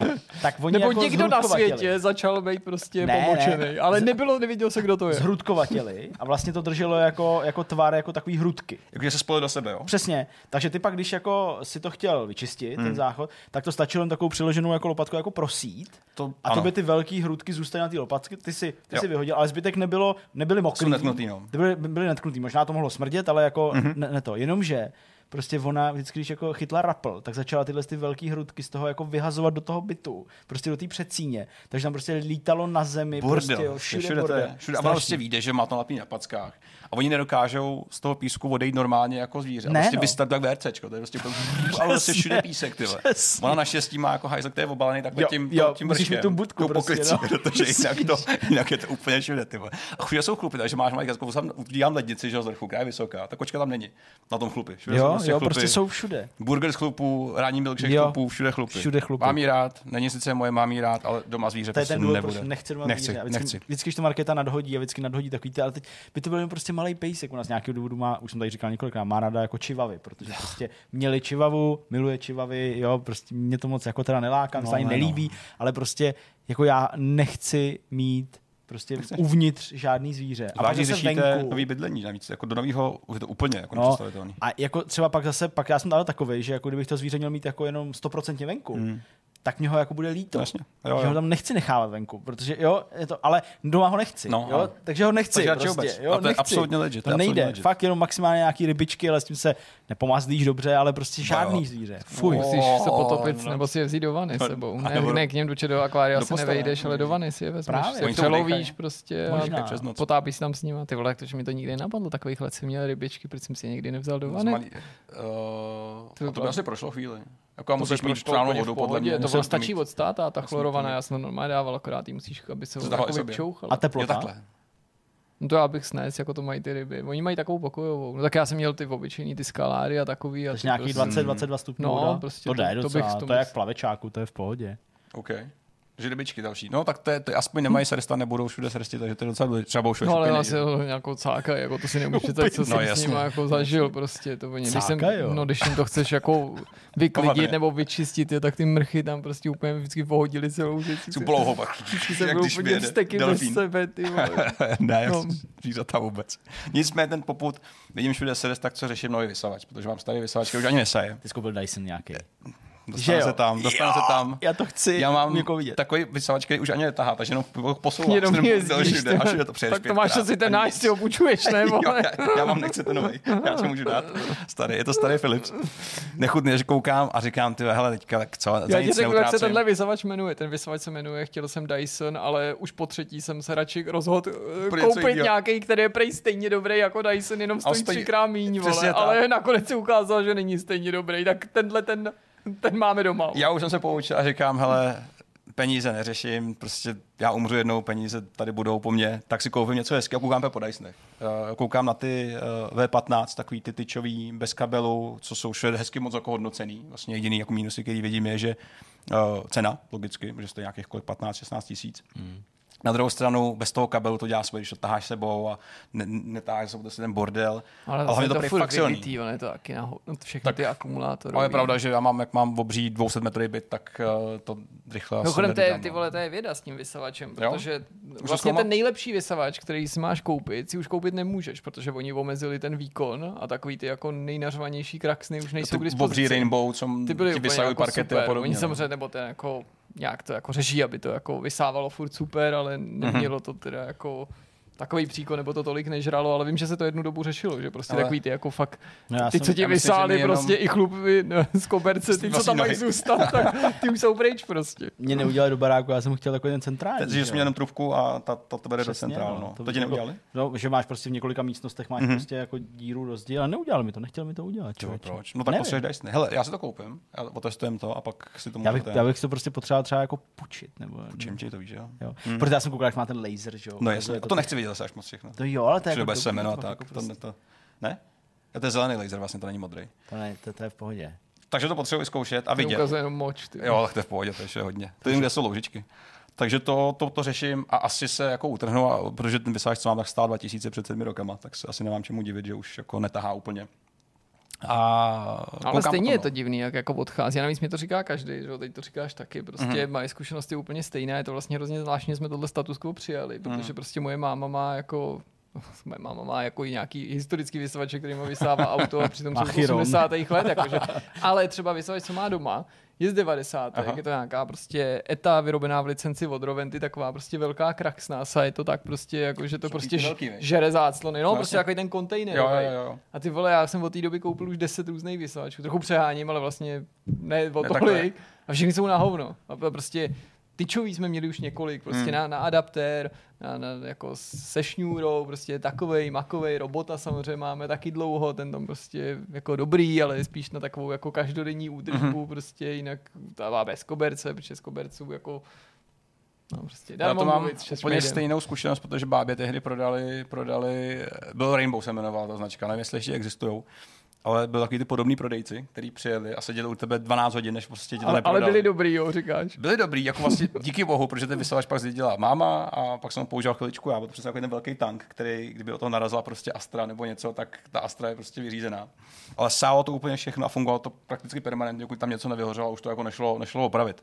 Tak oni Nebo jako někdo na světě začal být prostě Ne, pomočený, ne. ale nebylo, neviděl se, kdo to je. Zhrudkovatěli a vlastně to drželo jako, jako tvar, jako takový hrudky. jakože se spojili do sebe, jo? Přesně. Takže ty pak, když jako si to chtěl vyčistit, hmm. ten záchod, tak to stačilo jen takovou přiloženou jako lopatku jako prosít. To- a to by ty velké hrudky zůstaly na té lopatky, ty si, ty Jo. si vyhodil, ale zbytek nebylo, nebyly mokrý. Jsou netknutý, no. Ty byly, byly netknutý, možná to mohlo smrdět, ale jako mm-hmm. ne, ne, to. Jenomže prostě ona vždycky, když jako chytla rapl, tak začala tyhle ty velké hrudky z toho jako vyhazovat do toho bytu, prostě do té předsíně. Takže tam prostě lítalo na zemi, prostě, Bordel, jo, všude, všude, to bordel. je. Všude. A ono prostě vyjde, že má to napí na packách. A oni nedokážou z toho písku odejít normálně jako zvíře. Ne, Ne, prostě no. vystat tak VRCčko, to je prostě, úplně- [LAUGHS] ale prostě všude písek, ty vole. Přesně. Ona naštěstí má jako hajzl, který je obalený takhle Jo, tím, jo, tím musíš mít tu budku tou prostě, poklicí, no. [LAUGHS] protože jinak, to, jinak je to úplně všude, ty vole. A všude jsou chlupy, takže máš malý jako tam udělám lednici, že jo, z vrchu, která je vysoká, ta kočka tam není, na tom chlupy. Všude Jo, jsou jo, chlupy. prostě jsou všude. Burger z chlupů, ranní milkshake Jo. z chlupů, všude chlupy. Všude chlupy. Mám jí rád, není sice moje, mám jí rád, ale doma zvíře To prostě nebude. nechci doma nechci, zvíře. A Vždycky, když to marketa nadhodí a vždycky nadhodí takový ty, ale teď by to byl jen prostě malý pejsek. U nás z nějakého důvodu má, už jsem tady říkal několikrát, má ráda jako čivavy, protože prostě měli čivavu, miluje čivavy, jo, prostě mě to moc jako teda neláká, no, No, se ani ne, no. nelíbí, ale prostě jako já nechci mít prostě uvnitř žádný zvíře. A pak Vážně řešíte venku, nový bydlení navíc, jako do nového je to úplně jako No, a jako třeba pak zase, pak já jsem dal takový, že jako kdybych to zvíře měl mít jako jenom 100% venku, hmm. Tak mě ho jako bude líto. Jasně. Jo, Jo, že ho tam nechci nechávat venku, protože jo, je to, ale doma ho nechci, No, jo, ale- takže ho nechci Takže prostě, vůbec. jo, A to je nechci. absolutně legit, to je nejde, legit. fakt jenom maximálně nějaký rybičky, ale s tím se nepomazlíš dobře, ale prostě žádný jo. zvíře. Fuj. Musíš se potopit, no. nebo si je vzít do vany No, sebou. a Ne, nebo- ne k něm do do akvária se nevejdeš, ale do vany si je vezmeš. Právě. Se Oni to přelovíš prostě Možná. a Přes noc. potápíš tam s nima. Ty vole, takže mi to nikdy nenapadlo. Takových let jsem měl rybičky, proč jsem si je nikdy nevzal do vany. Malý, uh, To by to by asi prošlo chvíli. Jako a To musíš mít správnou vodu, podle mě. To stačí odstát a ta to chlorovaná, já jsem to normálně dával, akorát jí musíš, aby se To pčouchal. A teplota? No to já bych snes, jako to mají ty ryby. Oni mají takovou pokojovou. No tak já jsem měl ty obyčejný, ty skaláry a takový. A Takže ty nějakých prostě, 20-22 stupňů No, voda? prostě to to- jde to docela, bych to, to to je jak plavečáku, to je v pohodě. OK. Že rybičky další. No tak to je, to je aspoň nemají srsta, nebudou všude srsty, takže to je docela důležité. Třeba budou všude No ale že? ho nějakou cáka, jako to si nemůžu představit, co No, jsem s nima jako zažil prostě. To oni, když, jsem, no, když jim to chceš jako vyklidit nebo vyčistit, je, tak ty mrchy tam prostě úplně vždycky pohodili celou věc. Jsou plouho pak. [LAUGHS] Vždycky jsem Jak byl úplně vsteky bez delfín. sebe, ty [LAUGHS] ne, No. no. [LAUGHS] zvířata vůbec. Nicméně ten poput, vidím všude srst, tak co řeším nový vysavač, protože mám starý vysavač, který už ani nesaje. Ty jsi koupil Dyson nějaký. Dostane se tam, dostane se tam. Já to chci Já mám někoho vidět. takový vysavač, který už ani netahá, takže jenom posouvá. Jenom jezdíš, jde, až to přeješ tak to máš asi ten náš, si ho půjčuješ, ne? [LAUGHS] Jo, já, já mám, nechcete nový. Já si můžu dát. Starý, je to starý Philips. Nechutný, že koukám a říkám, ty hele, teďka, tak co, za Já nic řeknu, jak se tenhle vysavač jmenuje. Ten vysavač se jmenuje, chtěl jsem Dyson, ale už po třetí jsem se radši rozhodl eh, koupit nějaký, který je prej stejně dobrý jako Dyson, jenom stojí třikrát míň. Ale nakonec se ukázalo, že není stejně dobrý, tak tenhle ten, [LAUGHS] ten máme doma. Já už jsem se poučil a říkám, hele, peníze neřeším, prostě já umřu jednou, peníze tady budou po mně, tak si koupím něco hezkého a koukám po Dysonech. Eh, Koukám na ty eh, V15, takový ty tyčový, bez kabelu, co jsou všude hezky moc jako hodnocený. Vlastně jediný jako mínusy, který vidím, je, že eh, cena, logicky, že stojí nějakých kolik 15-16 tisíc. Mm. Na druhou stranu, bez toho kabelu to dělá svoje, když to taháš sebou a ne, netáháš sebou si ten bordel. ale hlavně zase to to prý fakt silný. on je to taky na no, všechny ty akumulátory. Ale je pravda, že já mám, jak mám obří 200 metrový byt, tak uh, to rychle asi Mimochodem, to je, ty no. vole, to je věda s tím vysavačem, Jo? protože jsi vlastně ten nejlepší vysavač, který si máš koupit, si už koupit nemůžeš, protože oni omezili ten výkon a takový ty jako nejnařvanější kraxny už nejsou k ty dispozici. obří Rainbow, co ty byly ti vysahují jako parkety super. a podobně. Oni no. samozřejmě, nebo ten jako nějak to jako řeší, aby to jako vysávalo furt super, ale nemělo to teda jako takový příkon, nebo to tolik nežralo, ale vím, že se to jednu dobu řešilo, že prostě Ale- takový ty jako fakt, No ty, co ti myslím, vysáli jenom- prostě i chlupy no, z koberce, ty, co tam mají nohy. zůstat, tak ty už jsou pryč prostě. Mě neudělali do baráku, já jsem chtěl takový ten centrální. Teď, že jsi měl jenom trubku a ta, ta to bere do centrálu. no. No. To To, ti neudělali? No, že máš prostě v několika místnostech máš Mhm. mm-hmm. prostě jako díru rozdíl, ale neudělali mi to, nechtěl mi to udělat. Člověče. proč? No tak potřebuješ Dyson. Hele, já si to koupím, já otestujem to a pak si to Já bych, můžete. já bych to prostě potřeboval třeba jako pučit. Nebo, Čím ti to víš, jo? jo. Hmm. Protože já jsem koukal, jak má ten laser, že jo. No jasně, a to to nechci vidět zase až moc všechno. To jo, ale to je Všude jako bude semeno a to tak. jako To, prostě- to, ne? A to je zelený laser, vlastně to není modrý. To, ne, to, to, je v pohodě. Takže to potřebuji zkoušet a Ty vidět. ukazuje jenom moč. Ty. Jo, tak to je v pohodě, to je hodně. To jim, kde jsou loužičky. Takže to, to, to, řeším a asi se jako utrhnu, a, protože ten vysáž, co mám, tak stál 2000 před sedmi rokama, tak se asi nemám čemu divit, že už jako netahá úplně. A Ale stejně je no. to divný, jak jako odchází. A navíc mi to říká každý, že jo, teď to říkáš taky. Prostě Mhm. mm-hmm. mají zkušenosti úplně stejné. Je to vlastně hrozně zvláštní, že jsme tohle status quo přijali, protože Mhm. prostě moje máma má jako [LAUGHS] Moje máma má jako i nějaký historický vysavač, který mu vysává [LAUGHS] auto a přitom jsou z Chiron. 80. let. Jakože, [LAUGHS] ale třeba vysavač, co má doma, je z 90. Aha. Je to nějaká prostě eta vyrobená v licenci od Roventy, taková prostě velká kraxná a je to tak prostě, jako, že to Jsou prostě velký, žere záclony. No, prostě takový ten kontejner. Jo, jo, jo. A ty vole, já jsem od té doby koupil už 10 různých vysavačů. Trochu přeháním, ale vlastně ne o tolik. A všechny jsou na hovno. A prostě tyčový jsme měli už několik, prostě Hmm. na, na adaptér, na, na, jako se šňůrou, prostě takovej, makovej, robota samozřejmě máme taky dlouho, ten tam prostě jako dobrý, ale je spíš na takovou jako každodenní údržbu, Mhm. prostě jinak dává bez koberce, protože z koberců jako No, prostě, Já to mám mluvit, úplně stejnou zkušenost, protože bábě tehdy prodali, prodali, byl Rainbow se jmenovala ta značka, nevím, jestli ještě existují, ale byl takový ty podobný prodejci, který přijeli a seděli u tebe 12 hodin, než prostě ti to ale, ale neprodali. byli dobrý, jo, říkáš. Byli dobrý, jako vlastně díky bohu, protože ten vysavač pak zdědila máma a pak jsem ho používal chviličku já, byl to přesně jako ten velký tank, který, kdyby o to narazila prostě Astra nebo něco, tak ta Astra je prostě vyřízená. Ale sálo to úplně všechno a fungovalo to prakticky permanentně, dokud tam něco nevyhořelo, už to jako nešlo, nešlo opravit.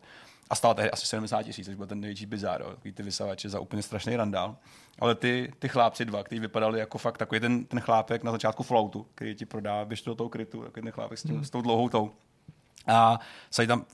A stálo tehdy asi 70 tisíc, což byl ten největší bizár, jo, takový ty vysavače za úplně strašný randál. Ale ty, ty chlápci dva, kteří vypadali jako fakt takový ten, ten chlápek na začátku flautu, který ti prodá, běž do toho krytu, takový chlápek s, tím, s tou dlouhou tou. A se tam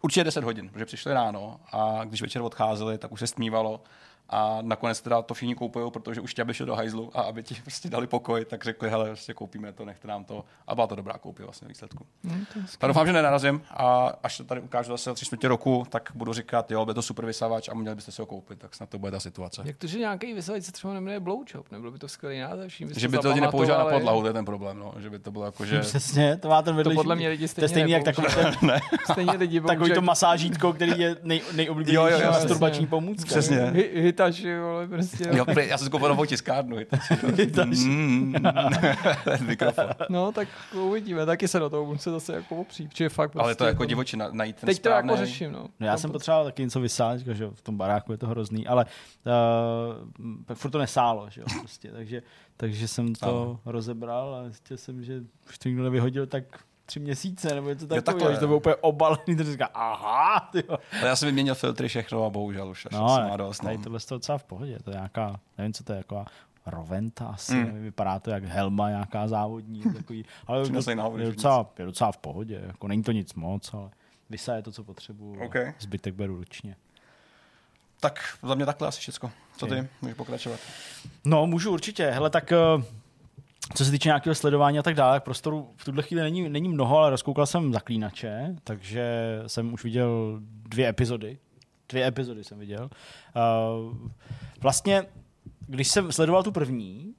Určitě 10 hodin, protože přišli ráno a když večer odcházeli, tak už se stmívalo a nakonec teda to všichni koupují, protože už tě aby šel do hajzlu a aby ti prostě dali pokoj, tak řekli, hele, prostě koupíme to, nechte nám to. A byla to dobrá koupě vlastně výsledku. Hmm, tak doufám, že nenarazím a až to tady ukážu zase tři čtvrtě roku, tak budu říkat, jo, bude to super vysavač a měli byste si ho koupit, tak snad to bude ta situace. Jak to, že nějaký vysavač se třeba nemenuje Blowjob, nebylo by to skvělý název, že by to lidi nepoužívali na podlahu, to je ten problém, no. že by to bylo jako, že... [LAUGHS] Přesně, to má ten vedlejší. To podle mě lidi stejně to je stejný jak takový ten, [LAUGHS] ne. stejně lidi [LAUGHS] takový to masážítko, který je nej, nejoblíbenější masturbační pomůcka. Přesně. Hitač, jo, prostě. Jo, já jsem si koupil novou tiskárnu. Mm. [LAUGHS] mikrofon. No, tak uvidíme, taky se do toho budu se zase jako opřít, je fakt prostě Ale to je jako divočina, najít ten Teď správný... to jako řeším, no. no já jsem potřeboval taky něco vysát, že v tom baráku je to hrozný, ale uh, furt to nesálo, že jo, prostě, takže, takže jsem to ano. rozebral a zjistil jsem, že už to nikdo nevyhodil, tak tři měsíce, nebo něco takového, že to bylo úplně obalený, [LAUGHS] to říká, aha, tyjo. Ale já jsem vyměnil filtry všechno a bohužel už no, jsem má dost. Tady no. tohle je docela v pohodě, to je nějaká, nevím, co to je, jako Roventa asi, mm. nevím, vypadá to jak helma nějaká závodní, [LAUGHS] takový, ale je, je, docela, je docela v pohodě, jako není to nic moc, ale vysa je to, co potřebuju, okay. zbytek beru ručně. Tak za mě takhle asi všechno. Co ty? Můžeš pokračovat. No, můžu určitě. Hele, tak uh, co se týče nějakého sledování a tak dále, prostoru v tuhle chvíli není, není mnoho, ale rozkoukal jsem Zaklínače, takže jsem už viděl dvě epizody. Dvě epizody jsem viděl. Uh, vlastně, když jsem sledoval tu první,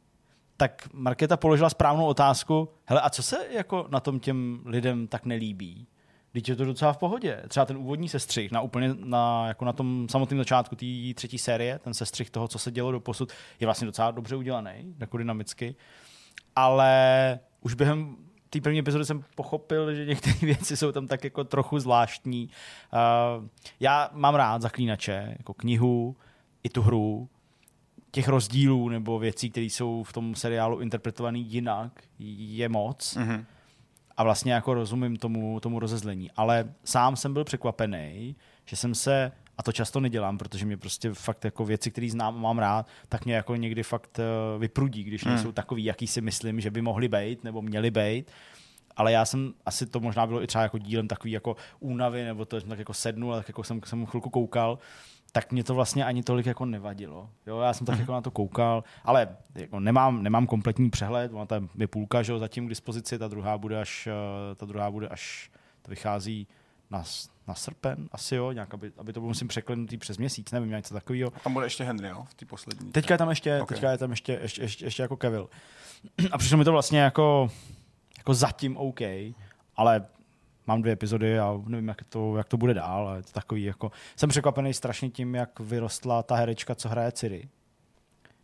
tak Markéta položila správnou otázku, hele, a co se jako na tom těm lidem tak nelíbí? Teď je to docela v pohodě. Třeba ten úvodní sestřih na úplně na, jako na tom samotném začátku té třetí série, ten sestřih toho, co se dělo do posud, je vlastně docela dobře udělaný, jako dynamicky. Uh, ale už během té první epizody jsem pochopil, že některé [LAUGHS] věci jsou tam tak jako trochu zvláštní. Uh, já mám rád Zaklínače, jako knihu, i tu hru, těch rozdílů nebo věcí, které jsou v tom seriálu interpretované jinak, je moc. Mm-hmm. A vlastně jako rozumím tomu, tomu rozezlení. Ale sám jsem byl překvapený, že jsem se a to často nedělám, protože mě prostě fakt jako věci, které znám a mám rád, tak mě jako někdy fakt uh, vyprudí, když hmm. nejsou takový, jaký si myslím, že by mohli být nebo měli být. Ale já jsem, asi to možná bylo i třeba jako dílem takový jako únavy, nebo to jsem tak jako sednul, tak jako jsem, jsem chvilku koukal, tak mě to vlastně ani tolik jako nevadilo. Jo, já jsem tak hmm. jako na to koukal, ale jako nemám, nemám kompletní přehled, ona tam je půlka, že jo, zatím k dispozici, ta druhá bude až, eh, ta druhá bude až, to vychází na, na srpen, asi jo, nějak, aby, aby to bylo musím překlenutý přes měsíc, nevím, něco takového. Tam bude ještě Henry, jo, v té poslední. Teďka je tam ještě, okay. teďka je tam ještě, ještě, ještě, ještě jako Kevil. [CLEARS THROAT] A přišlo mi to vlastně jako, jako zatím OK, ale mám dvě epizody a nevím, jak to, jak to bude dál, ale je to takový jako... Jsem překvapený strašně tím, jak vyrostla ta herečka, co hraje Ciri.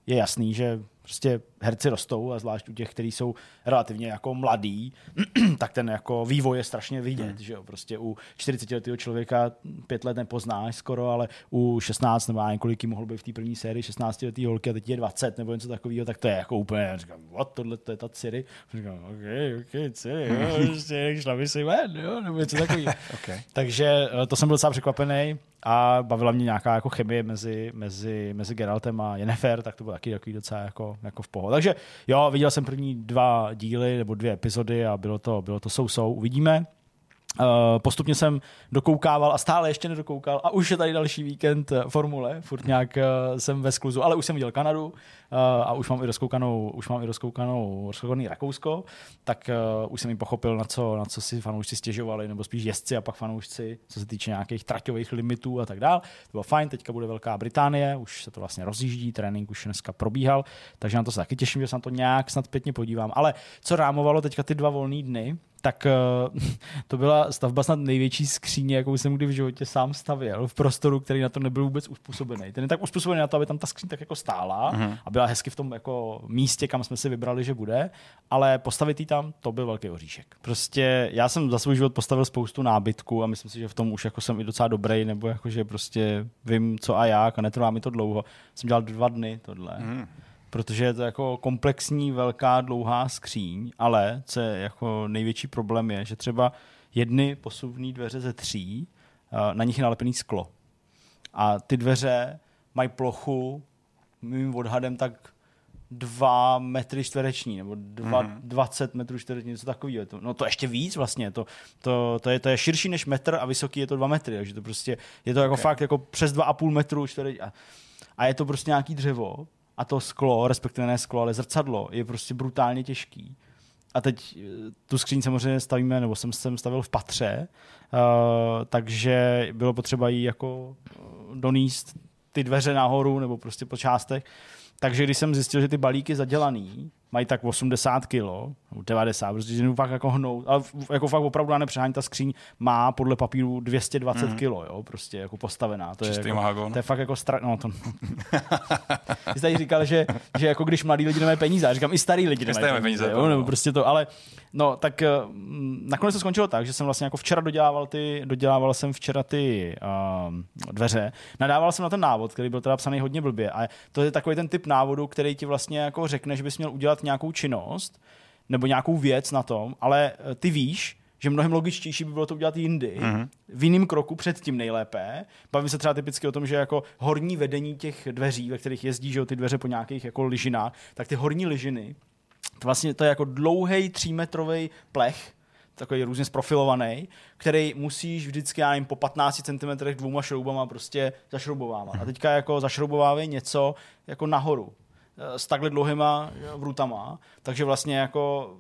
Je jasný, že prostě herci rostou a zvlášť u těch, kteří jsou relativně jako mladí, [CLEARS THROAT] tak ten jako vývoj je strašně vidět, hmm. že jo, prostě u 40 letého člověka pět let nepoznáš skoro, ale u 16 nebo já kolik mohl být v té první sérii 16 letý holky a teď je 20 nebo něco takového, tak to je jako úplně, říkám, what, tohle to je ta Ciri, říkám, ok, ok, Ciri, jo, [LAUGHS] prostě šla by si ven, jo, nebo něco takového. [LAUGHS] okay. Takže eh, to jsem byl docela překvapený a bavila mě nějaká jako chemie mezi, mezi, mezi Geraltem a Jennifer, tak to bylo taky takový docela jako jako, v pohodě. Takže jo, viděl jsem první dva díly nebo dvě epizody a bylo to, bylo to sou-sou. Uvidíme. Uh, postupně jsem dokoukával a stále ještě nedokoukal a už je tady další víkend eh, formule, furt nějak uh, jsem ve skluzu, ale už jsem viděl Kanadu uh, a už mám i rozkoukanou, už mám i rozkoukanou, rozkoukaný Rakousko, tak už jsem jim pochopil, na co, na co si fanoušci stěžovali, nebo spíš jezdci a pak fanoušci, co se týče nějakých traťových limitů a tak dále. To bylo fajn, teďka bude Velká Británie, už se to vlastně rozjíždí, trénink už dneska probíhal, takže na to se taky těším, že se na to nějak snad pěkně podívám. Ale co rámovalo teďka ty dva volné dny, tak uh, [LAUGHS] to byla stavba snad největší skříně, jakou jsem kdy v životě sám stavěl v prostoru, který na to nebyl vůbec uspůsobený. Ten je tak uspůsobený na to, aby tam ta skříň tak jako stála uh-huh. a byla hezky v tom jako místě, kam jsme si vybrali, že bude, ale postavit ji tam, to byl velký oříšek. Prostě já jsem za svůj život postavil spoustu nábytku a myslím si, že v tom už jako jsem i docela dobrý, nebo jako, že prostě vím co a jak a netrvá mi to dlouho. Jsem dělal dva dny tohle. Uh-huh protože je to jako komplexní, velká, dlouhá skříň, ale co je jako největší problém je, že třeba jedny posuvné dveře ze tří, eh, na nich je nalepený sklo. A ty dveře mají plochu mým odhadem tak dva metry čtvereční, nebo dva, Mhm. mm. 20 metrů čtvereční, něco takového. To, no to ještě víc vlastně, to, to, to, je, to je širší než metr a vysoký je to dva metry, takže to prostě, je to jako Ok. fakt jako přes dva a půl metru čtvereční. A, a je to prostě nějaký dřevo a to sklo, respektive ne sklo, ale zrcadlo je prostě brutálně těžký. A teď eh, tu skříň samozřejmě stavíme, nebo jsem jsem stavil v patře, uh, takže bylo potřeba jí jako eh, doníst ty dveře nahoru nebo prostě po částech. Takže když jsem zjistil, že ty balíky zadělaný mají tak 80 kg, nebo 90, prostě jdu fakt jako hnout, ale jako fakt opravdu já nepřehání, ta skříň má podle papíru 220 Mhm. kg, jo, prostě jako postavená. To je, Čistý jako, mahagon. to je fakt jako stra... No, to... [LAUGHS] Ty jsi tady říkal, že, že jako když mladí lidi nemají peníze, já říkám i starý lidi nemají peníze, peníze, jo, nebo no. prostě to, ale no, tak eh, mm, nakonec to skončilo tak, že jsem vlastně jako včera dodělával ty, dodělával jsem včera ty um, dveře, nadával jsem na ten návod, který byl teda psaný hodně blbě a to je takový ten typ návodu, který ti vlastně jako řekne, že bys měl udělat nějakou činnost nebo nějakou věc na tom, ale eh, ty víš, že mnohem logičtější by bylo to udělat jindy, mm-hmm. v jiném kroku předtím nejlépe. Bavím se třeba typicky o tom, že jako horní vedení těch dveří, ve kterých jezdí že jo, ty dveře po nějakých jako ližinách, tak ty horní ližiny, to vlastně to je jako dlouhý třímetrový plech, takový různě zprofilovaný, který musíš vždycky, já nevím, po 15 cm dvouma šroubama prostě zašroubovávat. A teďka jako zašroubovávej něco jako nahoru s takhle dlouhýma vrutama, takže vlastně jako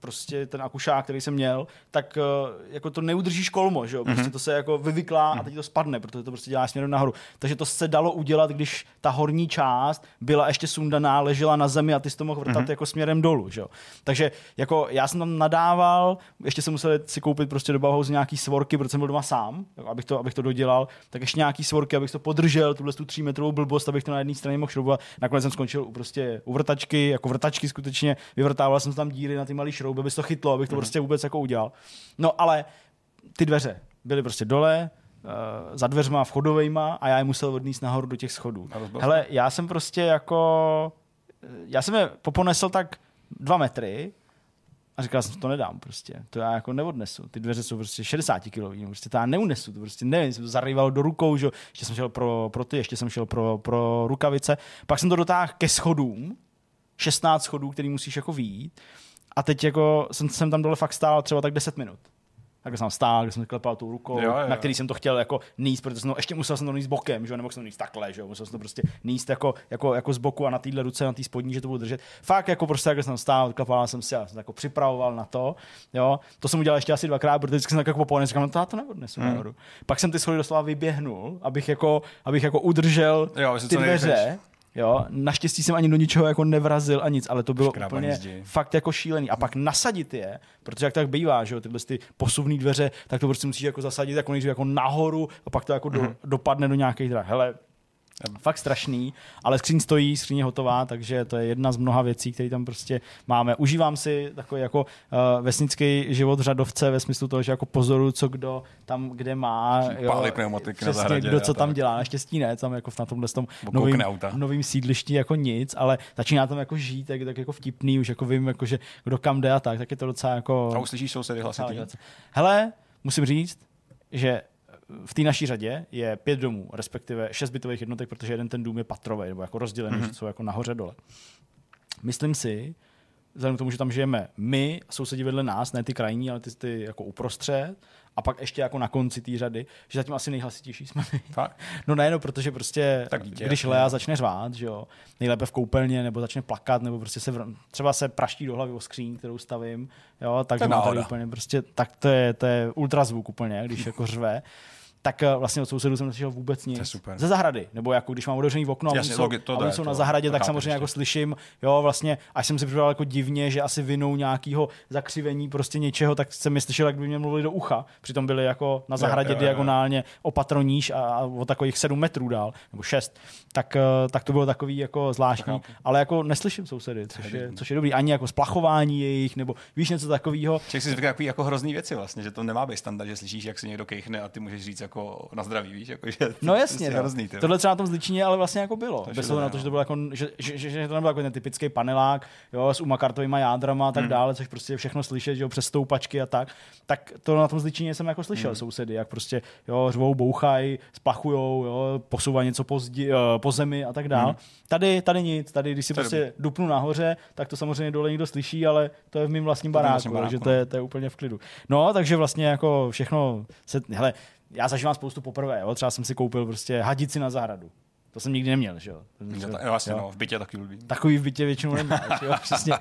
prostě ten akušák, který jsem měl, tak eh, jako to neudržíš kolmo, že jo? Prostě to se jako vyvyklá a teď to spadne, protože to prostě děláš směrem nahoru. Takže to se dalo udělat, když ta horní část byla ještě sundaná, ležela na zemi a ty jsi to mohl vrtat jako směrem dolů, že jo? Takže jako já jsem tam nadával, ještě jsem musel si koupit prostě do Bauhausu nějaký svorky, protože jsem byl doma sám, abych to, abych to dodělal, tak ještě nějaký svorky, abych to podržel, tuhle tu třímetrovou blbost, abych to na jedné straně mohl šroubovat. Nakonec jsem skončil u prostě u vrtačky, jako vrtačky skutečně, vyvrtával jsem tam díry na ty malé šrouby, aby se to chytlo, abych to prostě vůbec jako udělal. No ale ty dveře byly prostě dole, eh, za dveřma vchodovejma a já je musel odníst nahoru do těch schodů. Hele, já jsem prostě jako, já jsem je poponesl tak dva metry a říkal jsem, to nedám prostě, to já jako neodnesu. Ty dveře jsou prostě 60 kilový, prostě to já neunesu, to prostě nevím, jsem to zarýval do rukou, že? ještě jsem šel pro, pro ty, ještě jsem šel pro, pro rukavice, pak jsem to dotáhl ke schodům, 16 schodů, který musíš jako výjít a teď jako jsem, jsem tam dole fakt stál třeba tak 10 minut. Tak jsem tam stál, když jsem klepal tou rukou, Jo, jo, na který jsem to chtěl jako níst, protože jsem to, ještě musel jsem to níst bokem, že jo, nemohl jsem to níst takhle, že jo, musel jsem to prostě níst jako, jako, jako z boku a na téhle ruce, na té spodní, že to budu držet. Fakt jako prostě, jak jsem stál, klepal jsem si, já jsem jako připravoval na to, jo. To jsem udělal ještě asi dvakrát, protože vždycky jsem tak jako poponen, říkám, no to já to neodnesu Hmm. nahoru. Pak jsem ty schody doslova vyběhnul, abych jako, abych jako udržel Jo, ty dveře, Jo, naštěstí jsem ani do ničeho jako nevrazil a nic, ale to bylo Škrábaný úplně zdi. fakt jako šílený. A pak nasadit je, protože jak tak bývá, že jo, tyhle ty posuvné dveře, tak to prostě musíš jako zasadit jako nejdřív jako nahoru a pak to jako do, dopadne do nějakých drah. Hele, fakt strašný, ale skříň stojí, skříň je hotová, takže to je jedna z mnoha věcí, které tam prostě máme. Užívám si takový jako uh, vesnický život řadovce ve smyslu toho, že jako pozoru, co kdo tam kde má. Pálí pneumatiky na zahradě kdo co tam tak. dělá. Naštěstí ne, tam jako v na tomhle tom novým, auta. novým sídlišti jako nic, ale začíná tam jako žít, tak, tak jako vtipný, už jako vím, jako, že kdo kam jde a tak, tak je to docela jako... A uslyšíš sousedy hlasitý? Hele, musím říct, že v té naší řadě je pět domů, respektive šest bytových jednotek, protože jeden ten dům je patrový, nebo jako rozdělený, mm-hmm. že jsou jako nahoře dole. Myslím si, vzhledem k tomu, že tam žijeme my, sousedi vedle nás, ne ty krajní, ale ty, ty jako uprostřed, a pak ještě jako na konci té řady, že zatím asi nejhlasitější jsme my. Fakt? No ne, no, protože prostě, Tak dítě, když jasně. Lea začne řvát, že jo, nejlépe v koupelně, nebo začne plakat, nebo prostě se vr- třeba se praští do hlavy o skříň, kterou stavím, jo, takže To je mám tady náhoda. úplně prostě, tak to je, to je ultrazvuk úplně, když jako řve. Tak eh, vlastně od sousedů jsem neslyšel vůbec nic. super. Ze zahrady, nebo jako když mám otevřený okno a oni Jasně, jsou, logi- to a jsou to- na zahradě, to tak samozřejmě ještě. jako slyším, jo, vlastně, až jsem si připadal jako divně, že asi vinou nějakého zakřivení prostě něčeho, tak jsem mi slyšel, jak by mě mluvili do ucha. Přitom byli jako na zahradě jo, jo. diagonálně o patroníž a, a o takových sedm metrů dál, nebo šest. Tak, eh, tak to bylo takový jako zvláštní, ale jako neslyším sousedy, což je, což je dobrý. Ani jako splachování jejich, nebo víš něco takového. Člověk si zvyká takový jako hrozný věci vlastně, že to nemá být standard, že slyšíš, jak se někdo kejchne a ty můžeš říct, jako na zdraví, víš, jako, že No to jasně, je no. hrozný, ty. tohle třeba na tom zličině ale vlastně jako bylo. To Bez na to, že to bylo jako, že, že, že, že to nebyl jako ten typický panelák, jo, s umakartovými jádrama a tak Hmm. dále, což prostě všechno slyšet, že jo, přes stoupačky a tak. Tak to na tom zličině jsem jako Hmm. slyšel sousedy, jak prostě, jo, řvou, bouchají, splachujou, jo, posouvají něco po, zdi, eh, po zemi a tak dále. Tady, tady nic, tady když si Hmm. To je prostě dupnu nahoře, tak to samozřejmě dole někdo slyší, ale to je v mém vlastním To baráku, baráku, takže to je, to je úplně v klidu. No, takže vlastně jako všechno se, hele, já zažívám spoustu poprvé, jo? třeba jsem si koupil prostě hadici na zahradu. To jsem nikdy neměl, že jo. Ta- jo, vlastně, Jo. no, v bytě taky blbý. Takový v bytě většinou nemáš, jo, [LAUGHS] přesně.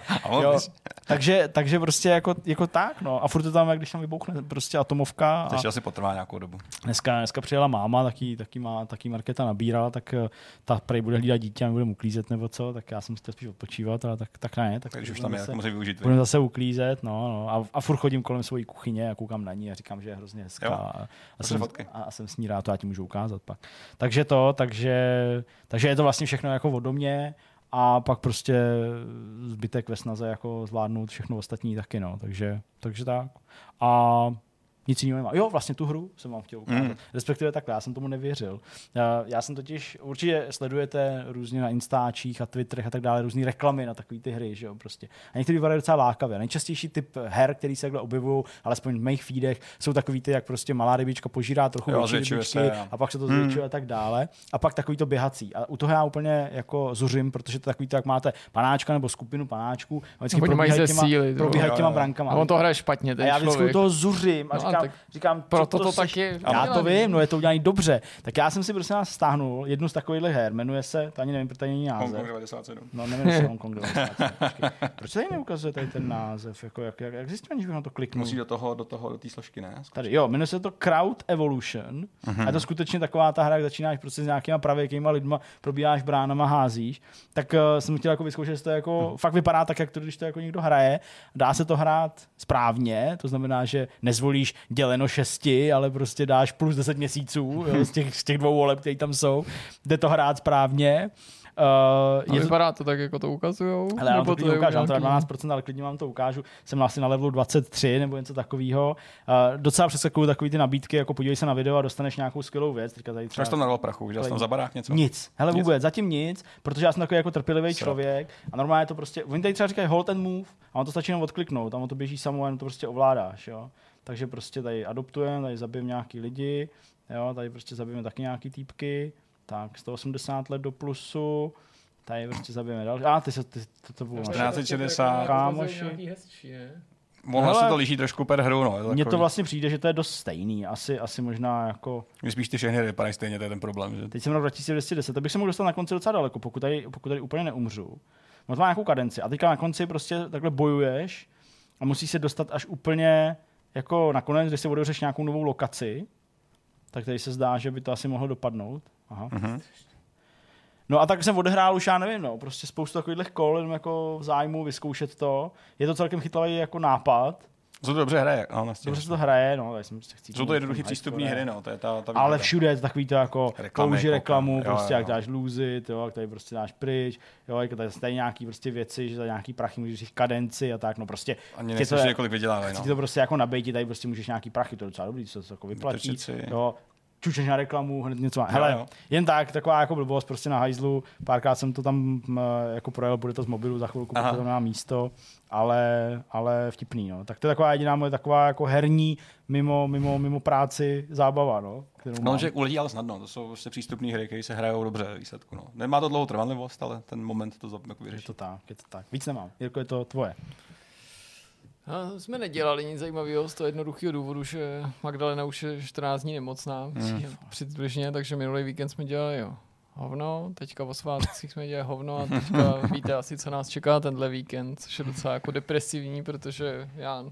Jo. Takže, takže prostě jako, jako tak, no. A furt to tam, jak když tam vybouchne prostě atomovka. A To ještě asi potrvá nějakou dobu. dneska, dneska přijela máma, taky, taky, má, taky Markéta nabírala, tak eh, ta prej bude hlídat dítě a my budeme uklízet nebo co, tak já jsem chtěl spíš odpočívat, ale tak, tak ne. Tak Tak když už tam je, zase- tak musí využít. Budeme zase uklízet, no, no. A, a furt chodím kolem své kuchyně a koukám na ní a říkám, že je hrozně hezká. Jo. A, a, jsem, fotky. a, a, jsem s ní rád, to já ti můžu ukázat pak. Takže to, takže, takže je to vlastně všechno jako ode mě a pak prostě zbytek ve snaze jako zvládnout všechno ostatní taky, no. Takže, takže tak. A nic jiného nemá. Jo, vlastně tu hru jsem vám chtěl ukázat. Mm. Mm. Respektive takhle, já jsem tomu nevěřil. Já, já jsem totiž, určitě sledujete různě na Instačích a Twitterech a tak dále, různé reklamy na takové ty hry, že jo, prostě. A některý vypadají docela lákavě. Nejčastější typ her, který se takhle objevují, alespoň v mých feedech, jsou takový ty, jak prostě malá rybička požírá trochu Jo, větší rybičky se, jo. a pak se to Hmm. zvětšuje a tak dále. A pak takový to běhací. A u toho já úplně jako zuřím, protože to takový to, jak máte panáčka nebo skupinu panáčků, a vždycky Oni mají probíhají ze těma, síly, probíhají Jo, těma jo. brankama. A on to hraje špatně, A ten já vždycky toho zuřím a No a říkám, tak říkám proto to seš- taky Já to vím, no je to udělané dobře. Tak já jsem si prostě nás stáhnul jednu z takových her, jmenuje se, to ani nevím, protože není Hong název. Kong 97. No, nevím, jestli Hong Kong 97. Počkej. Proč tady neukazuje tady ten název? Jako, jak, jak, jak zjistím, když bych na to kliknul? Musí do toho, do toho, do té složky, ne? Tady, jo, jmenuje se to Crowd Evolution. Uh-huh. A je to skutečně taková ta hra, jak začínáš prostě s nějakýma pravěkýma lidma, probíháš bránama, házíš. Tak uh, jsem chtěl jako vyzkoušet, jestli to jako, uh-huh. fakt vypadá tak, jak to, když to jako někdo hraje. Dá se to hrát správně, to znamená, že nezvolíš děleno šesti, ale prostě dáš plus 10 měsíců jo, z, těch, z těch dvou voleb, které tam jsou. Jde to hrát správně. Uh, A je to, vypadá to tak, jako to ukazujou? ale já to ukážu, to na nějaký- 12%, ale klidně vám to ukážu. Jsem asi na levelu 23 nebo něco takového. Uh, docela přeskakuju takový ty nabídky, jako podívej se na video a dostaneš nějakou skvělou věc. Teďka tady Třeba jsi tam narval prachu, že jsi tam za barák něco? nic. Hele, Nic? vůbec, zatím nic, protože já jsem takový jako trpělivý Srap. člověk a normálně to prostě, oni tady třeba říkají hold and move a on to stačí jenom odkliknout a on to běží samo a jenom to prostě ovládáš, jo. Takže prostě tady adoptujeme, tady zabijeme nějaký lidi, jo, tady prostě zabijeme taky nějaký týpky, tak 180 let do plusu, tady prostě zabijeme další, a ty se, ty, to, to bylo naše. 1460. Kámoši. Ono se Hele. to liší trošku per hru, no. Mně to vlastně přijde, že to je dost stejný. Asi, asi možná jako... Mně spíš ty všechny hry vypadají stejně, to je ten problém. Že? Teď jsem rok 2210, to bych se mohl dostat na konci docela daleko, pokud tady, pokud tady úplně neumřu. On to má nějakou kadenci. A teďka na konci prostě takhle bojuješ a musíš se dostat až úplně jako nakonec, když si otevřeš nějakou novou lokaci, tak tady se zdá, že by to asi mohlo dopadnout. Aha. Mhm. No a tak jsem odehrál už, já nevím, no, prostě spoustu takových kol, jenom jako v zájmu vyzkoušet to. Je to celkem chytlavý jako nápad. Co to dobře hraje, no, vlastně. Dobře se to hraje, no, tady jsem prostě chci. Jsou to jednoduché přístupné hry, no, to je ta, ta Ale všude je to takový to jako Reklamy, použi reklamu, Jo, prostě jo, jak jo. dáš lůzit, jo, jak tady prostě dáš pryč, jo, jak tady, tady nějaký prostě věci, že za nějaký prachy můžeš říct kadenci a tak, no prostě Ani nejsem to- si kolik vydělávají, no. to prostě jako nabejti, tady prostě můžeš nějaký prachy, to je docela dobrý, co se to jako vyplatí, jo, čučeš na reklamu, hned něco má. Hele, jo. jen tak, taková jako blbost prostě na hajzlu, párkrát jsem to tam jako projel, bude to z mobilu za chvilku, Aha. protože to má místo, ale, ale vtipný, no. Tak to je taková jediná moje taková jako herní, mimo, mimo, mimo práci zábava, no. Kterou No, že u lidí ale snadno, to jsou prostě přístupné hry, které se hrajou dobře výsledku. No. Nemá to dlouhou trvanlivost, ale ten moment to jako Je vyřeší. to tak, je to tak. Víc nemám. Jirko, je to tvoje. A jsme nedělali nic zajímavého z toho jednoduchého důvodu, že Magdalena už je 14 dní nemocná, Hmm. přibližně, takže minulý víkend jsme dělali jo, hovno, teďka o svátcích jsme dělali hovno a teďka [LAUGHS] víte asi, co nás čeká tenhle víkend, což je docela jako depresivní, protože já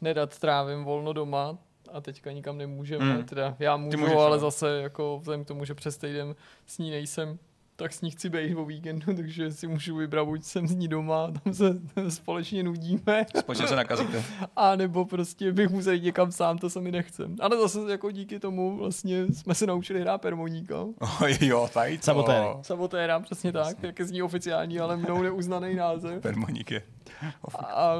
nedat trávím volno doma a teďka nikam nemůžeme, Hmm. teda já můžu, můžeš, ale jo. zase jako vzhledem k tomu, že přes týden s ní nejsem, tak s ní chci být o víkendu, takže si můžu vybrat, buď jsem s ní doma, tam se [LAUGHS] společně nudíme, Společně se nakazíte. [LAUGHS] a nebo prostě bych musel jít někam sám, to se mi nechce. Ale zase jako díky tomu vlastně jsme se naučili hrát permoníka. Oh, jo, tady to. Sabotéry. Sabotéra, přesně tak, jak je z ní oficiální, ale mnou neuznaný název. Permoník je. A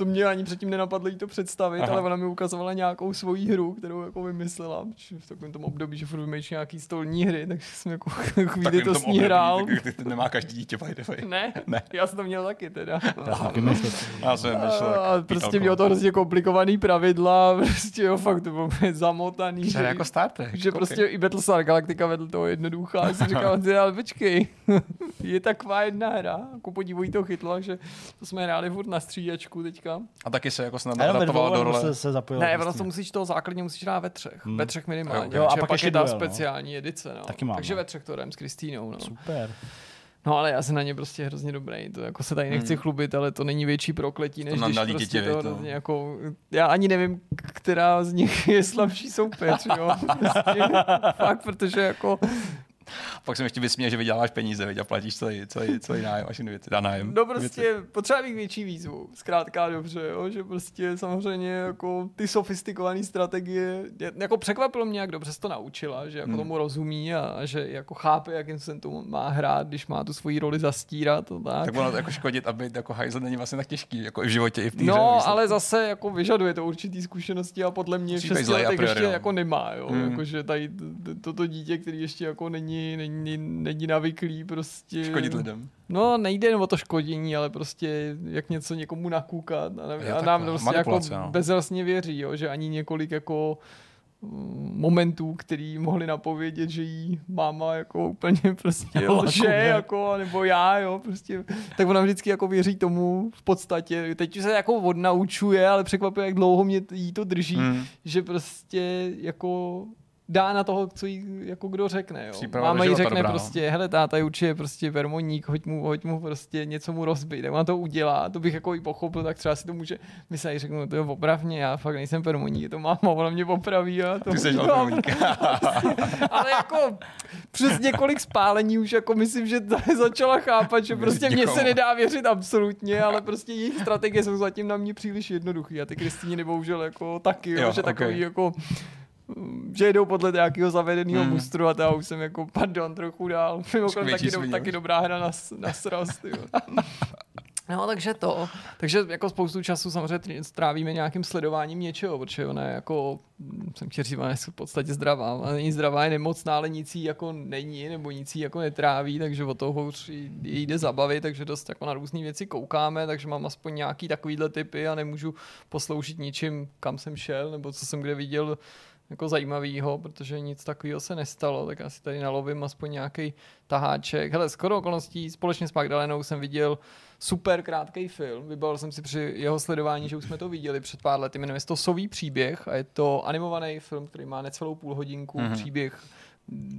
to mě ani předtím nenapadlo jí to představit, Aha. ale ona mi ukazovala nějakou svoji hru, kterou jako vymyslela v takovém tom období, že furt vymýšlí nějaký stolní hry, takže jsem jako [LAUGHS] chvíli to s ní hrál. Ty, ty nemá každý dítě by the way. Ne, ne, já jsem to měl taky teda. Já jsem myšlel. A prostě mělo to hrozně komplikovaný pravidla, [LAUGHS] prostě jo, fakt to bylo zamotaný. Je jako Star Trek. Že prostě i Battlestar Galactica vedl toho jednoduchá. A jsem říkal, ale počkej, [LAUGHS] je taková jedna hra, jako podívej to chytlo, že to jsme hráli furt na střídačku teďka. A taky se jako snad adaptoval do role. Se, se zapojil ne, vlastně to musíš toho základně musíš hrát ve třech. Hmm. Ve třech minimálně. Jo, a pak, pak je ta duel, speciální no. edice. No. Taky mám, Takže no. ve třech to jdem s Kristýnou. No. Super. No ale já jsem na ně prostě hrozně dobrý. To jako se tady nechci hmm. chlubit, ale to není větší prokletí, než To když prostě to viď, no. hrozně jako, já ani nevím, která z nich je slabší soupeř, jo. [LAUGHS] Prostě, fakt, protože jako Pak jsem ještě vysměl, že vyděláváš peníze, viď, a platíš celý, celý, celý nájem, až věci, a nájem. No prostě potřeba mít větší výzvu, zkrátka dobře, jo, že prostě samozřejmě jako ty sofistikované strategie, jako překvapilo mě, jak dobře se to naučila, že jako hmm. tomu rozumí a, a, že jako chápe, jakým se to má hrát, když má tu svoji roli zastírat. To tak. tak ono jako škodit a být jako hajzl není vlastně tak těžký, jako i v životě, i v té No, hře, ale zase jako vyžaduje to určitý zkušenosti a podle mě v Musí být 6 zlej a letech priori, ještě no. jako nemá, jo, Hmm. jakože tady t- t- toto dítě, který ještě jako není, není, není navyklý prostě. škodit lidem. No, nejde jen o to škodění, ale prostě jak něco někomu nakoukat a, ne, Jo, a nám takhle. prostě jako no. bezrasně věří, jo, že ani několik jako mm, momentů, který mohli napovědět, že jí máma jako úplně [LAUGHS] prostě Jo, lže, jako ne. jako, nebo já, jo, prostě, tak ona vždycky jako věří tomu v podstatě. Teď se jako odnaučuje, ale překvapuje, jak dlouho mě jí to drží, Hmm. že prostě jako dá na toho, co jí jako kdo řekne. Jo. Příprava Máma jí řekne dobrá, no. prostě, hele táta je určitě prostě vermoník, hoď mu, hoď mu prostě něco mu rozbít, tak ona to udělá, to bych jako i pochopil, tak třeba si to může myslet, řeknu, to je opravně, já fakt nejsem vermoník, to máma, ona mě opraví a to Ty jsi. [LAUGHS] Ale jako přes několik spálení už jako myslím, že začala chápat, že prostě Někomu. se nedá věřit absolutně, ale prostě jejich strategie jsou zatím na mě příliš jednoduchý a ty Kristýně bohužel jako taky, jo, Jo, že okej. takový jako že jedou podle nějakého zavedeného Hmm. mustru a já už jsem jako, pardon, trochu dál. Mimochodem taky, do, taky dobrá hra na, na jo. [LAUGHS] No, takže to. Takže jako spoustu času samozřejmě tr- strávíme nějakým sledováním něčeho, protože ona je jako, hm, jsem chtěl říct, ona je v podstatě zdravá. Ona není zdravá, je nemocná, ale nic jí jako není, nebo nic jí jako netráví, takže o toho hůř jí jde zabavit, takže dost jako na různé věci koukáme, takže mám aspoň nějaký takovýhle typy a nemůžu posloužit ničím, kam jsem šel, nebo co jsem kde viděl jako zajímavýho, protože nic takového se nestalo, tak já si tady nalovím aspoň nějaký taháček. Hele, skoro okolností společně s Magdalenou jsem viděl super krátký film. Vybavil jsem si při jeho sledování, že už jsme to viděli před pár lety. Jmenuje se to Sový příběh a je to animovaný film, který má necelou půl hodinku. Mhm. Mm-hmm. Příběh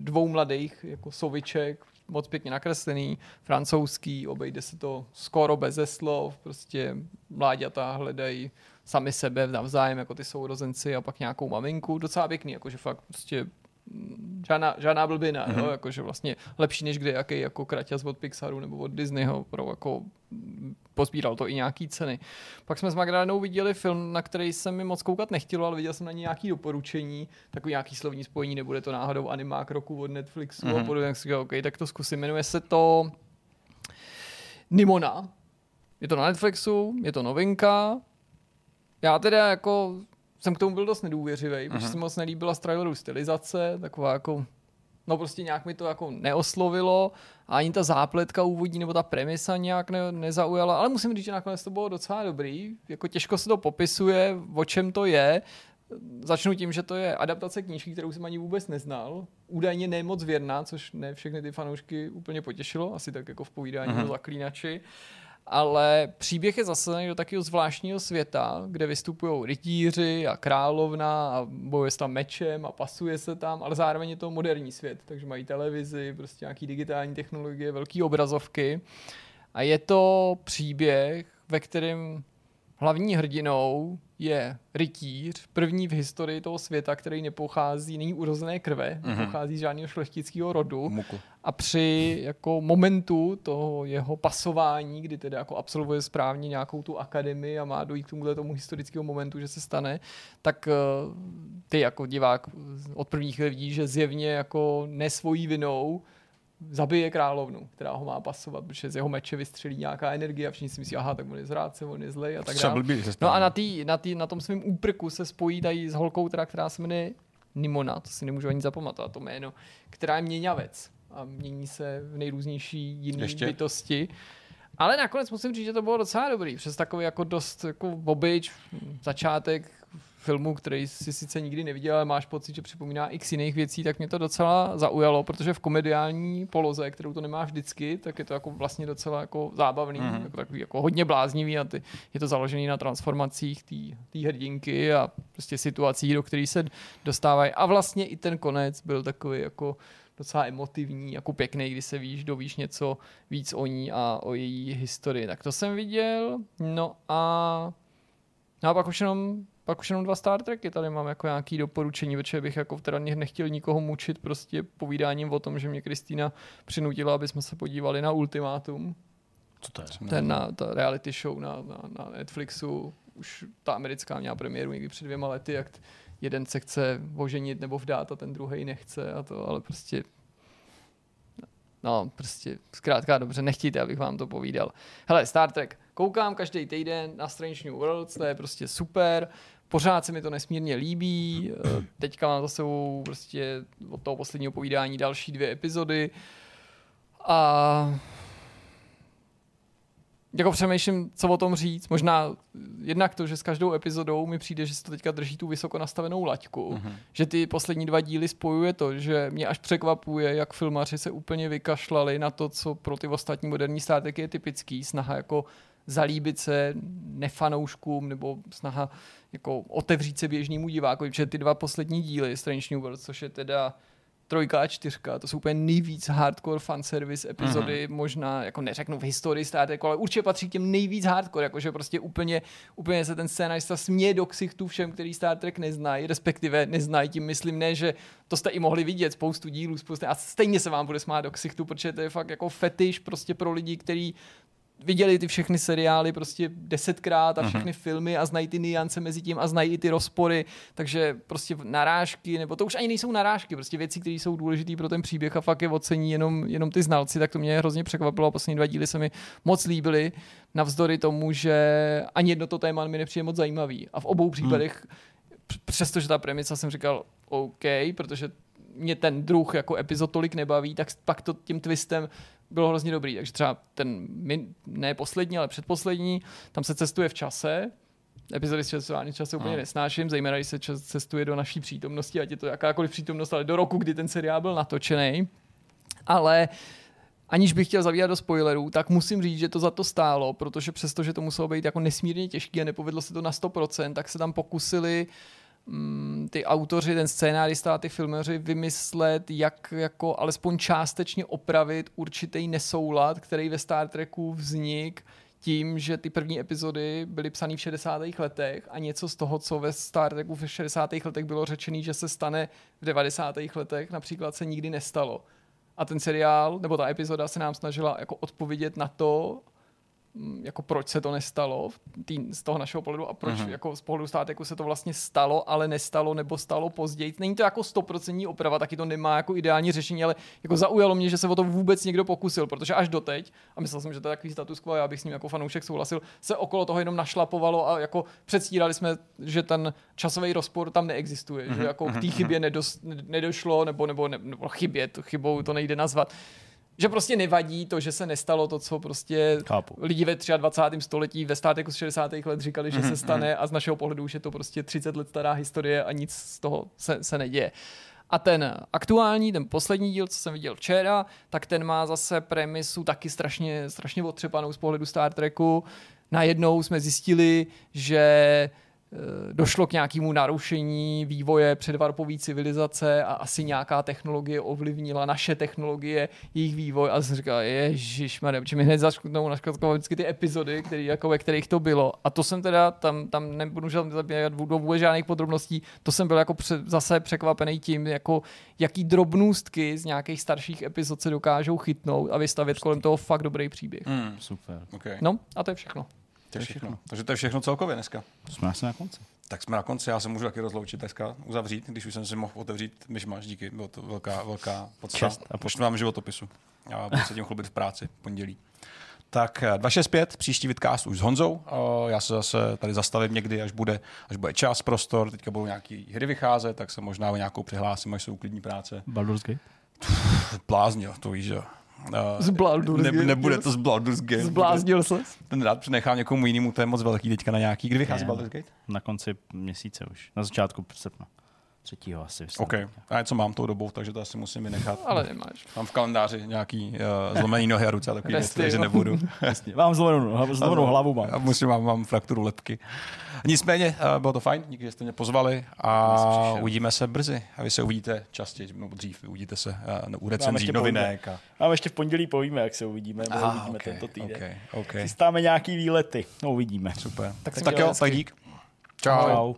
dvou mladých jako soviček, moc pěkně nakreslený, francouzský, obejde se to skoro beze slov, prostě mláďata hledají sami sebe navzájem, jako ty sourozenci a pak nějakou maminku, docela pěkný, jakože fakt prostě mm, žádná, žádná blbina, mm-hmm. jo, jakože vlastně lepší než kde jaký jako kraťas od Pixaru nebo od Disneyho, pro jako mm, pozbíral to i nějaký ceny. Pak jsme s Magdalenou viděli film, na který se mi moc koukat nechtělo, ale viděl jsem na něj nějaký doporučení, takový nějaký slovní spojení, nebude to náhodou animák roku od Netflixu mm-hmm. a Mhm. podobně, tak si říkal, OK, tak to zkusím. Jmenuje se to Nimona. Je to na Netflixu, je to novinka. Já teda jako jsem k tomu byl dost nedůvěřivý, protože Mhm. se moc nelíbila z traileru stylizace, taková jako No prostě nějak mi to jako neoslovilo a ani ta zápletka úvodní nebo ta premisa nějak ne, nezaujala, ale musím říct, že nakonec to bylo docela dobrý. Jako těžko se to popisuje, o čem to je. Začnu tím, že to je adaptace knížky, kterou jsem ani vůbec neznal. Údajně nemoc věrná, což ne všechny ty fanoušky úplně potěšilo, asi tak jako v povídání Mhm. o zaklínači. Ale příběh je zasazený do takového zvláštního světa, kde vystupují rytíři a královna a bojuje se tam mečem a pasuje se tam, ale zároveň je to moderní svět, takže mají televizi, prostě nějaký digitální technologie, velké obrazovky. A je to příběh, ve kterém hlavní hrdinou je rytíř, první v historii toho světa, který nepochází, není urozené krve, Mhm. nepochází z žádného šlechtického rodu Muku. a při jako momentu toho jeho pasování, kdy teda jako absolvuje správně nějakou tu akademii a má dojít k tomuhle tomu historického momentu, že se stane, tak eh, ty jako divák od prvních chvíli vidíš, že zjevně jako ne svojí vinou zabije královnu, která ho má pasovat, protože z jeho meče vystřelí nějaká energie a všichni si myslí, aha, tak on je zrádce, on je zlej a tak dále. No a na, tý, na, tý, na tom svém úprku se spojí tady s holkou, teda, která se jmenuje Nimona, to si nemůžu ani zapamatovat to jméno, která je měňavec a mění se v nejrůznější jiné bytosti. Ale nakonec musím říct, že to bylo docela dobrý. Přes takový jako dost jako obyč, začátek filmu, který si sice nikdy neviděl, ale máš pocit, že připomíná x jiných věcí, tak mě to docela zaujalo, protože v komediální poloze, kterou to nemá vždycky, tak je to jako vlastně docela jako zábavný, Mhm. mm-hmm. jako, takový jako hodně bláznivý a ty, je to založený na transformacích té hrdinky a prostě situacích, do kterých se dostávají. A vlastně i ten konec byl takový jako docela emotivní, jako pěkný, když se víš, dovíš něco víc o ní a o její historii. Tak to jsem viděl. No a, no a pak už jenom pak už jenom dva Star Treky tady mám jako nějaký doporučení, protože bych jako teda nechtěl nikoho mučit prostě povídáním o tom, že mě Kristýna přinutila, aby jsme se podívali na Ultimátum, Co to je? ten na, ta reality show na, na, na Netflixu, už ta americká měla premiéru někdy před dvěma lety, jak jeden se chce oženit nebo vdát a ten druhý nechce a to, ale prostě No, prostě zkrátka dobře, nechtějte, abych vám to povídal. Hele, Star Trek, koukám každý týden na Strange New Worlds, to je prostě super, pořád se mi to nesmírně líbí, eh, teďka mám za sebou prostě od toho posledního povídání další dvě epizody a jako přemýšlím, co o tom říct. Možná jednak to, že s každou epizodou mi přijde, že se to teďka drží tu vysoko nastavenou laťku. Mhm. Mm-hmm. Že ty poslední dva díly spojuje to, že mě až překvapuje, jak filmaři se úplně vykašlali na to, co pro ty ostatní moderní státek je typický. Snaha jako zalíbit se nefanouškům nebo snaha jako otevřít se běžnému divákovi, protože ty dva poslední díly Strange New World, což je teda trojka a čtyřka, to jsou úplně nejvíc hardcore fanservice epizody, mm-hmm. možná, jako neřeknu v historii Star Treku, ale určitě patří k těm nejvíc hardcore, jakože prostě úplně, úplně se ten scénarista směje do ksichtů všem, který Star Trek neznají, respektive neznají, tím myslím ne, že to jste i mohli vidět, spoustu dílů, spoustu, a stejně se vám bude smát do ksichtů, protože to je fakt jako fetiš prostě pro lidi, kteří viděli ty všechny seriály prostě desetkrát a všechny mm-hmm. filmy a znají ty niance mezi tím a znají i ty rozpory, takže prostě narážky, nebo to už ani nejsou narážky, prostě věci, které jsou důležité pro ten příběh a fakt je ocení jenom, jenom ty znalci, tak to mě hrozně překvapilo a poslední dva díly se mi moc líbily, navzdory tomu, že ani jedno to téma mi nepřijde moc zajímavý a v obou případech, hmm. přestože ta premisa jsem říkal OK, protože mě ten druh jako epizod tolik nebaví, tak pak to tím twistem bylo hrozně dobrý. Takže třeba ten, ne poslední, ale předposlední, tam se cestuje v čase, epizody s cestování času úplně nesnáším, zejména když se čas cestuje do naší přítomnosti, ať je to jakákoliv přítomnost, ale do roku, kdy ten seriál byl natočený. Ale aniž bych chtěl zavírat do spoilerů, tak musím říct, že to za to stálo, protože přesto, že to muselo být jako nesmírně těžké a nepovedlo se to na 100%, tak se tam pokusili mm, ty autoři, ten scénárista a ty filmeři vymyslet, jak jako alespoň částečně opravit určitý nesoulad, který ve Star Treku vznik tím, že ty první epizody byly psané v 60. letech a něco z toho, co ve Star Treku v 60. letech bylo řečené, že se stane v 90. letech, například se nikdy nestalo. A ten seriál, nebo ta epizoda se nám snažila jako odpovědět na to, mm, jako proč se to nestalo tý, z toho našeho pohledu a proč Mhm. uh-huh. jako z pohledu státeku se to vlastně stalo, ale nestalo nebo stalo později. Není to jako stoprocentní oprava, taky to nemá jako ideální řešení, ale jako zaujalo mě, že se o to vůbec někdo pokusil, protože až doteď, a myslel jsem, že to je takový status quo, já bych s ním jako fanoušek souhlasil, se okolo toho jenom našlapovalo a jako předstírali jsme, že ten časový rozpor tam neexistuje, že jako k té chybě nedos, nedošlo, nebo, nebo, ne, nebo chybě, to chybou to nejde nazvat, že prostě nevadí to, že se nestalo to, co prostě Chápu. lidi ve 23. století ve státeku z 60. let říkali, že se stane a z našeho pohledu už je to prostě 30 let stará historie a nic z toho se, se neděje. A ten aktuální, ten poslední díl, co jsem viděl včera, tak ten má zase premisu taky strašně, strašně otřepanou z pohledu Star Treku. Najednou jsme zjistili, že došlo k nějakému narušení vývoje předvarpové civilizace a asi nějaká technologie ovlivnila naše technologie, jejich vývoj a jsem říkal, ježišmarja, protože mi hned zaškutnou naškutnou vždycky ty epizody, který, jako, ve kterých to bylo. A to jsem teda, tam, tam nebudu zabíjat do vůbec žádných podrobností, to jsem byl jako pře, zase překvapený tím, jako jaký drobnůstky z nějakých starších epizod se dokážou chytnout a vystavit kolem toho fakt dobrý příběh. Mm. Super. Okay. No a to je všechno. To je všechno. Takže to je všechno celkově dneska. Jsme asi na konci. Tak jsme na konci, já se můžu taky rozloučit dneska, uzavřít, když už jsem si mohl otevřít myšmaš, díky, bylo to velká, velká podsta. Čest a už mám životopisu. Já budu se tím chlubit v práci v pondělí. Tak eh, 265, příští vidcast už s Honzou. Eh, Já se zase tady zastavím někdy, až bude, až bude čas, prostor. Teďka budou nějaké hry vycházet, tak se možná o nějakou přihlásím, až jsou klidní práce. Baldur's Gate? To víš, že jo. Eh, Z Baldur's ne, nebude to z Baldur's Gate. Zbláznil se? Ten rád přenechám někomu jinému, to je moc velký teďka na nějaký. Kdy vychází. Baldur's Gate? Na konci měsíce už. Na začátku srpna. Třetího asi. OK. Já něco mám tou dobou, takže to asi musím vynechat. Ale nemáš. Mám v kalendáři nějaký uh, zlomený nohy a ruce a takový věci, takže nebudu. [LAUGHS] Jasně. Mám zlomenou, zlomenou hlavu mám. A musím, mám, mám frakturu lepky. Nicméně, uh, bylo to fajn, díky, že jste mě pozvali a uvidíme se brzy. A vy se uvidíte častěji, nebo dřív, uvidíte se uh, u recenzí ještě novinek. A... Mám ještě v pondělí povíme, jak se uvidíme, nebo Aha, uvidíme ok, tento týden. ok, ok. Chystáme nějaký výlety. No uvidíme. Super. Tak Tak, jo, hezky. tak dík. Čau. Čau.